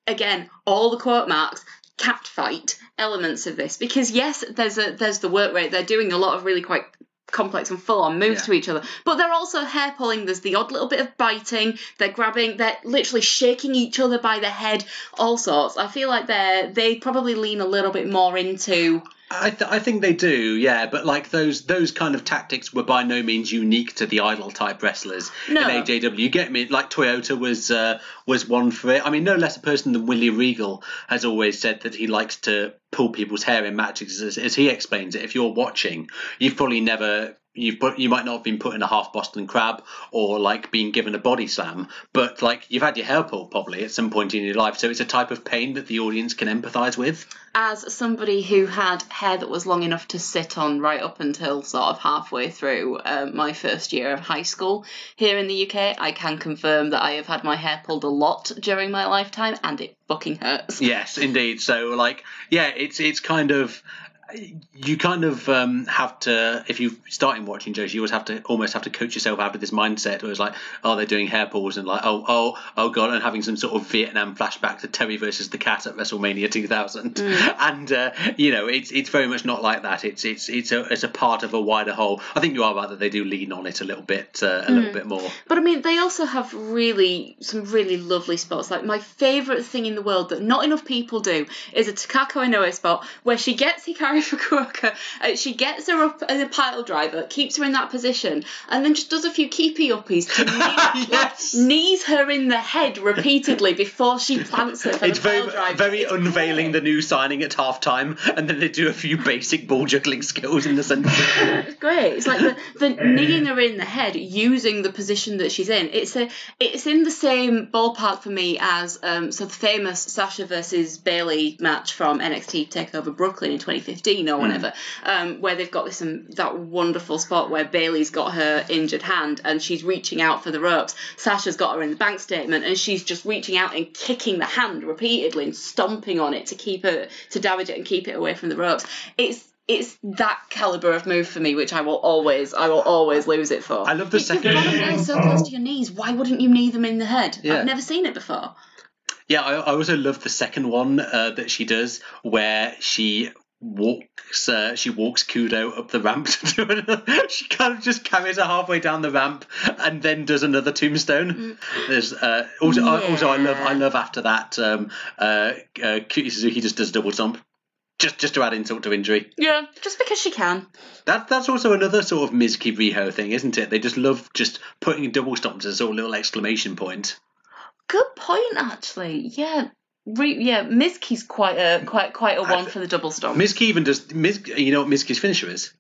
again all the quote marks cat fight elements of this because yes, there's a there's the work rate. They're doing a lot of really quite complex and full on moves Yeah. to each other. But they're also hair pulling. There's the odd little bit of biting. They're grabbing. They're literally shaking each other by the head. All sorts. I feel like they're they probably lean a little bit more into. I, th- I think they do, yeah, but like those those kind of tactics were by no means unique to the idol type wrestlers No. in AJW. You get me? Like Toyota was uh, was one for it. I mean, no less a person than Willie Regal has always said that he likes to pull people's hair in matches. As, as he explains it, if you're watching, you've probably never. You've put, you might not have been put in a half Boston crab or like being given a body slam, but like you've had your hair pulled probably at some point in your life. So it's a type of pain that the audience can empathise with. As somebody who had hair that was long enough to sit on right up until sort of halfway through uh, my first year of high school here in the UK, I can confirm that I have had my hair pulled a lot during my lifetime, and it fucking hurts. Yes, indeed. So, like, yeah, it's it's kind of you kind of um, have to if you're starting watching Joshi, you always have to almost have to coach yourself out of this mindset where it's like, oh, they're doing hair pulls and like, oh, oh, oh god, and having some sort of Vietnam flashback to Terri versus the Kat at WrestleMania 2000, and uh, you know, it's it's very much not like that. It's it's it's a it's a part of a wider whole. I think you are right that they do lean on it a little bit uh, a little bit more. But I mean, they also have really some really lovely spots. Like my favourite thing in the world that not enough people do is a Takako Inoue spot where she gets Fukuoka, uh, she gets her up in a pile driver, keeps her in that position, and then just does a few keepy uppies to knee, Yes. like, knees her in the head repeatedly before she plants her for It's the very, pile driver. very It's unveiling the new signing at half time, and then they do a few basic ball juggling skills in the centre. It's great. It's like the, the kneeing her in the head using the position that she's in. It's a it's in the same ballpark for me as um so the famous Sasha versus Bayley match from NXT Takeover Brooklyn in 2015 or whenever, um, where they've got this um, that wonderful spot where Bayley's got her injured hand and she's reaching out for the ropes. Sasha's got her in the bank statement and she's just reaching out and kicking the hand repeatedly and stomping on it to keep it to damage it and keep it away from the ropes. It's it's that caliber of move for me, which I will always, I will always lose it for. I love the You've second- got them there so close to your knees. Why wouldn't you knee them in the head? Yeah. I've never seen it before. Yeah, I, I also love the second one uh, that she does, where she walks uh, she walks Kudo up the ramp to do another, she kind of just carries her halfway down the ramp and then does another tombstone. There's uh, also I also I love I love after that um uh, uh Suzuki just does a double stomp. Just just to add insult to injury. Yeah, just because she can. that that's also another sort of Mizuki Riho thing isn't it? They just love just putting double stomps as a sort of little exclamation point. Good point, actually. Yeah, Re- yeah. Mizuki's quite a quite quite a one for the double stomp. Mizuki even does Miz, you know what Mizuki's finisher is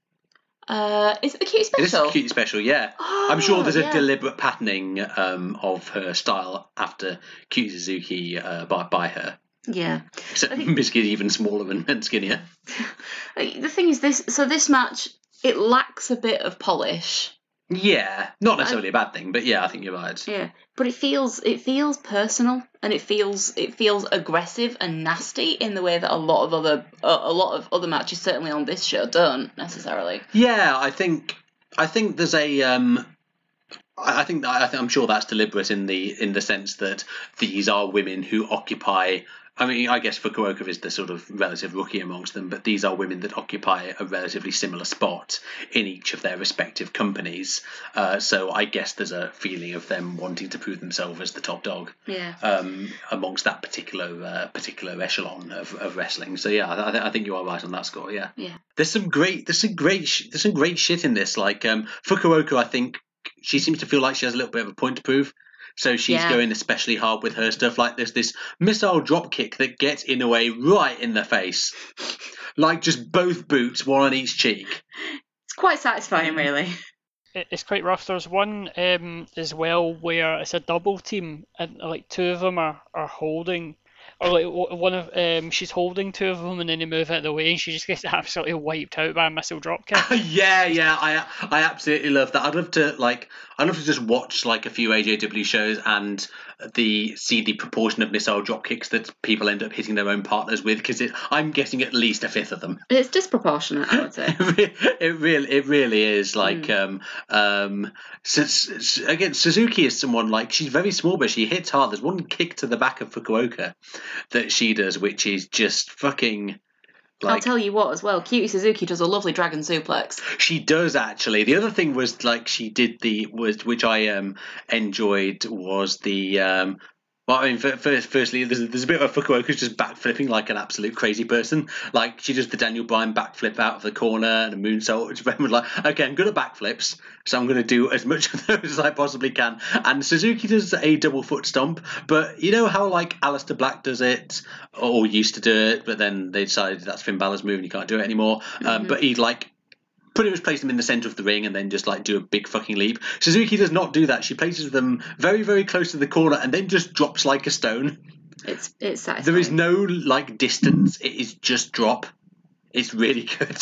uh, is it the cutie It is special? a cutie special, yeah. Oh, I'm sure there's a yeah. deliberate patterning um, of her style after Cutie Suzuki uh, by, by her. Yeah. Except I think- Mizuki's even smaller and, and skinnier. The thing is, this so this match it lacks a bit of polish. Yeah, not necessarily a bad thing, but yeah, I think you're right. Yeah, but it feels it feels personal and it feels it feels aggressive and nasty in the way that a lot of other a, a lot of other matches certainly on this show don't necessarily. Yeah, I think I think there's a um, I I think I think I'm sure that's deliberate in the in the sense that these are women who occupy. I mean, I guess Fukuoka is the sort of relative rookie amongst them, but these are women that occupy a relatively similar spot in each of their respective companies. Uh, so I guess there's a feeling of them wanting to prove themselves as the top dog Yeah. um, amongst that particular uh, particular echelon of, of wrestling. So yeah, I, I- I think you are right on that score. Yeah, Yeah. There's some great there's some great sh- there's some great shit in this. Like um, Fukuoka, I think she seems to feel like she has a little bit of a point to prove. So she's Yeah. going especially hard with her stuff. Like there's this missile drop kick that gets in a way right in the face, like just both boots, one on each cheek. It's quite satisfying really. It's quite rough. There's one um, as well where it's a double team and like two of them are, are holding, or like one of um, she's holding two of them and then they move out of the way and she just gets absolutely wiped out by a missile drop kick. yeah, yeah, I I absolutely love that. I'd love to like I'd love to just watch like a few AJW shows and the see the proportion of missile drop kicks that people end up hitting their own partners with because I'm getting at least a fifth of them. It's disproportionate, I would say. it really it really is like um um S- S- again Suzuki is someone like she's very small but she hits hard there's one kick to the back of Fukuoka that she does, which is just fucking. I'll tell you what, as well, Cutie Suzuki does a lovely dragon suplex. she does actually. The other thing was like she did the was which I um enjoyed was the um. Well, I mean, first, firstly, there's, there's a bit of a Fukuoka's just backflipping like an absolute crazy person. Like she does the Daniel Bryan backflip out of the corner and a moonsault, which was like, okay, I'm good at backflips, so I'm going to do as much of those as I possibly can. And Suzuki does a double foot stomp, but you know how like Aleister Black does it, or used to do it, but then they decided that's Finn Balor's move and you can't do it anymore. Um, but he'd like pretty much place them in the center of the ring and then just like do a big fucking leap. Suzuki does not do that. She places them very, very close to the corner and then just drops like a stone. It's it's satisfying. There is no like distance. It is just drop. It's really good.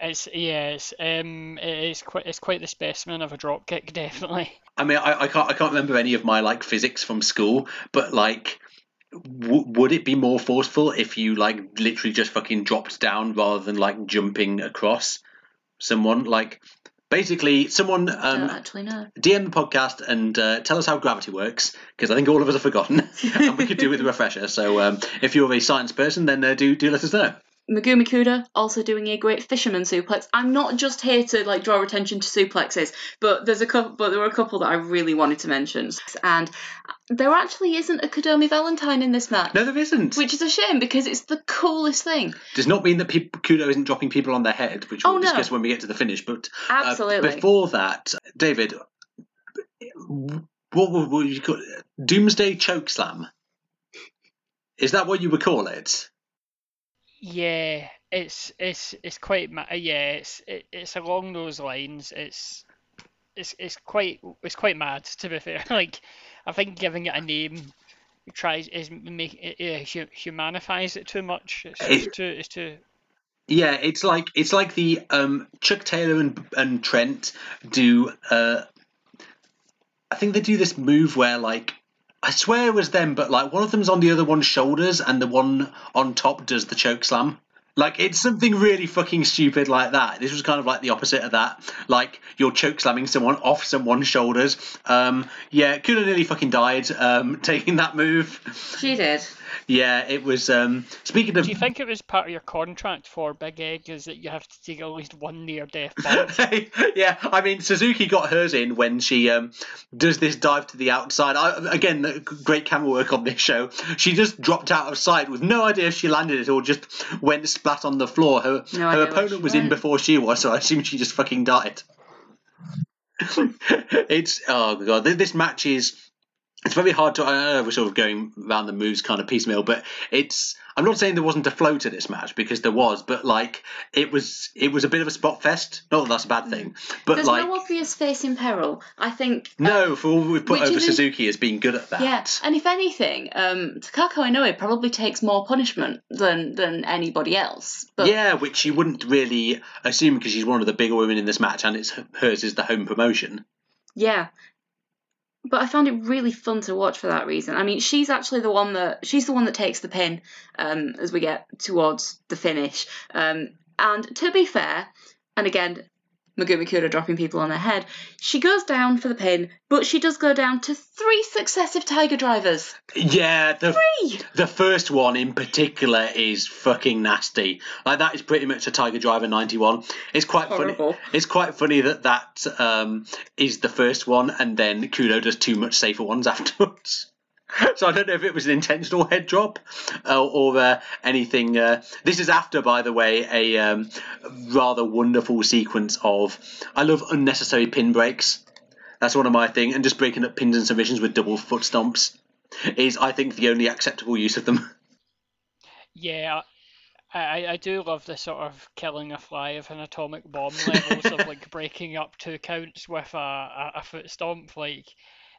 It's yeah, it's um, it is quite it's quite the specimen of a drop kick, definitely. I mean, I, I can't I can't remember any of my like physics from school, but like. W- would it be more forceful if you like literally just fucking dropped down rather than like jumping across someone? Like, basically, someone um, don't actually know. DM the podcast and uh, tell us how gravity works because I think all of us have forgotten and we could do with a refresher. So um, if you're a science person, then uh, do do let us know. Megumi Kudo also doing a great fisherman suplex. I'm not just here to like draw attention to suplexes, but there's a couple, but there were a couple that I really wanted to mention, and there actually isn't a Kudome Valentine in this match. No, there isn't. Which is a shame because it's the coolest thing. Does not mean that peop Kudo isn't dropping people on their head, which we'll Oh, no. discuss when we get to the finish. But uh, before that, David, what would you call it? Doomsday choke slam? Is that what you would call it? Yeah, it's it's it's quite ma- yeah, it's it, it's along those lines. It's it's it's quite it's quite mad to be fair. Like I think giving it a name tries is make it yeah, humanifies it too much. It's, It- it's too it's too Yeah, it's like it's like the um, Chuck Taylor and and Trent do. Uh, I think they do this move where like I swear it was them, but like one of them's on the other one's shoulders and the one on top does the choke slam. Like it's something really fucking stupid like that. This was kind of like the opposite of that. Like you're choke slamming someone off someone's shoulders. Um, yeah, Kudo nearly fucking died um, taking that move. She did. Yeah, it was. Um, speaking of, Do you think it was part of your contract for Big Egg is that you have to take at least one near death bump? yeah, I mean Suzuki got hers in when she um, does this dive to the outside. I, again, great camera work on this show. She just dropped out of sight with no idea if she landed it or just went splat on the floor. Her No her opponent she was in before she was, so I assume she just fucking died. it's oh god, this match is. It's very hard to. I know we're sort of going around the moves kind of piecemeal, but it's. I'm not saying there wasn't a flow to this match because there was, but like it was. It was a bit of a spot fest. Not that that's a bad thing, but There's like no obvious face in peril. I think. no, for all we've put over Suzuki as being good at that. Yeah, and if anything, um, Takako Inoue probably takes more punishment than than anybody else. But yeah, which you wouldn't really assume because she's one of the bigger women in this match, and it's hers is the home promotion. Yeah. But I found it really fun to watch for that reason. I mean, she's actually the one that she's the one that takes the pin um, as we get towards the finish. Um, and to be fair, and again, Megumi Kudo dropping people on their head, she goes down for the pin, but she does go down to three successive Tiger drivers. Yeah, the Three! the first one in particular is fucking nasty. Like that is pretty much a Tiger Driver '91. It's quite Horrible. funny. It's quite funny that that um, is the first one, and then Kudo does two much safer ones afterwards. So I don't know if it was an intentional head drop uh, or uh, anything. Uh, this is after, by the way, a um, rather wonderful sequence of I love unnecessary pin breaks. That's one of my thing, and just breaking up pins and submissions with double foot stomps is, I think, the only acceptable use of them. Yeah, I, I, do love the sort of killing a fly of an atomic bomb levels of like breaking up two counts with a, a, a foot stomp. Like,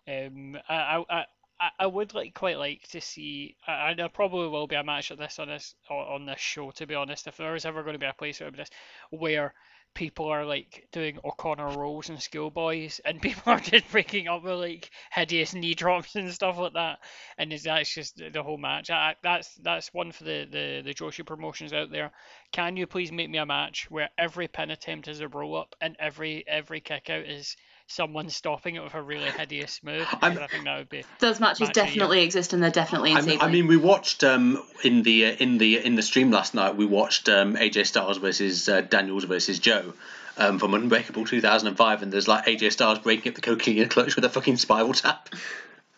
um, I, I, I, I would like quite like to see, and there probably will be a match of this on this on this show. To be honest, if there is ever going to be a place where this where people are like doing O'Connor rolls and schoolboys, and people are just breaking up with like hideous knee drops and stuff like that, and is that's just the whole match. I, that's that's one for the, the the Joshi promotions out there. Can you please make me a match where every pin attempt is a roll up and every every kick out is someone stopping it with a really hideous move. I'm- I think that would be. Those matches Match of the year. definitely exist and they're definitely in I, I mean, we watched um, in the uh, in the in the stream last night. We watched um, AJ Styles versus uh, Daniels versus Joe um, from Unbreakable 2005, and there's like AJ Styles breaking up the Coquina clutch with a fucking spiral tap.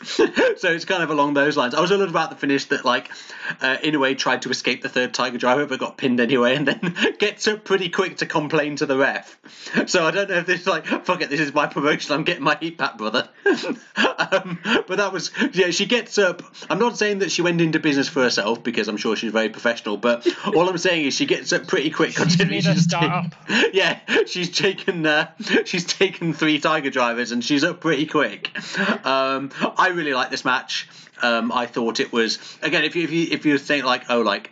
so it's kind of along those lines. I was a little about the finish that like uh, Inoue tried to escape the third Tiger Driver but got pinned anyway, and then gets up pretty quick to complain to the ref. So I don't know if this is like fuck it, this is my promotion. I'm getting my heat back, brother. um, but that was yeah. She gets up. I'm not saying that she went into business for herself because I'm sure she's very professional. But all I'm saying is she gets up pretty quick. Considering a she's taken- yeah, she's taken uh, she's taken three Tiger Drivers and she's up pretty quick. Um, I really like this match. Um, I thought it was again if you if you if you think like oh like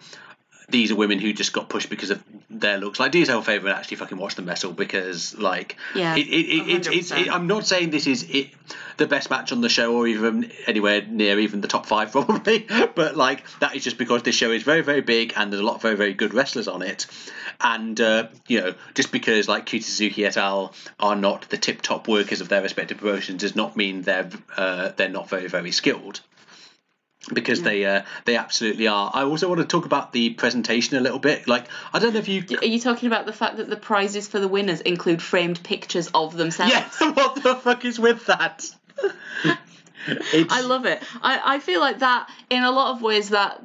these are women who just got pushed because of their looks. Like, do yourself a favour and actually fucking watch them wrestle because, like, Yeah, it, it, it, it's it's 100%. it, I'm not saying this is it, the best match on the show or even anywhere near even the top five probably, but like that is just because this show is very very big and there's a lot of very very good wrestlers on it, and uh, you know just because like Cutie Suzuki et al are not the tip top workers of their respective promotions does not mean they're uh, they're not very very skilled because they uh, they absolutely are. I also want to talk about the presentation a little bit. Like I don't know if you Are you talking about the fact that the prizes for the winners include framed pictures of themselves? yeah what the fuck is with that? I love it. I, I feel like that in a lot of ways that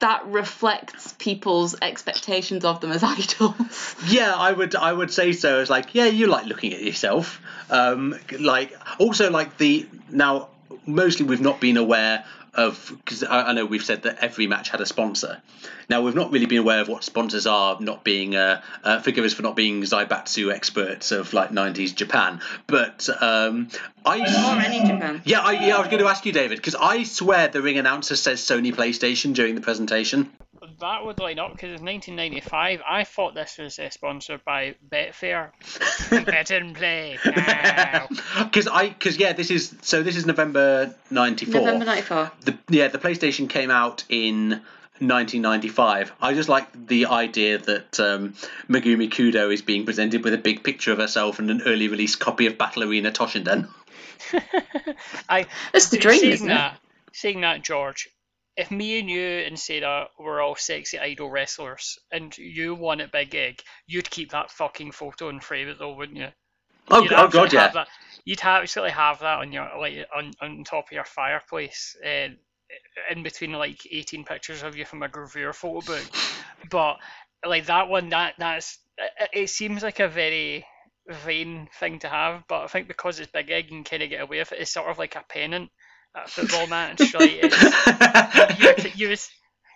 that reflects people's expectations of them as idols. Yeah, I would I would say so. It's like yeah, you like looking at yourself. Um, like also like the now mostly we've not been aware of because I, I know we've said that every match had a sponsor. Now we've not really been aware of what sponsors are, not being uh, uh, forgive us for not being Zaibatsu experts of like '90s Japan, but um, I or any Japan. yeah I yeah I was going to ask you David because I swear the ring announcer says Sony PlayStation during the presentation. That would line up because it's 1995. I thought this was uh, sponsored by Betfair. Bet and play. Because I, because yeah, this is so. This is November '94. November '94. the yeah the PlayStation came out in 1995. I just like the idea that um, Megumi Kudo is being presented with a big picture of herself and an early release copy of Battle Arena Toshinden. I That's the dream, saying isn't it? that, Saying that, George, if me and you and Sarah were all sexy idol wrestlers and you won at Big Egg, you'd keep that fucking photo and frame it though, wouldn't you? Oh, You'd oh god, yeah. that- You'd absolutely have that on your like on, on top of your fireplace, uh, in between like eighteen pictures of you from a gravure photo book. But like that one, that that's it, it seems like a very vain thing to have, but I think because it's big egg, you can kind of get away with it. It's sort of like a pennant at a football match, it's, you, you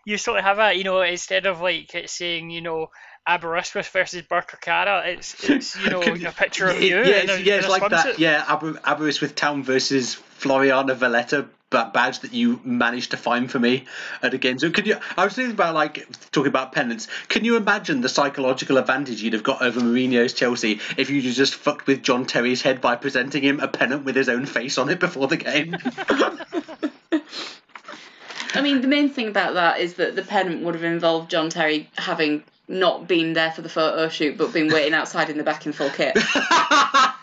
you sort of have that, you know, instead of like it saying, you know, Aberystwyth versus Birkirkara, it's it's you know a picture of you. yeah, in a- it's, yeah, it's like that. Yeah, Aber, Aberystwyth Town versus Floriana Valletta ba- badge that you managed to find for me at a game. So could you? I was thinking about like talking about pennants. Can you imagine the psychological advantage you'd have got over Mourinho's Chelsea if you just fucked with John Terry's head by presenting him a pennant with his own face on it before the game? I mean, the main thing about that is that the pennant would have involved John Terry having not been there for the photo shoot, but been waiting outside in the back in full kit.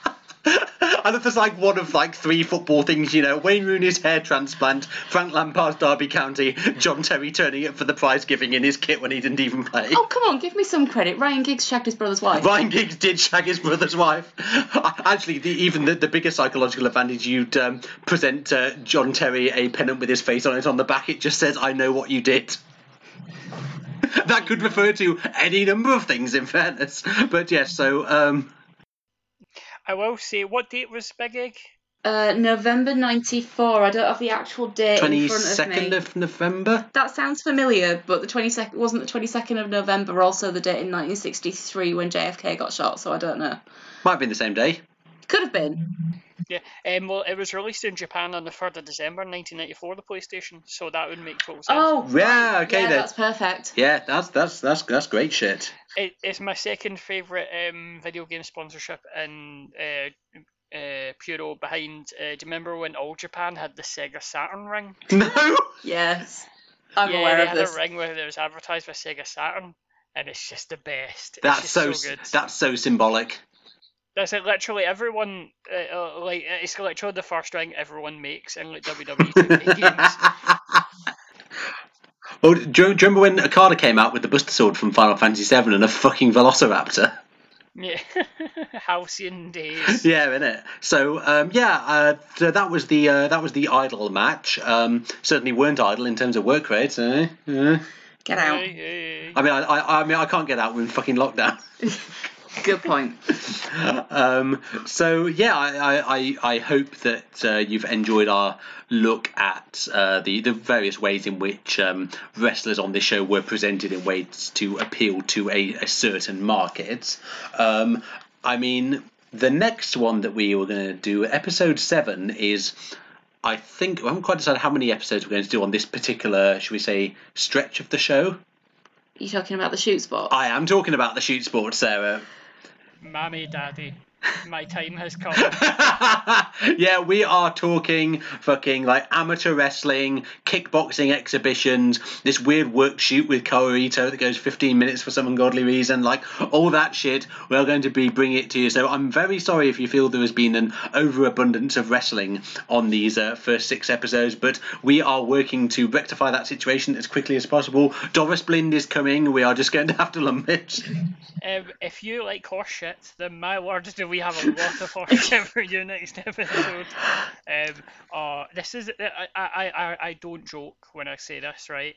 I love there's like one of like three football things, you know, Wayne Rooney's hair transplant, Frank Lampard's Derby County, John Terry turning up for the prize giving in his kit when he didn't even play. oh, come on, give me some credit. Ryan Giggs shagged his brother's wife. Ryan Giggs did shag his brother's wife. Actually, the, even the, the bigger psychological advantage, you'd um, present uh, John Terry a pennant with his face on it on the back. It just says, I know what you did. that could refer to any number of things, in fairness. But yes, so um, I will say, what date was Big Egg? Uh, November 94. I don't have the actual date in front of me. 22nd of November. That sounds familiar, but the 22nd wasn't the 22nd of November also the date in 1963 when JFK got shot, so I don't know. Might have been the same day. Could have been. Yeah, um, well, it was released in Japan on the 3rd of December 1994, the PlayStation, so that would make total sense. Oh, Yeah, okay yeah, then. That's perfect. Yeah, that's that's that's that's great shit. It, it's my second favourite um, video game sponsorship in uh, uh, Puro behind. Uh, do you remember when All Japan had the Sega Saturn ring? No. Yes. I'm yeah, aware they of had this. a ring where it was advertised with Sega Saturn, and it's just the best. It's That's just so, so good. that's so symbolic. That's it. Literally everyone, uh, uh, like it's literally the first ring everyone makes in like WWE games. Oh, do, you- do you remember when Okada came out with the Buster Sword from Final Fantasy VII and a fucking Velociraptor? Yeah, halcyon days. Yeah, in it. So um, yeah, uh, so that was the uh, that was the idol match. Um, certainly weren't idle in terms of work rates. Eh? Yeah. Get out. Hey, hey. I mean, I, I, I mean, I can't get out. We're in fucking lockdown. Good point. um, so yeah, I, I, I- I hope that uh, you've enjoyed our look at uh, the the various ways in which um, wrestlers on this show were presented in ways to appeal to a, a certain market. Um, I mean, the next one that we were going to do, episode seven, is. I think I haven't quite decided how many episodes we're going to do on this particular, should we say, stretch of the show. Are you talking about the shoot sport? I am talking about the shoot sport, Sarah. Mammy, daddy, my time has come. yeah, we are talking fucking like amateur wrestling, kickboxing exhibitions, this weird work shoot with Kaorito that goes 15 minutes for some ungodly reason, like all that shit. We're going to be bringing it to you. So I'm very sorry if you feel there has been an overabundance of wrestling on these uh, first six episodes, but we are working to rectify that situation as quickly as possible. Doris Blind is coming. We are just going to have to lament. Um, if you like horse shit, then my word, do we have a lot of horse for you next episode. Um, uh, this is I, I, I, I don't joke when I say this, right?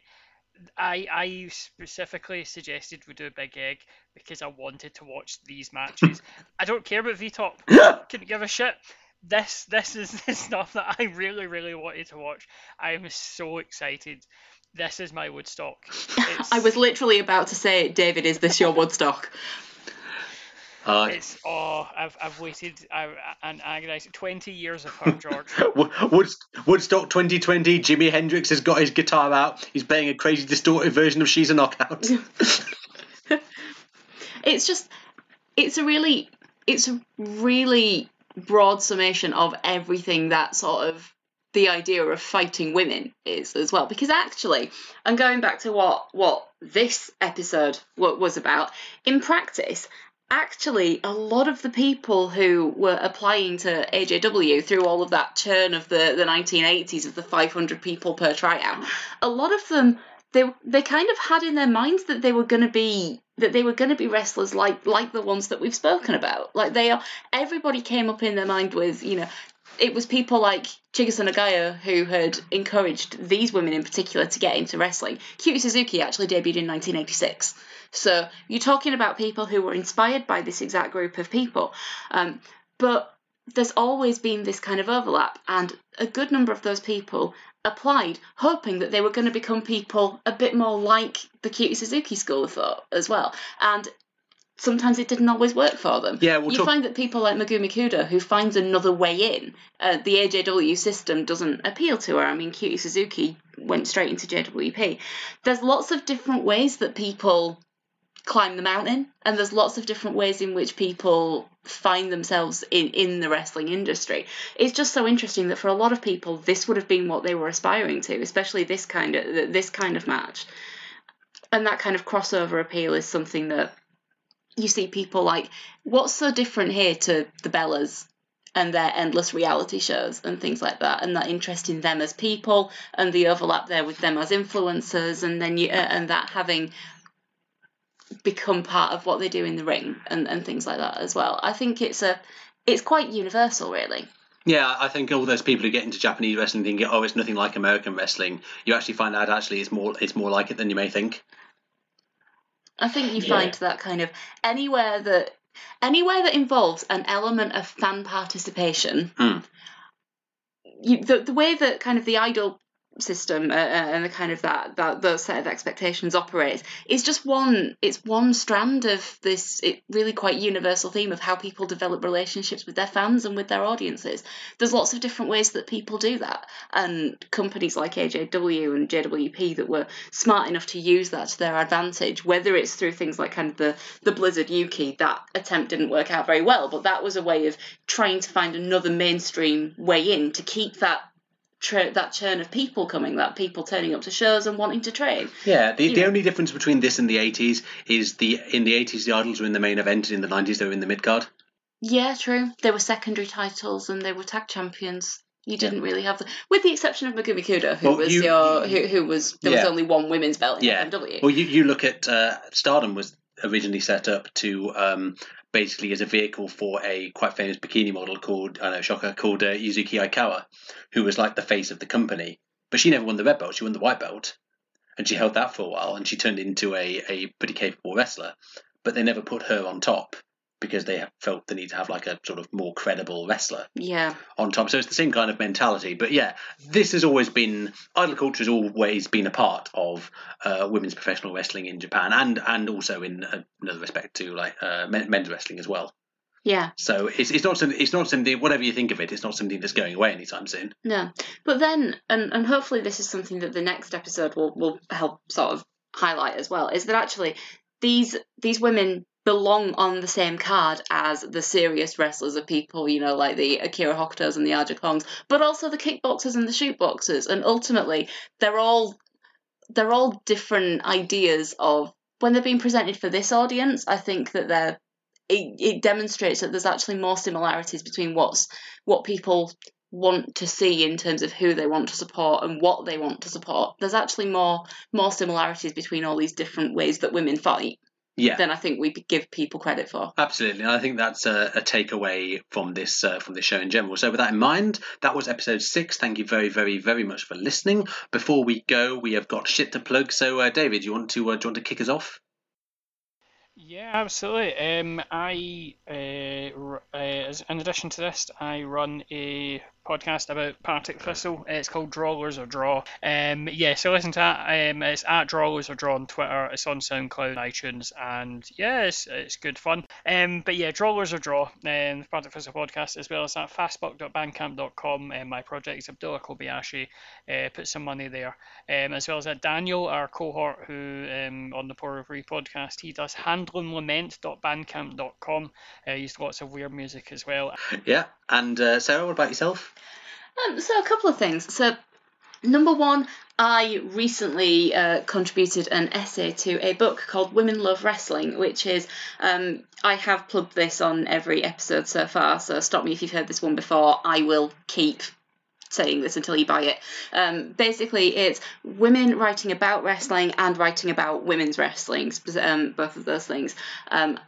I I specifically suggested we do a big egg because I wanted to watch these matches. I don't care about VTOP. Top. Couldn't give a shit. This this is the stuff that I really really wanted to watch. I am so excited. This is my Woodstock. It's, I was literally about to say, David, is this your Woodstock? Uh, It's oh, I've I've waited I, and agonised twenty years of her, George. Wo- Wood- Woodstock 2020, Jimi Hendrix has got his guitar out. He's playing a crazy distorted version of She's a Knockout. it's just it's a really it's a really broad summation of everything that sort of the idea of fighting women is as well because actually and going back to what what this episode was about in practice actually a lot of the people who were applying to AJW through all of that churn of the, the 1980s of the 500 people per tryout, a lot of them they they kind of had in their minds that they were going to be that they were going to be wrestlers like like the ones that we've spoken about. Like they are everybody came up in their mind with, you know, it was people like Chigusa Nagayo who had encouraged these women in particular to get into wrestling. Cutie Suzuki actually debuted in 1986. So you're talking about people who were inspired by this exact group of people. Um, but there's always been this kind of overlap, and a good number of those people applied hoping that they were going to become people a bit more like the Cutie Suzuki school of thought as well. And sometimes it didn't always work for them. Yeah, we'll you talk- find that people like Megumi Kudo, who finds another way in, uh, the AJW system doesn't appeal to her. I mean, Cutie Suzuki went straight into JWP. There's lots of different ways that people climb the mountain, and there's lots of different ways in which people find themselves in, in the wrestling industry. It's just so interesting that for a lot of people, this would have been what they were aspiring to, especially this kind of this kind of match. And that kind of crossover appeal is something that you see people like, what's so different here to the Bellas and their endless reality shows and things like that, and that interest in them as people and the overlap there with them as influencers, and then you uh, and that having become part of what they do in the ring and, and things like that as well. I think it's a it's quite universal, really. Yeah, I think all those people who get into Japanese wrestling think, oh, it's nothing like American wrestling. You actually find out actually it's more it's more like it than you may think. I think you find that kind of anywhere that anywhere that involves an element of fan participation. Mm. You, the the way that kind of the idol system uh, uh, and the kind of that that those set of expectations operates is just one it's one strand of this it, really quite universal theme of how people develop relationships with their fans and with their audiences. There's lots of different ways that people do that and companies like AJW and JWP that were smart enough to use that to their advantage whether it's through things like kind of the the Blizzard Yuki that attempt didn't work out very well but that was a way of trying to find another mainstream way in to keep that Tr- that churn of people coming, that people turning up to shows and wanting to train. Yeah, the, You the know. only difference between this and the 80s is the in the 80s the idols were in the main event, and in the 90s they were in the mid card. Yeah, true. They were secondary titles and they were tag champions. You didn't really have the, with the exception of Megumi Kudo, who Well, was you- your, who, who was there Yeah. was only one women's belt in Yeah. FMW. Well, you, you look at uh, Stardom was originally set up to um, basically as a vehicle for a quite famous bikini model called I know shocker called uh, Yuzuki Aikawa, who was like the face of the company. But she never won the red belt; she won the white belt, and she held that for a while. And she turned into a a pretty capable wrestler. But they never put her on top because they felt the need to have like a sort of more credible wrestler yeah, on top. So it's the same kind of mentality. But yeah, this has always been idol culture has always been a part of uh, women's professional wrestling in Japan, and and also in uh, another respect to like uh, men's wrestling as well. yeah, So it's it's not something it's not something whatever you think of it, it's not something that's going away anytime soon. no. But then, and and hopefully this is something that the next episode will will help sort of highlight as well. Is that actually these these women belong on the same card as the serious wrestlers of people, you know, like the Akira Hokutos and the Aja Kongs, but also the kickboxers and the shootboxers. And ultimately, they're all they're all different ideas of when they're being presented for this audience. I think that they're it, it demonstrates that there's actually more similarities between what's what people want to see in terms of who they want to support and what they want to support. There's actually more more similarities between all these different ways that women fight Yeah. than I think we give people credit for. Absolutely, and I think that's a, a takeaway from this uh, from this show in general. So, with that in mind, that was episode six. Thank you very, very, very much for listening. Before we go, we have got shit to plug. So, uh, David, you want to uh, do you want to kick us off? Yeah, absolutely. Um, I, uh, uh, in addition to this, I run a podcast about Partick Thistle. It's called Drawlers or Draw. Um, yeah, so listen to that. Um, it's at Drawlers or Draw on Twitter. It's on SoundCloud, iTunes, and yeah, it's, it's good fun. Um, but yeah, Drawlers or Draw, um, Partick Thistle podcast, as well as at fastbuck.bandcamp.com. Um, my project is Abdullah Kobayashi. Uh, put some money there. Um, as well as at Daniel, our cohort, who um, on the Power of Re podcast, he does handlumlament.bandcamp.com. Uh, he's lots of weird music as well. Yeah, and uh, Sarah, what about yourself? Um, so a couple of things. So number one, I recently uh, contributed an essay to a book called Women Love Wrestling, which is um, I have plugged this on every episode so far. So stop me if you've heard this one before. I will keep saying this until you buy it. Um, basically, it's women writing about wrestling and writing about women's wrestling, um, both of those things. Um,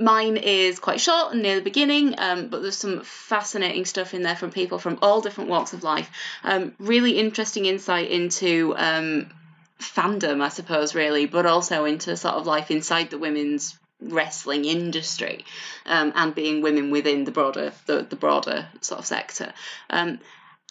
Mine is quite short and near the beginning, um, but there's some fascinating stuff in there from people from all different walks of life. Um, really interesting insight into um, fandom, I suppose, really, but also into sort of life inside the women's wrestling industry um, and being women within the broader the, the broader sort of sector. Um,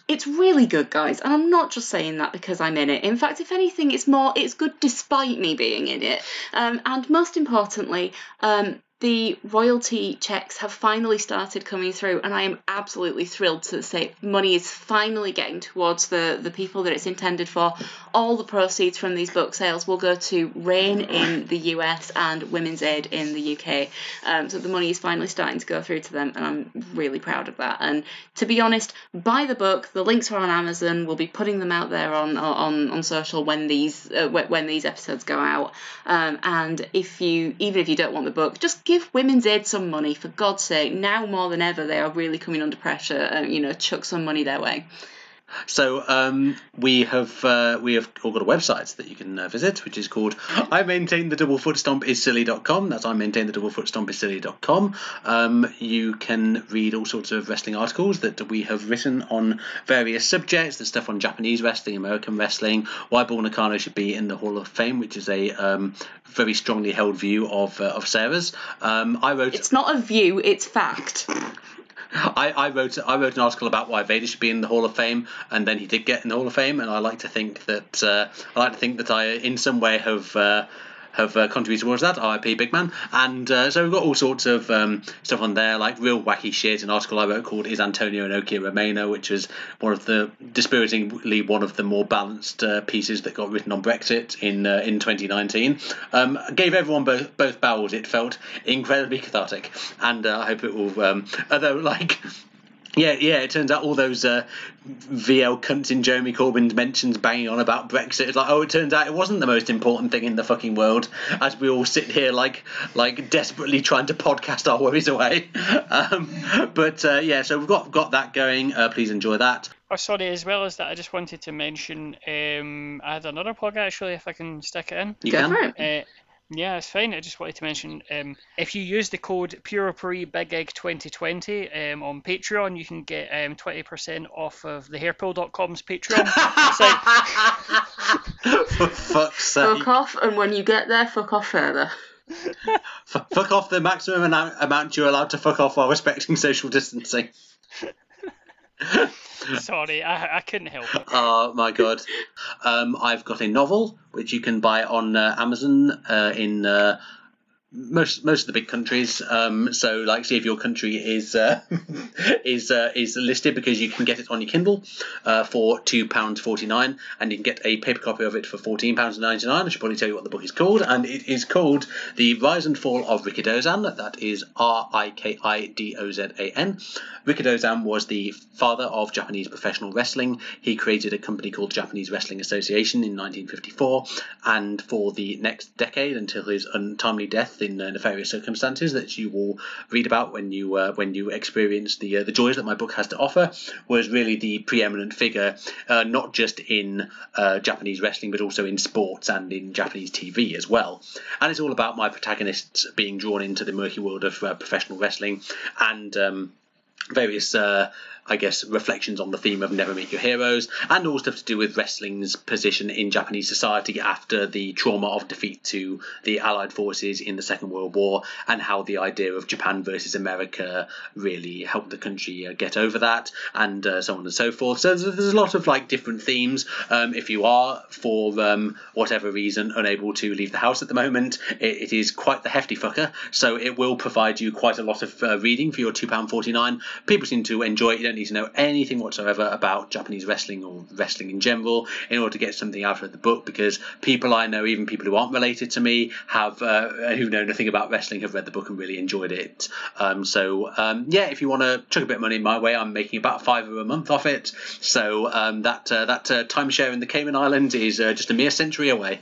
it's really good, guys, and I'm not just saying that because I'm in it. In fact, if anything, it's more it's good despite me being in it. Um, and most importantly, um, the royalty checks have finally started coming through, and I am absolutely thrilled to say money is finally getting towards the, the people that it's intended for. All the proceeds from these book sales will go to RAINN in the US and Women's Aid in the UK. Um, so the money is finally starting to go through to them, and I'm really proud of that. And to be honest, buy the book. The links are on Amazon. We'll be putting them out there on on, on social when these uh, when these episodes go out. Um, and if you even if you don't want the book, just give Women's Aid some money for God's sake. Now more than ever, they are really coming under pressure. Uh, you know, chuck some money their way. So um, we have uh, we have all got a website that you can uh, visit, which is called I maintain the double foot stomp is silly.com. That's I maintain the double foot stomp is silly.com. Um, you can read all sorts of wrestling articles that we have written on various subjects. There's stuff on Japanese wrestling, American wrestling, why Bull Nakano should be in the Hall of Fame, which is a um, very strongly held view of uh, of Sarah's. Um, I wrote It's not a view; it's fact. I, I wrote I wrote an article about why Vader should be in the Hall of Fame, and then he did get in the Hall of Fame, and I like to think that uh, I like to think that I in some way have. Uh, have uh, contributed towards that, RIP Big Man. And uh, so we've got all sorts of um, stuff on there, like real wacky shit. An article I wrote called Is Antonio Inoki a Remoaner, which was one of the, dispiritingly, one of the more balanced uh, pieces that got written on Brexit in uh, in 2019. Um, gave everyone both, both bowels. It felt incredibly cathartic. And uh, I hope it will, um, although, like, Yeah, yeah. It turns out all those uh, VL cunts in Jeremy Corbyn's mentions banging on about Brexit. It's like, oh, it turns out it wasn't the most important thing in the fucking world. As we all sit here like, like desperately trying to podcast our worries away. Um, but uh, yeah, so we've got got that going. Uh, please enjoy that. Oh, sorry. As well as that, I just wanted to mention um, I had another plug actually, if I can stick it in. You Go can. for it. Uh, yeah, it's fine. I just wanted to mention um, if you use the code PurePre Big Egg 2020 um, on Patreon, you can get um, 20% off of the hairpill.com's Patreon. site. For fuck's sake. Fuck off, and when you get there, fuck off further. F- fuck off the maximum amount, amount you're allowed to fuck off while respecting social distancing. Sorry, I, I couldn't help it. Oh my god. Um, I've got a novel which you can buy on uh, Amazon uh, in uh, most most of the big countries. Um, so, like, see if your country is uh, is uh, is listed because you can get it on your Kindle uh, for two pounds forty nine, and you can get a paper copy of it for fourteen pounds ninety nine. I should probably tell you what the book is called, and it is called The Rise and Fall of Rikidozan. That is R I K I D O Z A N. Rikidozan was the father of Japanese professional wrestling. He created a company called Japanese Wrestling Association in 1954, and for the next decade until his untimely death in uh, nefarious circumstances that you will read about when you uh, when you experience the uh, the joys that my book has to offer, was really the preeminent figure, uh, not just in uh, Japanese wrestling but also in sports and in Japanese TV as well. And it's all about my protagonists being drawn into the murky world of uh, professional wrestling and. Um, various uh, I guess reflections on the theme of never meet your heroes and all stuff to do with wrestling's position in Japanese society after the trauma of defeat to the allied forces in the Second World War and how the idea of Japan versus America really helped the country uh, get over that and uh, so on and so forth. So there's, there's a lot of like different themes. Um, if you are for um, whatever reason unable to leave the house at the moment it, it is quite the hefty fucker. So it will provide you quite a lot of uh, reading for your £2.49 people seem to enjoy it. Need to know anything whatsoever about Japanese wrestling or wrestling in general in order to get something out of the book because people I know, even people who aren't related to me, have uh, who know nothing about wrestling, have read the book and really enjoyed it. Um, so um, yeah, if you want to chuck a bit of money in my way, I'm making about five a month off it. So um, that uh, that uh, timeshare in the Cayman Islands is uh, just a mere century away.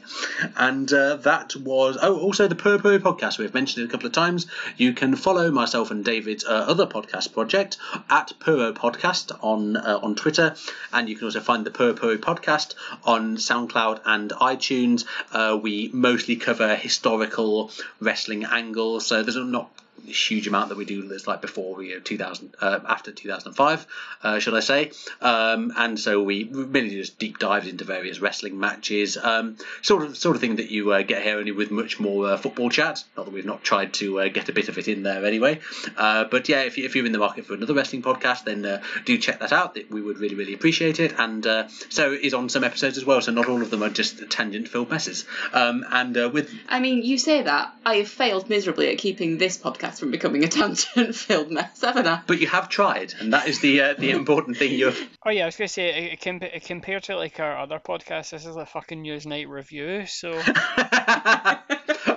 And uh, that was oh also the Pur Pur podcast. We've mentioned it a couple of times. You can follow myself and David's uh, other podcast project at Puro Podcast on uh, on Twitter, and you can also find the Puro Podcast on SoundCloud and iTunes. Uh, we mostly cover historical wrestling angles, so there's not huge amount that we do that's like before you know 2000 uh, after 2005 uh, should I say. Um, and so we really just deep dived into various wrestling matches. Um, sort of sort of thing that you uh, get here only with much more uh, football chat. Not that we've not tried to uh, get a bit of it in there anyway. Uh, but yeah if, you, if you're in the market for another wrestling podcast then uh, do check that out. We would really really appreciate it. And uh, so is on some episodes as well so not all of them are just tangent filled messes. Um, and uh, with I mean, you say that. I have failed miserably at keeping this podcast from becoming a tangent filled mess, haven't I? but you have tried and that is the uh, the important thing you're Oh yeah, I was gonna say it, uh, compa- compared to like our other podcasts, this is a fucking Newsnight Review. So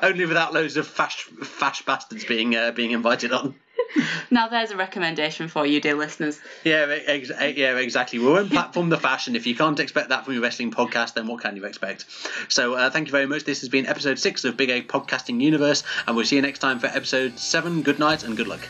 Only without loads of fash, fash bastards being uh, being invited on. Now there's a recommendation for you, dear listeners. Yeah, ex- yeah, exactly. We won't platform the fashion. If you can't expect that from your wrestling podcast, then what can you expect? So, uh, thank you very much. This has been episode six of Big Egg Podcasting Universe, and we'll see you next time for episode seven. Good night and good luck.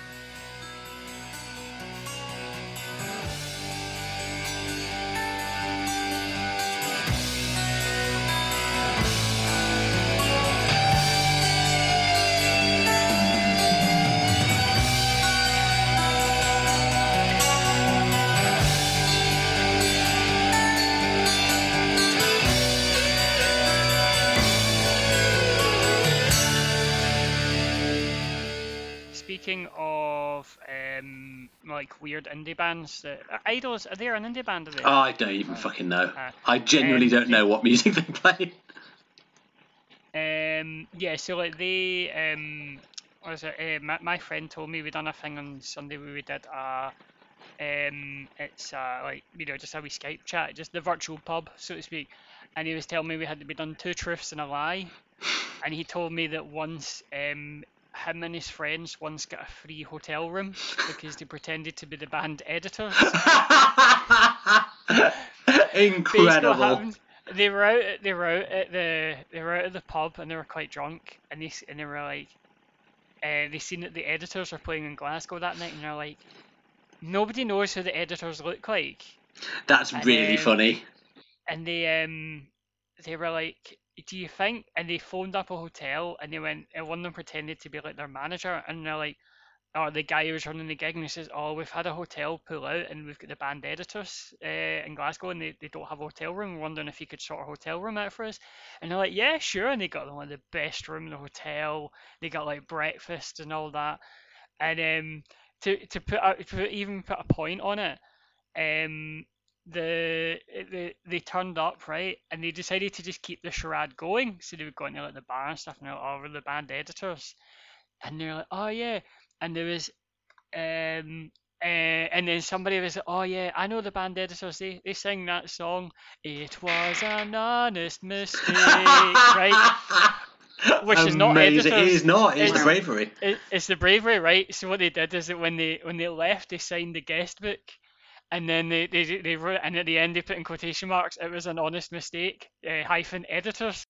Weird indie bands, that uh, Idols are they an indie band? Are they? Oh, I don't even fucking know. Uh, I genuinely um, don't know what music they play. Um, yeah, so like they, um, what was it? Uh, my, my friend told me we done a thing on Sunday where we did a, um, it's uh, like you know just a wee Skype chat, just the virtual pub, so to speak. And he was telling me we had to be done two truths and a lie, and he told me that once um, him and his friends once got a free hotel room because they pretended to be the band editors. Incredible. they were out. At, they were out at the. They were out at the pub and they were quite drunk and they and they were like, uh, they seen that the editors were playing in Glasgow that night and they're like, nobody knows who the editors look like, That's And really then- funny. and they um they were like, do you think? And they phoned up a hotel and they went. And one of them pretended to be like their manager and they're like. Or the guy who was running the gig and he says, "Oh, we've had a hotel pull out and we've got the band editors uh, in Glasgow and they, they don't have a hotel room. We're wondering if you could sort a hotel room out for us." And they're like, "Yeah, sure." And they got them like the best room in the hotel. They got like breakfast and all that. And um, to to put a, to even put a point on it, um, the the they turned up right and they decided to just keep the charade going. So they would go into like the bar and stuff and they're like, "Oh, we're the band editors," and they're like, "Oh yeah." And there was um uh, and then somebody was like, oh yeah, I know the band editors. They they sing that song. It was an honest mistake, right? Which is not Amazing. It editors. is not. It's the bravery. It, it's the bravery, right? So what they did is that when they when they left, they signed the guest book, and then they they they wrote and at the end they put in quotation marks, it was an honest mistake uh, hyphen editors.